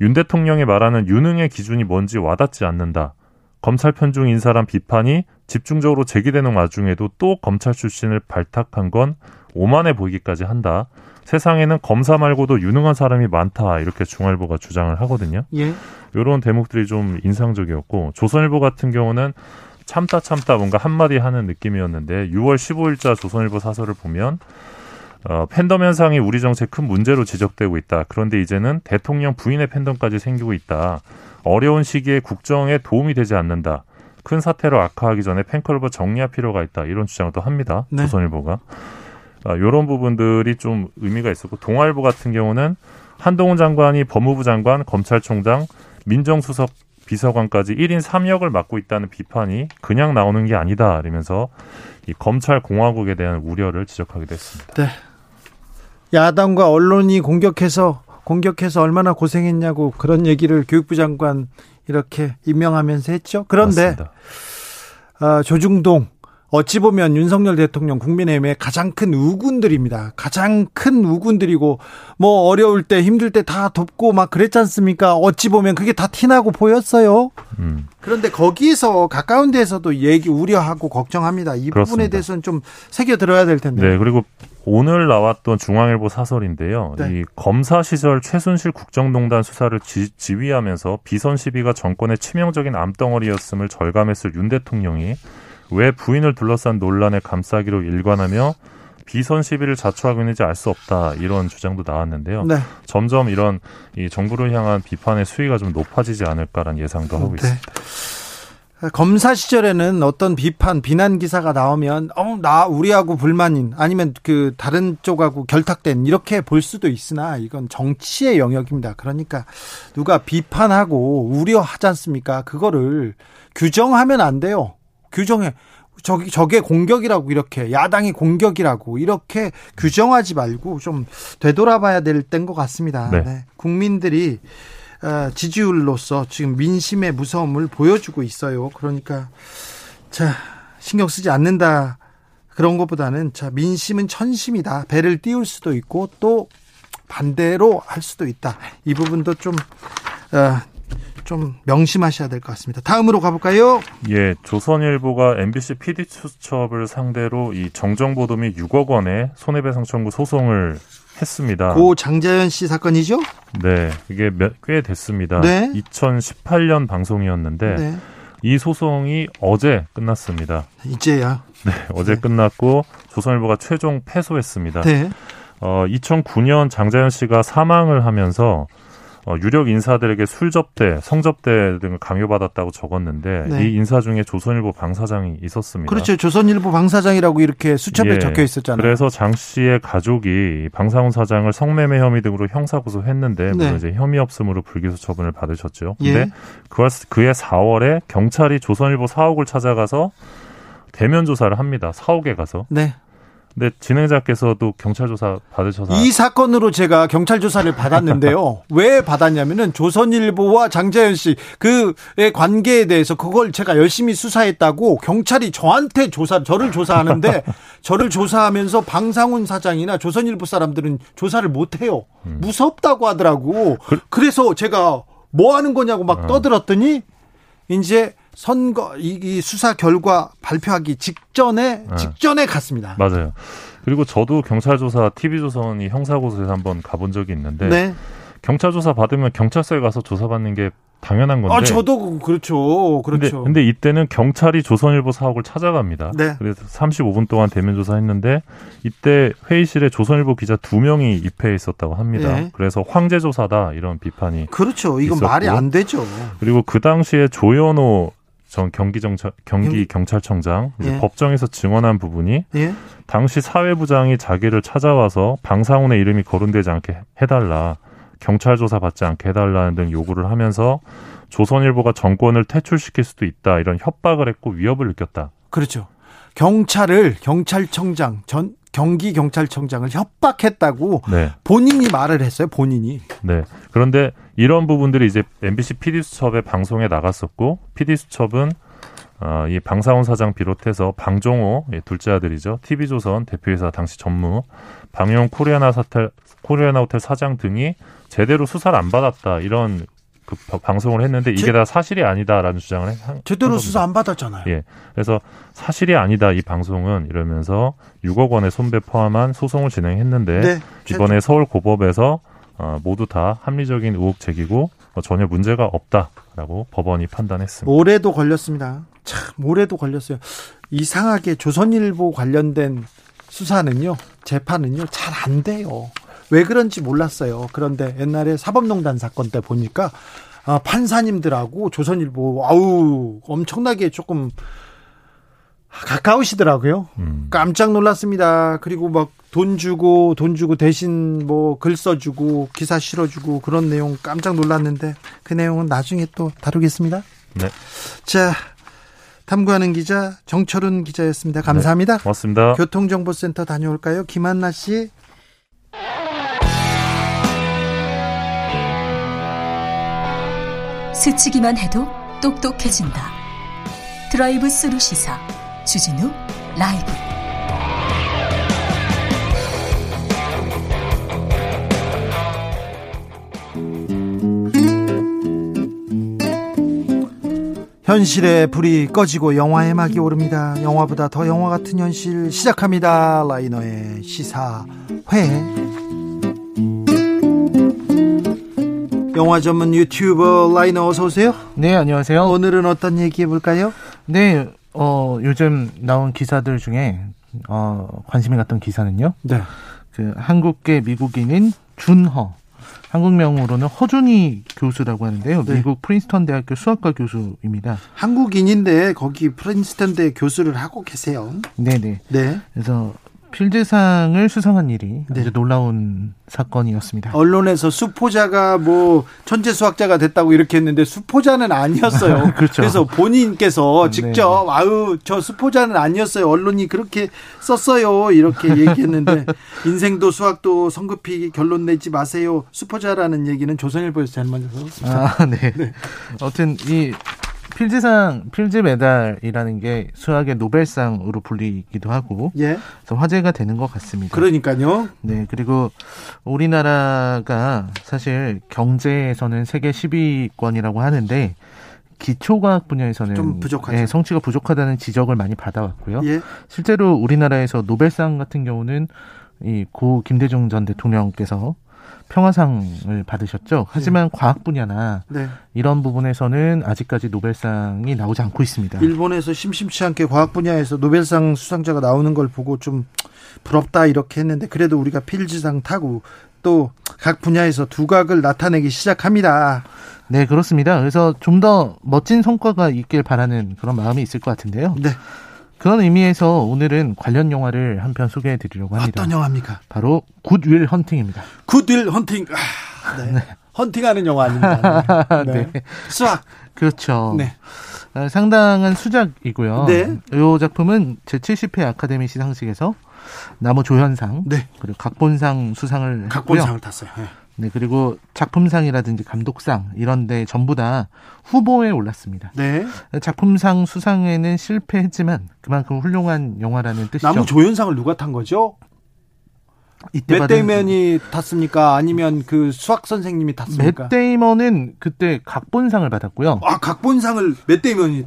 윤 대통령이 말하는 유능의 기준이 뭔지 와닿지 않는다. 검찰 편중 인사란 비판이 집중적으로 제기되는 와중에도 또 검찰 출신을 발탁한 건 오만해 보이기까지 한다. 세상에는 검사 말고도 유능한 사람이 많다. 이렇게 중앙일보가 주장을 하거든요. 예. 이런 대목들이 좀 인상적이었고 조선일보 같은 경우는 참다 참다 뭔가 한마디 하는 느낌이었는데 6월 15일자 조선일보 사설을 보면 어, 팬덤 현상이 우리 정책 큰 문제로 지적되고 있다. 그런데 이제는 대통령 부인의 팬덤까지 생기고 있다. 어려운 시기에 국정에 도움이 되지 않는다. 큰 사태로 악화하기 전에 팬클럽을 정리할 필요가 있다. 이런 주장을 또 합니다. 네. 조선일보가. 아, 이런 부분들이 좀 의미가 있었고 동아일보 같은 경우는 한동훈 장관이 법무부 장관, 검찰총장, 민정수석 비서관까지 1인 3역을 맡고 있다는 비판이 그냥 나오는 게 아니다. 이러면서 이 검찰 공화국에 대한 우려를 지적하기도 했습니다. 네. 야당과 언론이 공격해서 공격해서 얼마나 고생했냐고 그런 얘기를 교육부 장관 이렇게 임명하면서 했죠. 그런데 어, 조중동 어찌 보면 윤석열 대통령 국민의힘의 가장 큰 우군들입니다. 가장 큰 우군들이고 뭐 어려울 때 힘들 때 다 돕고 막 그랬지 않습니까? 어찌 보면 그게 다 티나고 보였어요. 음. 그런데 거기서 가까운 데에서도 얘기 우려하고 걱정합니다. 이 그렇습니다. 부분에 대해서는 좀 새겨 들어야 될 텐데. 네, 그리고 오늘 나왔던 중앙일보 사설인데요. 네. 이 검사 시절 최순실 국정농단 수사를 지, 지휘하면서 비선 시비가 정권의 치명적인 암덩어리였음을 절감했을 윤 대통령이 왜 부인을 둘러싼 논란에 감싸기로 일관하며 비선 시비를 자초하고 있는지 알 수 없다 이런 주장도 나왔는데요. 네. 점점 이런 이 정부를 향한 비판의 수위가 좀 높아지지 않을까라는 예상도 하고 네. 있습니다. 검사 시절에는 어떤 비판, 비난 기사가 나오면 어, 나 우리하고 불만인 아니면 그 다른 쪽하고 결탁된 이렇게 볼 수도 있으나 이건 정치의 영역입니다. 그러니까 누가 비판하고 우려하지 않습니까? 그거를 규정하면 안 돼요. 규정해. 저기 저게 공격이라고 이렇게 야당이 공격이라고 이렇게 규정하지 말고 좀 되돌아봐야 될 때인 것 같습니다. 네. 네. 국민들이 어, 지지율로서 지금 민심의 무서움을 보여주고 있어요. 그러니까 자 신경 쓰지 않는다 그런 것보다는 자 민심은 천심이다. 배를 띄울 수도 있고 또 반대로 할 수도 있다. 이 부분도 좀 어, 좀 명심하셔야 될 것 같습니다. 다음으로 가볼까요? 예, 조선일보가 MBC PD 수첩을 상대로 이 정정보도 및 6억 원의 손해배상 청구 소송을 했습니다. 고 장자연 씨 사건이죠? 네, 이게 몇, 꽤 됐습니다. 네? 2018년 방송이었는데 네. 이 소송이 어제 끝났습니다. 이제야? 네, 어제 네. 끝났고 조선일보가 최종 패소했습니다. 네. 어, 2009년 장자연 씨가 사망을 하면서 어, 유력 인사들에게 술 접대, 성 접대 등을 강요받았다고 적었는데 네. 이 인사 중에 조선일보 방 사장이 있었습니다. 그렇죠. 조선일보 방 사장이라고 이렇게 수첩에 예, 적혀 있었잖아요. 그래서 장 씨의 가족이 방상훈 사장을 성매매 혐의 등으로 형사 고소했는데 네. 이제 혐의 없음으로 불기소 처분을 받으셨죠. 근데 예. 그의 4월에 경찰이 조선일보 사옥을 찾아가서 대면 조사를 합니다. 사옥에 가서. 네. 근데 진행자께서도 경찰 조사 받으셔서 이 사건으로 제가 경찰 조사를 받았는데요. 왜 받았냐면은 조선일보와 장자연 씨 그의 관계에 대해서 그걸 제가 열심히 수사했다고 경찰이 저한테 조사 저를 조사하는데 저를 조사하면서 방상훈 사장이나 조선일보 사람들은 조사를 못 해요. 음. 무섭다고 하더라고. 그, 래서 제가 뭐 하는 거냐고 막 어. 떠들었더니 이제 선거 이, 이 수사 결과 발표하기 직전에 네. 직전에 갔습니다. 맞아요. 그리고 저도 경찰 조사 TV 조선이 형사 고소에서 한번 가본 적이 있는데 네. 경찰 조사 받으면 경찰서에 가서 조사받는 게 당연한 건데. 아, 저도 그렇죠. 그렇죠. 근데, 근데 이때는 경찰이 조선일보 사옥을 찾아갑니다. 네. 그래서 35분 동안 대면 조사했는데 이때 회의실에 조선일보 기자 두 명이 입회해 있었다고 합니다. 네. 그래서 황제 조사다 이런 비판이 그렇죠. 이건 있었고. 말이 안 되죠. 그리고 그 당시에 조현호 전 경기정찰 경기 경찰청장 예. 법정에서 증언한 부분이 예. 당시 사회부장이 자기를 찾아와서 방상훈의 이름이 거론되지 않게 해달라 경찰 조사 받지 않게 해달라는 등 요구를 하면서 조선일보가 정권을 퇴출시킬 수도 있다 이런 협박을 했고 위협을 느꼈다. 그렇죠. 경찰을 경찰청장 전 경기 경찰청장을 협박했다고 네. 본인이 말을 했어요. 본인이. 네. 그런데 이런 부분들이 이제 MBC PD 수첩의 방송에 나갔었고 PD 수첩은 어, 이 방사원 사장 비롯해서 방종호 예, 둘째 아들이죠. TV조선 대표이사 당시 전무, 방용 코리아나 사텔 코리아나 호텔 사장 등이 제대로 수사를 안 받았다 이런 그 방송을 했는데 이게 제, 다 사실이 아니다라는 주장을 한 제대로 한 수사 안 받았잖아요. 예. 그래서 사실이 아니다 이 방송은 이러면서 6억 원의 손배 포함한 소송을 진행했는데 네, 이번에 서울 고법에서 어, 모두 다 합리적인 의혹 제기고 어, 전혀 문제가 없다라고 법원이 판단했습니다. 올해도 걸렸습니다. 참 올해도 걸렸어요. 이상하게 조선일보 관련된 수사는요, 재판은요, 잘 안 돼요. 왜 그런지 몰랐어요. 그런데 옛날에 사법농단 사건 때 보니까 아, 판사님들하고 조선일보 아우 엄청나게 조금 가까우시더라고요. 음. 깜짝 놀랐습니다. 그리고 막 돈 주고 돈 주고 대신 뭐 글 써주고 기사 실어주고 그런 내용 깜짝 놀랐는데 그 내용은 나중에 또 다루겠습니다. 네. 자 탐구하는 기자 정철운 기자였습니다. 감사합니다. 네, 고맙습니다. 교통정보센터 다녀올까요? 김한나 씨. 스치기만 해도 똑똑해진다. 드라이브 스루 시사 주진우 라이브. 현실의 불이 꺼지고 영화의 막이 오릅니다. 영화보다 더 영화 같은 현실 시작합니다. 라이너의 시사회. 영화 전문 유튜버 라이너 어서 오세요. 네, 안녕하세요. 오늘은 어떤 얘기 해볼까요? 네, 어, 요즘 나온 기사들 중에 어, 관심이 갔던 기사는요. 네. 그 한국계 미국인인 준허. 한국명으로는 허준희 교수라고 하는데요. 네. 미국 프린스턴 대학교 수학과 교수입니다. 한국인인데 거기 프린스턴 대 교수를 하고 계세요. 네네. 네. 그래서 필드상을 수상한 일이 네. 아주 놀라운 사건이었습니다. 언론에서 수포자가 뭐 천재 수학자가 됐다고 이렇게 했는데 수포자는 아니었어요. 그렇죠. 그래서 본인께서 네. 직접 네. 아유 저 수포자는 아니었어요. 언론이 그렇게 썼어요. 이렇게 얘기했는데 인생도 수학도 성급히 결론 내지 마세요. 수포자라는 얘기는 조선일보에서 잘못 썼습니다. 아, 네. 네. 아무튼 이 필즈상 필즈 메달이라는 게 수학의 노벨상으로 불리기도 하고 예. 그래서 화제가 되는 것 같습니다. 그러니까요. 네 그리고 우리나라가 사실 경제에서는 세계 10위권이라고 하는데 기초과학 분야에서는 좀 부족하죠. 네, 성취가 부족하다는 지적을 많이 받아왔고요. 예. 실제로 우리나라에서 노벨상 같은 경우는 이 고 김대중 전 대통령께서 평화상을 받으셨죠. 하지만 네. 과학 분야나 네. 이런 부분에서는 아직까지 노벨상이 나오지 않고 있습니다. 일본에서 심심치 않게 과학 분야에서 노벨상 수상자가 나오는 걸 보고 좀 부럽다 이렇게 했는데 그래도 우리가 필즈상 타고 또 각 분야에서 두각을 나타내기 시작합니다. 네, 그렇습니다. 그래서 좀 더 멋진 성과가 있길 바라는 그런 마음이 있을 것 같은데요. 네. 그런 의미에서 오늘은 관련 영화를 한 편 소개해 드리려고 합니다. 어떤 영화입니까? 바로 굿윌 헌팅입니다. 굿윌 헌팅. 아, 네. 네. 헌팅하는 영화 아닙니다. 네. 네. 수학. 그렇죠. 네. 어, 상당한 수작이고요. 네. 이 작품은 제70회 아카데미 시상식에서 나무 조연상, 네. 그리고 각본상 수상을 각본상을 했고요. 탔어요. 네. 네, 그리고 작품상이라든지 감독상 이런 데 전부 다 후보에 올랐습니다. 네. 작품상 수상에는 실패했지만 그만큼 훌륭한 영화라는 뜻이죠. 나무 조연상을 누가 탄 거죠? 이때 맷데이먼이 탔습니까? 아니면 그 수학 선생님이 탔습니까? 맷데이먼은 그때 각본상을 받았고요. 아, 각본상을 맷데이먼이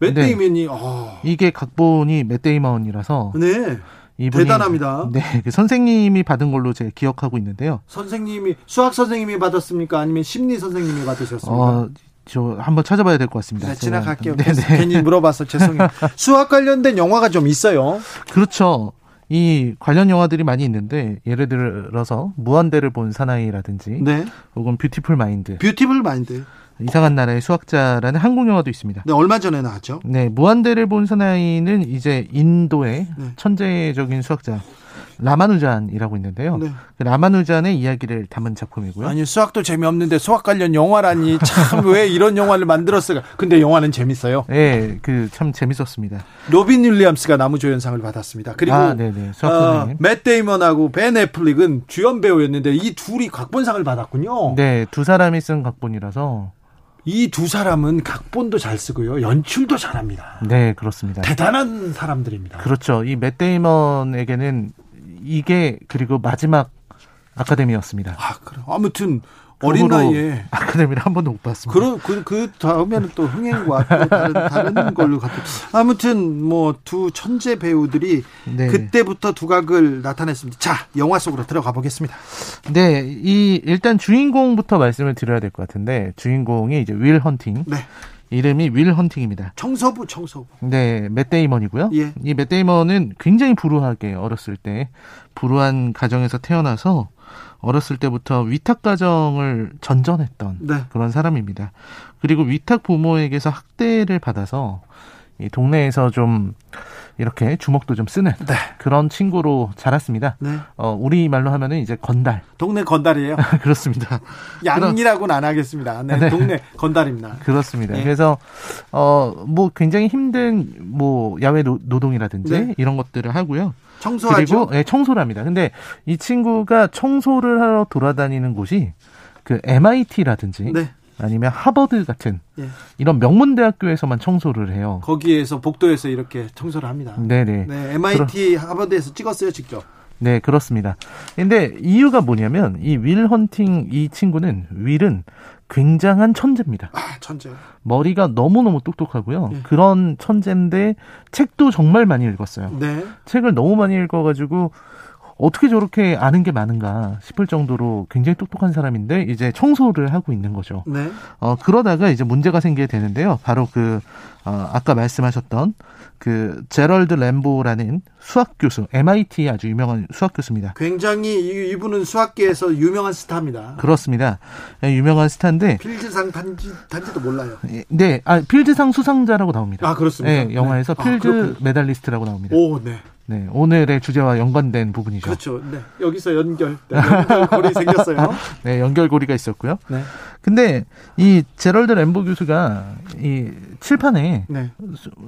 맷데이먼이 네. 어. 이게 각본이 맷데이먼이라서 네. 이분이, 대단합니다. 네, 그 선생님이 받은 걸로 제가 기억하고 있는데요. 선생님이 수학 선생님이 받았습니까? 아니면 심리 선생님이 받으셨습니까? 어, 저 한번 찾아봐야 될 것 같습니다. 네, 지나갈게요. 네, 네. 괜히 물어봐서 죄송해요. 수학 관련된 영화가 좀 있어요. 그렇죠. 이 관련 영화들이 많이 있는데 예를 들어서 무한대를 본 사나이라든지 네. 혹은 뷰티풀 마인드. 뷰티풀 마인드. 이상한 나라의 수학자라는 한국 영화도 있습니다. 네, 얼마 전에 나왔죠. 네, 무한대를 본 사나이는 이제 인도의 네. 천재적인 수학자 라마누잔이라고 있는데요. 네. 그 라마누잔의 이야기를 담은 작품이고요. 아니 수학도 재미없는데 수학 관련 영화라니 참 왜 이런 영화를 만들었을까? 근데 영화는 재밌어요. 네, 그 참 재밌었습니다. 로빈 윌리엄스가 남우조연상을 받았습니다. 그리고 아, 네네. 어, 맷 데이먼하고 벤 애플릭은 주연 배우였는데 이 둘이 각본상을 받았군요. 네, 두 사람이 쓴 각본이라서 이 두 사람은 각본도 잘 쓰고요. 연출도 잘합니다. 네, 그렇습니다. 대단한 사람들입니다. 그렇죠. 이 맷 데이먼에게는 이게 그리고 마지막 아카데미였습니다. 아, 그래. 아무튼 어린 나이에 아카데미를 한 번도 못 봤습니다. 그런 그, 그 다음에는 또 흥행과 또 다른, 다른 걸로 갔죠. 아무튼 뭐 두 천재 배우들이 네. 그때부터 두각을 나타냈습니다. 자, 영화 속으로 들어가 보겠습니다. 네, 이 일단 주인공부터 말씀을 드려야 될 것 같은데 주인공이 이제 윌 헌팅. 네. 이름이 윌 헌팅입니다. 청소부, 청소부. 네, 맷 데이먼이고요. 예. 이 맷 데이먼은 굉장히 불우하게 어렸을 때 불우한 가정에서 태어나서 어렸을 때부터 위탁 가정을 전전했던 네. 그런 사람입니다. 그리고 위탁 부모에게서 학대를 받아서 이 동네에서 좀 이렇게 주먹도 좀 쓰는 네. 그런 친구로 자랐습니다. 네. 어, 우리 말로 하면은 이제 건달. 동네 건달이에요. 그렇습니다. 양이라고는 안 하겠습니다. 네, 네. 동네 건달입니다. 그렇습니다. 네. 그래서 어, 뭐 굉장히 힘든 뭐 야외 노, 동이라든지 네. 이런 것들을 하고요. 청소하죠. 그리고 네, 청소를 합니다. 근데 이 친구가 청소를 하러 돌아다니는 곳이 그 MIT라든지 네. 아니면 하버드 같은 예. 이런 명문 대학교에서만 청소를 해요. 거기에서 복도에서 이렇게 청소를 합니다. 네네. 네, MIT 그러... 하버드에서 찍었어요, 직접. 네, 그렇습니다. 근데 이유가 뭐냐면 이 윌 헌팅 이 친구는 윌은 굉장한 천재입니다. 아, 천재. 머리가 너무너무 똑똑하고요. 네. 그런 천재인데 책도 정말 많이 읽었어요. 네. 책을 너무 많이 읽어가지고 어떻게 저렇게 아는 게 많은가 싶을 정도로 굉장히 똑똑한 사람인데 이제 청소를 하고 있는 거죠. 네. 어, 그러다가 이제 문제가 생기게 되는데요. 바로 그, 어, 아까 말씀하셨던 그 제럴드 램보라는 수학 교수, MIT 아주 유명한 수학 교수입니다. 굉장히 이분은 수학계에서 유명한 스타입니다. 그렇습니다. 네, 유명한 스타인데 필드상 단지 단지도 몰라요. 네, 아 필드상 수상자라고 나옵니다. 아 그렇습니다. 네, 영화에서 네. 필드 아, 메달리스트라고 나옵니다. 오, 네. 네, 오늘의 주제와 연관된 부분이죠. 그렇죠. 네, 여기서 연결, 네, 연결고리 생겼어요. 네, 연결고리가 있었고요. 네. 근데 이 제럴드 램보 교수가 이 칠판에 네.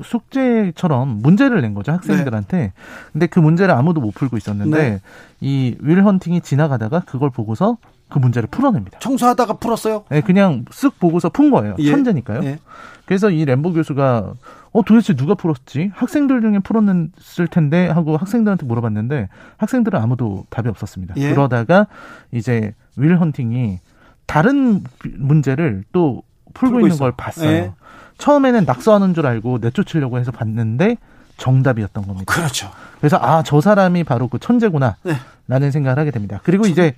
숙제처럼 문제를 낸 거죠 학생들한테. 네. 근데 그 문제를 아무도 못 풀고 있었는데 네. 이윌 헌팅이 지나가다가 그걸 보고서 그 문제를 풀어냅니다. 청소하다가 풀었어요? 네, 그냥 쓱 보고서 푼 거예요. 예. 천재니까요. 예. 그래서 이 램보 교수가 어 도대체 누가 풀었지? 학생들 중에 풀었을 텐데 하고 학생들한테 물어봤는데 학생들은 아무도 답이 없었습니다. 예. 그러다가 이제 윌 헌팅이 다른 문제를 또 풀고, 풀고 있는 있어. 걸 봤어요. 예. 처음에는 낙서하는 줄 알고 내쫓으려고 해서 봤는데 정답이었던 겁니다. 그렇죠. 그래서 아 저 사람이 바로 그 천재구나 네. 라는 생각을 하게 됩니다. 그리고 이제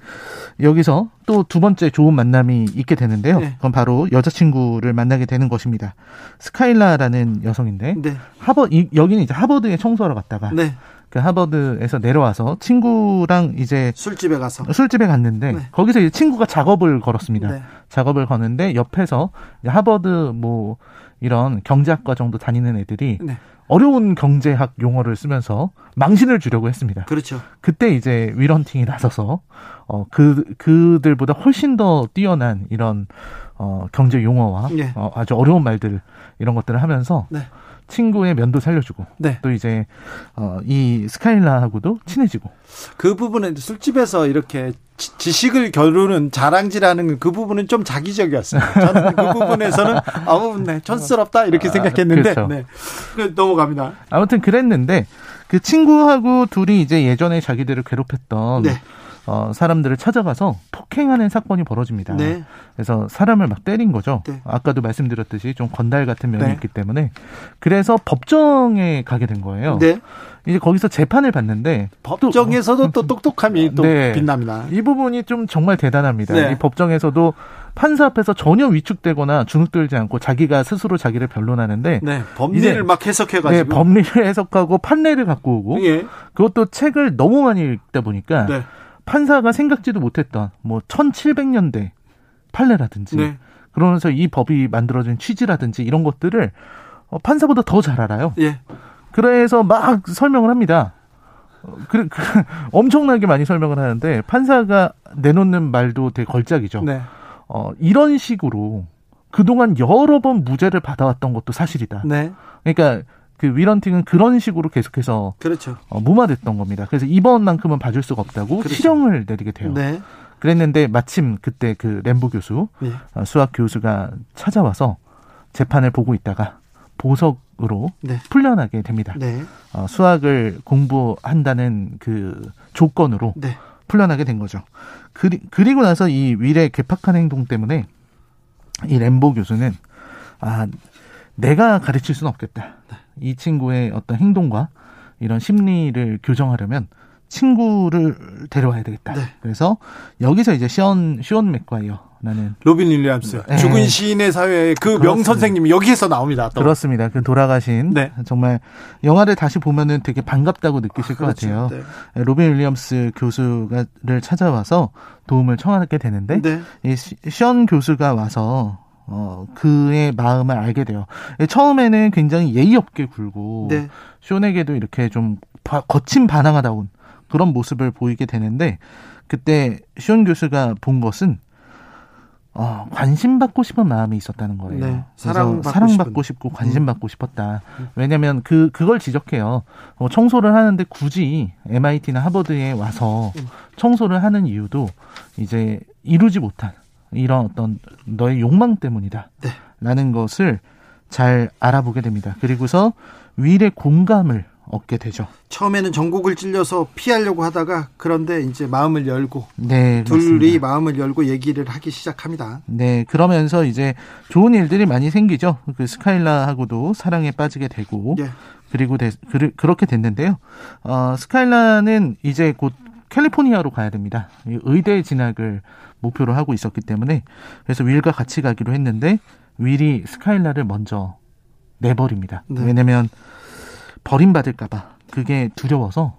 여기서 또 두 번째 좋은 만남이 있게 되는데요. 네. 그건 바로 여자친구를 만나게 되는 것입니다. 스카일라라는 여성인데 네. 하버 이, 여기는 이제 하버드에 청소하러 갔다가 네. 그 하버드에서 내려와서 친구랑 이제 술집에 가서 술집에 갔는데 네. 거기서 이제 친구가 작업을 걸었습니다. 네. 작업을 거는데 옆에서 하버드 뭐 이런 경제학과 정도 다니는 애들이 네. 어려운 경제학 용어를 쓰면서 망신을 주려고 했습니다. 그렇죠. 그때 이제 위런팅이 나서서 어 그 그들보다 훨씬 더 뛰어난 이런 어 경제 용어와 네. 어, 아주 어려운 말들 이런 것들을 하면서 네. 친구의 면도 살려주고 네. 또 이제 어, 이 스카일라하고도 친해지고 그 부분은 술집에서 이렇게 지 식을 겨루는 자랑질하는 그 부분은 좀 자기적이었어요. 저는 그 부분에서는 아우 네 촌스럽다 이렇게 아, 생각했는데 그렇죠. 네. 그 넘어갑니다. 아무튼 그랬는데 그 친구하고 둘이 이제 예전에 자기들을 괴롭혔던 네. 어, 사람들을 찾아가서 폭행하는 사건이 벌어집니다. 네. 그래서 사람을 막 때린 거죠. 네. 아까도 말씀드렸듯이 좀 건달 같은 면이 네. 있기 때문에 그래서 법정에 가게 된 거예요. 네. 이제 거기서 재판을 받는데 법정에서도 또, 또 똑똑함이 또 네. 빛납니다. 이 부분이 좀 정말 대단합니다. 네. 이 법정에서도 판사 앞에서 전혀 위축되거나 주눅들지 않고 자기가 스스로 자기를 변론하는데 네, 법리를 막 해석해가지고 네, 법리를 해석하고 판례를 갖고 오고 예. 그것도 책을 너무 많이 읽다 보니까 네. 판사가 생각지도 못했던 뭐 1700년대 판례라든지 네. 그러면서 이 법이 만들어진 취지라든지 이런 것들을 어, 판사보다 더 잘 알아요. 예. 그래서 막 설명을 합니다. 그, 그, 엄청나게 많이 설명을 하는데 판사가 내놓는 말도 되게 걸작이죠. 네. 어, 이런 식으로 그동안 여러 번 무죄를 받아왔던 것도 사실이다. 네. 그러니까 그 위런팅은 그런 식으로 계속해서 그렇죠. 어, 무마됐던 겁니다. 그래서 이번만큼은 봐줄 수가 없다고 그렇죠. 실형을 내리게 돼요. 네. 그랬는데 마침 그때 그 램보 교수 네. 어, 수학 교수가 찾아와서 재판을 보고 있다가 보석으로 네. 풀려나게 됩니다. 네. 어, 수학을 공부한다는 그 조건으로 네. 풀려나게 된 거죠. 그리, 그리고 나서 이 위례 괴팍한 행동 때문에 이 램보 교수는 아 내가 가르칠 수는 없겠다. 네. 이 친구의 어떤 행동과 이런 심리를 교정하려면 친구를 데려와야 되겠다. 네. 그래서 여기서 이제 숀 숀 맥과이어라는 로빈 윌리엄스 네. 죽은 시인의 사회의 그 명 선생님이 여기에서 나옵니다. 또. 그렇습니다. 그 돌아가신 네. 정말 영화를 다시 보면은 되게 반갑다고 느끼실 아, 것 그렇죠. 같아요. 네. 로빈 윌리엄스 교수가를 찾아와서 도움을 청하게 되는데 네. 이 시온 교수가 와서 어, 그의 마음을 알게 돼요. 처음에는 굉장히 예의 없게 굴고, 네. 쇼에게도 이렇게 좀 거친 반항하다운 그런 모습을 보이게 되는데, 그때 쇼 교수가 본 것은, 어, 관심 받고 싶은 마음이 있었다는 거예요. 네. 사랑받고, 사랑받고 싶고 관심받고 음. 싶었다. 왜냐면 그, 그걸 지적해요. 어, 청소를 하는데 굳이 MIT나 하버드에 와서 음. 청소를 하는 이유도 이제 이루지 못한 이런 어떤 너의 욕망 때문이다. 네. 라는 것을 잘 알아보게 됩니다. 그리고서 위의 공감을 얻게 되죠. 처음에는 전곡을 찔려서 피하려고 하다가 그런데 이제 마음을 열고 네, 둘이 마음을 열고 얘기를 하기 시작합니다. 네, 그러면서 이제 좋은 일들이 많이 생기죠. 그 스카일라하고도 사랑에 빠지게 되고 네. 그리고 데, 그, 그렇게 됐는데요. 어, 스카일라는 이제 곧 캘리포니아로 가야 됩니다. 의대 진학을 목표로 하고 있었기 때문에 그래서 윌과 같이 가기로 했는데 윌이 스카일라를 먼저 내버립니다. 네. 왜냐면 버림받을까봐 그게 두려워서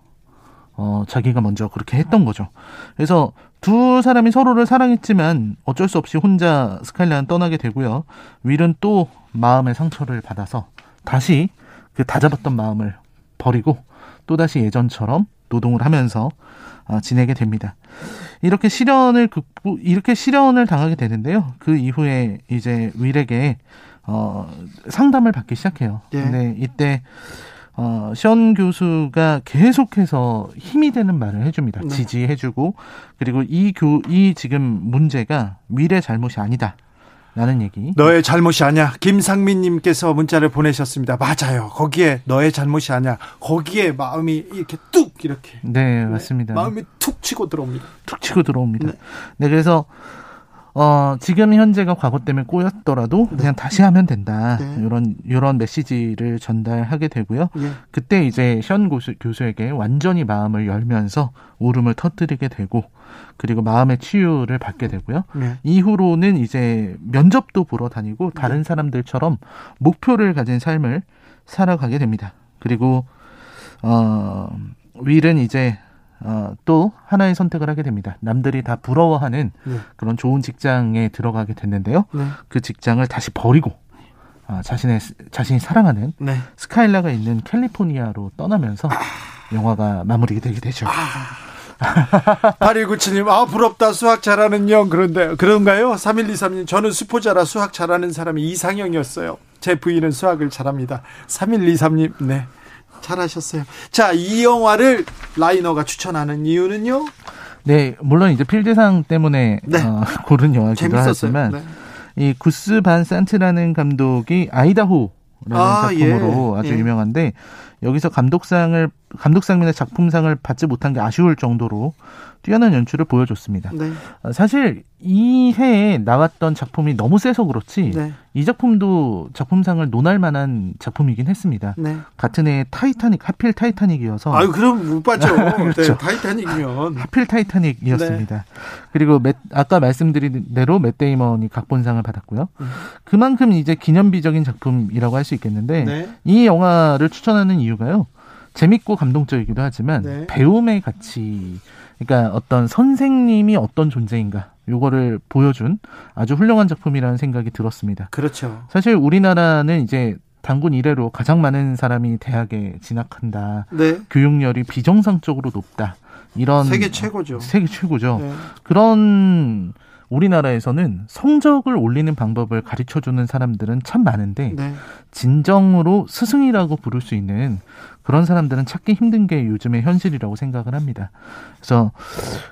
어, 자기가 먼저 그렇게 했던 거죠. 그래서 두 사람이 서로를 사랑했지만 어쩔 수 없이 혼자 스카일라는 떠나게 되고요. 윌은 또 마음의 상처를 받아서 다시 그 다잡았던 마음을 버리고 또다시 예전처럼 노동을 하면서 어, 지내게 됩니다. 이렇게 실현을 극복, 이렇게 실현을 당하게 되는데요. 그 이후에 이제 윌에게 어, 상담을 받기 시작해요. 네. 근데 이때 어, 션 교수가 계속해서 힘이 되는 말을 해줍니다. 네. 지지해주고 그리고 이 교, 이 지금 문제가 윌의 잘못이 아니다. 라는 얘기. 너의 잘못이 아니야. 김상민 님께서 문자를 보내셨습니다. 맞아요. 거기에 너의 잘못이 아니야. 거기에 마음이 이렇게 뚝 이렇게. 네, 맞습니다. 마음이 툭 치고 들어옵니다. 툭 치고 들어옵니다. 네, 네 그래서 어, 지금 현재가 과거 때문에 꼬였더라도 네. 그냥 다시 하면 된다. 네. 이런 이런 메시지를 전달하게 되고요. 네. 그때 이제 현 교수, 교수에게 완전히 마음을 열면서 울음을 터뜨리게 되고 그리고 마음의 치유를 받게 되고요. 네. 이후로는 이제 면접도 보러 다니고 다른 네. 사람들처럼 목표를 가진 삶을 살아가게 됩니다. 그리고 어 윌은 이제 어, 또 하나의 선택을 하게 됩니다. 남들이 다 부러워하는 네. 그런 좋은 직장에 들어가게 됐는데요. 네. 그 직장을 다시 버리고 어, 자신의 자신이 사랑하는 네. 스카일라가 있는 캘리포니아로 떠나면서 아. 영화가 마무리가 되게 되죠. 아. 8197님, 아, 부럽다. 수학 잘하는 형. 그런데, 그런가요? 3123님, 저는 수포자라 수학 잘하는 사람이 이상형이었어요. 제 부인은 수학을 잘합니다. 3123님, 네. 잘하셨어요. 자, 이 영화를 라이너가 추천하는 이유는요? 네, 물론 이제 필대상 때문에 네. 어, 고른 영화기도 하지만 네. 이 구스 반 산트라는 감독이 아이다호라는 아, 작품으로 예. 아주 예. 유명한데 여기서 감독상을 감독상이나 작품상을 받지 못한 게 아쉬울 정도로 뛰어난 연출을 보여줬습니다. 네. 어, 사실 이 해에 나왔던 작품이 너무 세서 그렇지 네. 이 작품도 작품상을 논할 만한 작품이긴 했습니다. 네. 같은 해에 타이타닉 하필 타이타닉이어서 아유 그럼 못 봤죠. 그렇죠. 네, 타이타닉이면 하필 타이타닉이었습니다. 네. 그리고 맷, 아까 말씀드린 대로 맷 데이먼이 각본상을 받았고요. 음. 그만큼 이제 기념비적인 작품이라고 할 수 있겠는데 네. 이 영화를 추천하는 이유가요. 재밌고 감동적이기도 하지만 네. 배움의 가치 그러니까 어떤 선생님이 어떤 존재인가 요거를 보여준 아주 훌륭한 작품이라는 생각이 들었습니다. 그렇죠. 사실 우리나라는 이제 단군 이래로 가장 많은 사람이 대학에 진학한다. 네. 교육열이 비정상적으로 높다. 이런 세계 최고죠. 세계 최고죠. 네. 그런 우리나라에서는 성적을 올리는 방법을 가르쳐 주는 사람들은 참 많은데 네. 진정으로 스승이라고 부를 수 있는 그런 사람들은 찾기 힘든 게 요즘의 현실이라고 생각을 합니다. 그래서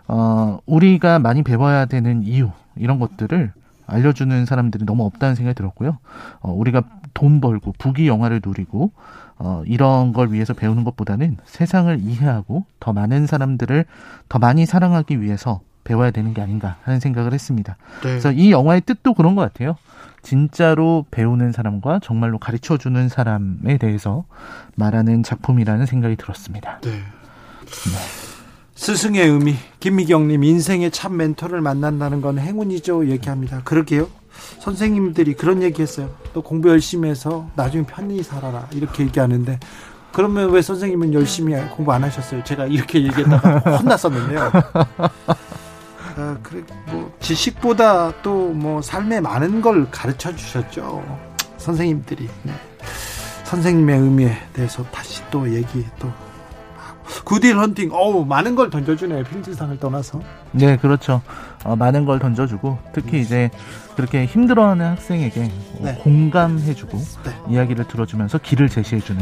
어 우리가 많이 배워야 되는 이유 이런 것들을 알려주는 사람들이 너무 없다는 생각이 들었고요. 어, 우리가 돈 벌고 부귀 영화를 누리고 어, 이런 걸 위해서 배우는 것보다는 세상을 이해하고 더 많은 사람들을 더 많이 사랑하기 위해서 배워야 되는 게 아닌가 하는 생각을 했습니다. 네. 그래서 이 영화의 뜻도 그런 것 같아요. 진짜로 배우는 사람과 정말로 가르쳐 주는 사람에 대해서 말하는 작품이라는 생각이 들었습니다. 네. 네. 스승의 의미 김미경님 인생의 참 멘토를 만난다는 건 행운이죠 얘기합니다. 그러게요. 선생님들이 그런 얘기했어요. 또 공부 열심히 해서 나중에 편히 살아라 이렇게 얘기하는데 그러면 왜 선생님은 열심히 공부 안 하셨어요? 제가 이렇게 얘기했다가 혼났었는데요. 아, 그래 뭐 지식보다 또 뭐 삶에 많은 걸 가르쳐 주셨죠 선생님들이 네. 선생님의 의미에 대해서 다시 또 얘기 또 구딜 헌팅 어우 많은 걸 던져주네요 필드상을 떠나서 네 그렇죠 어, 많은 걸 던져주고 특히 이제 그렇게 힘들어하는 학생에게 네. 공감해주고 네. 이야기를 들어주면서 길을 제시해주는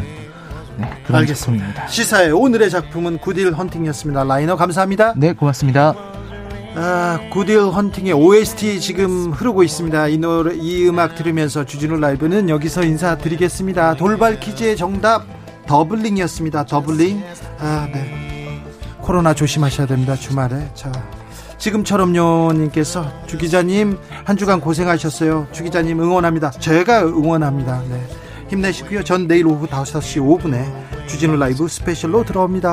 네, 그런 알겠습니다. 작품입니다. 시사의 오늘의 작품은 굿 윌 헌팅이었습니다. 라이너 감사합니다. 네 고맙습니다. 아, 굿 윌 헌팅의 OST 지금 흐르고 있습니다. 이 노래, 이 음악 들으면서 주진우 라이브는 여기서 인사드리겠습니다. 돌발 퀴즈의 정답 doubling이었습니다. doubling. 아, 네. 코로나 조심하셔야 됩니다. 주말에. 자. 지금처럼요 님께서 주 기자님 한 주간 고생하셨어요. 주 기자님 응원합니다. 제가 응원합니다. 네. 힘내시고요. 전 내일 오후 5시 5분에 주진우 라이브 스페셜로 들어옵니다.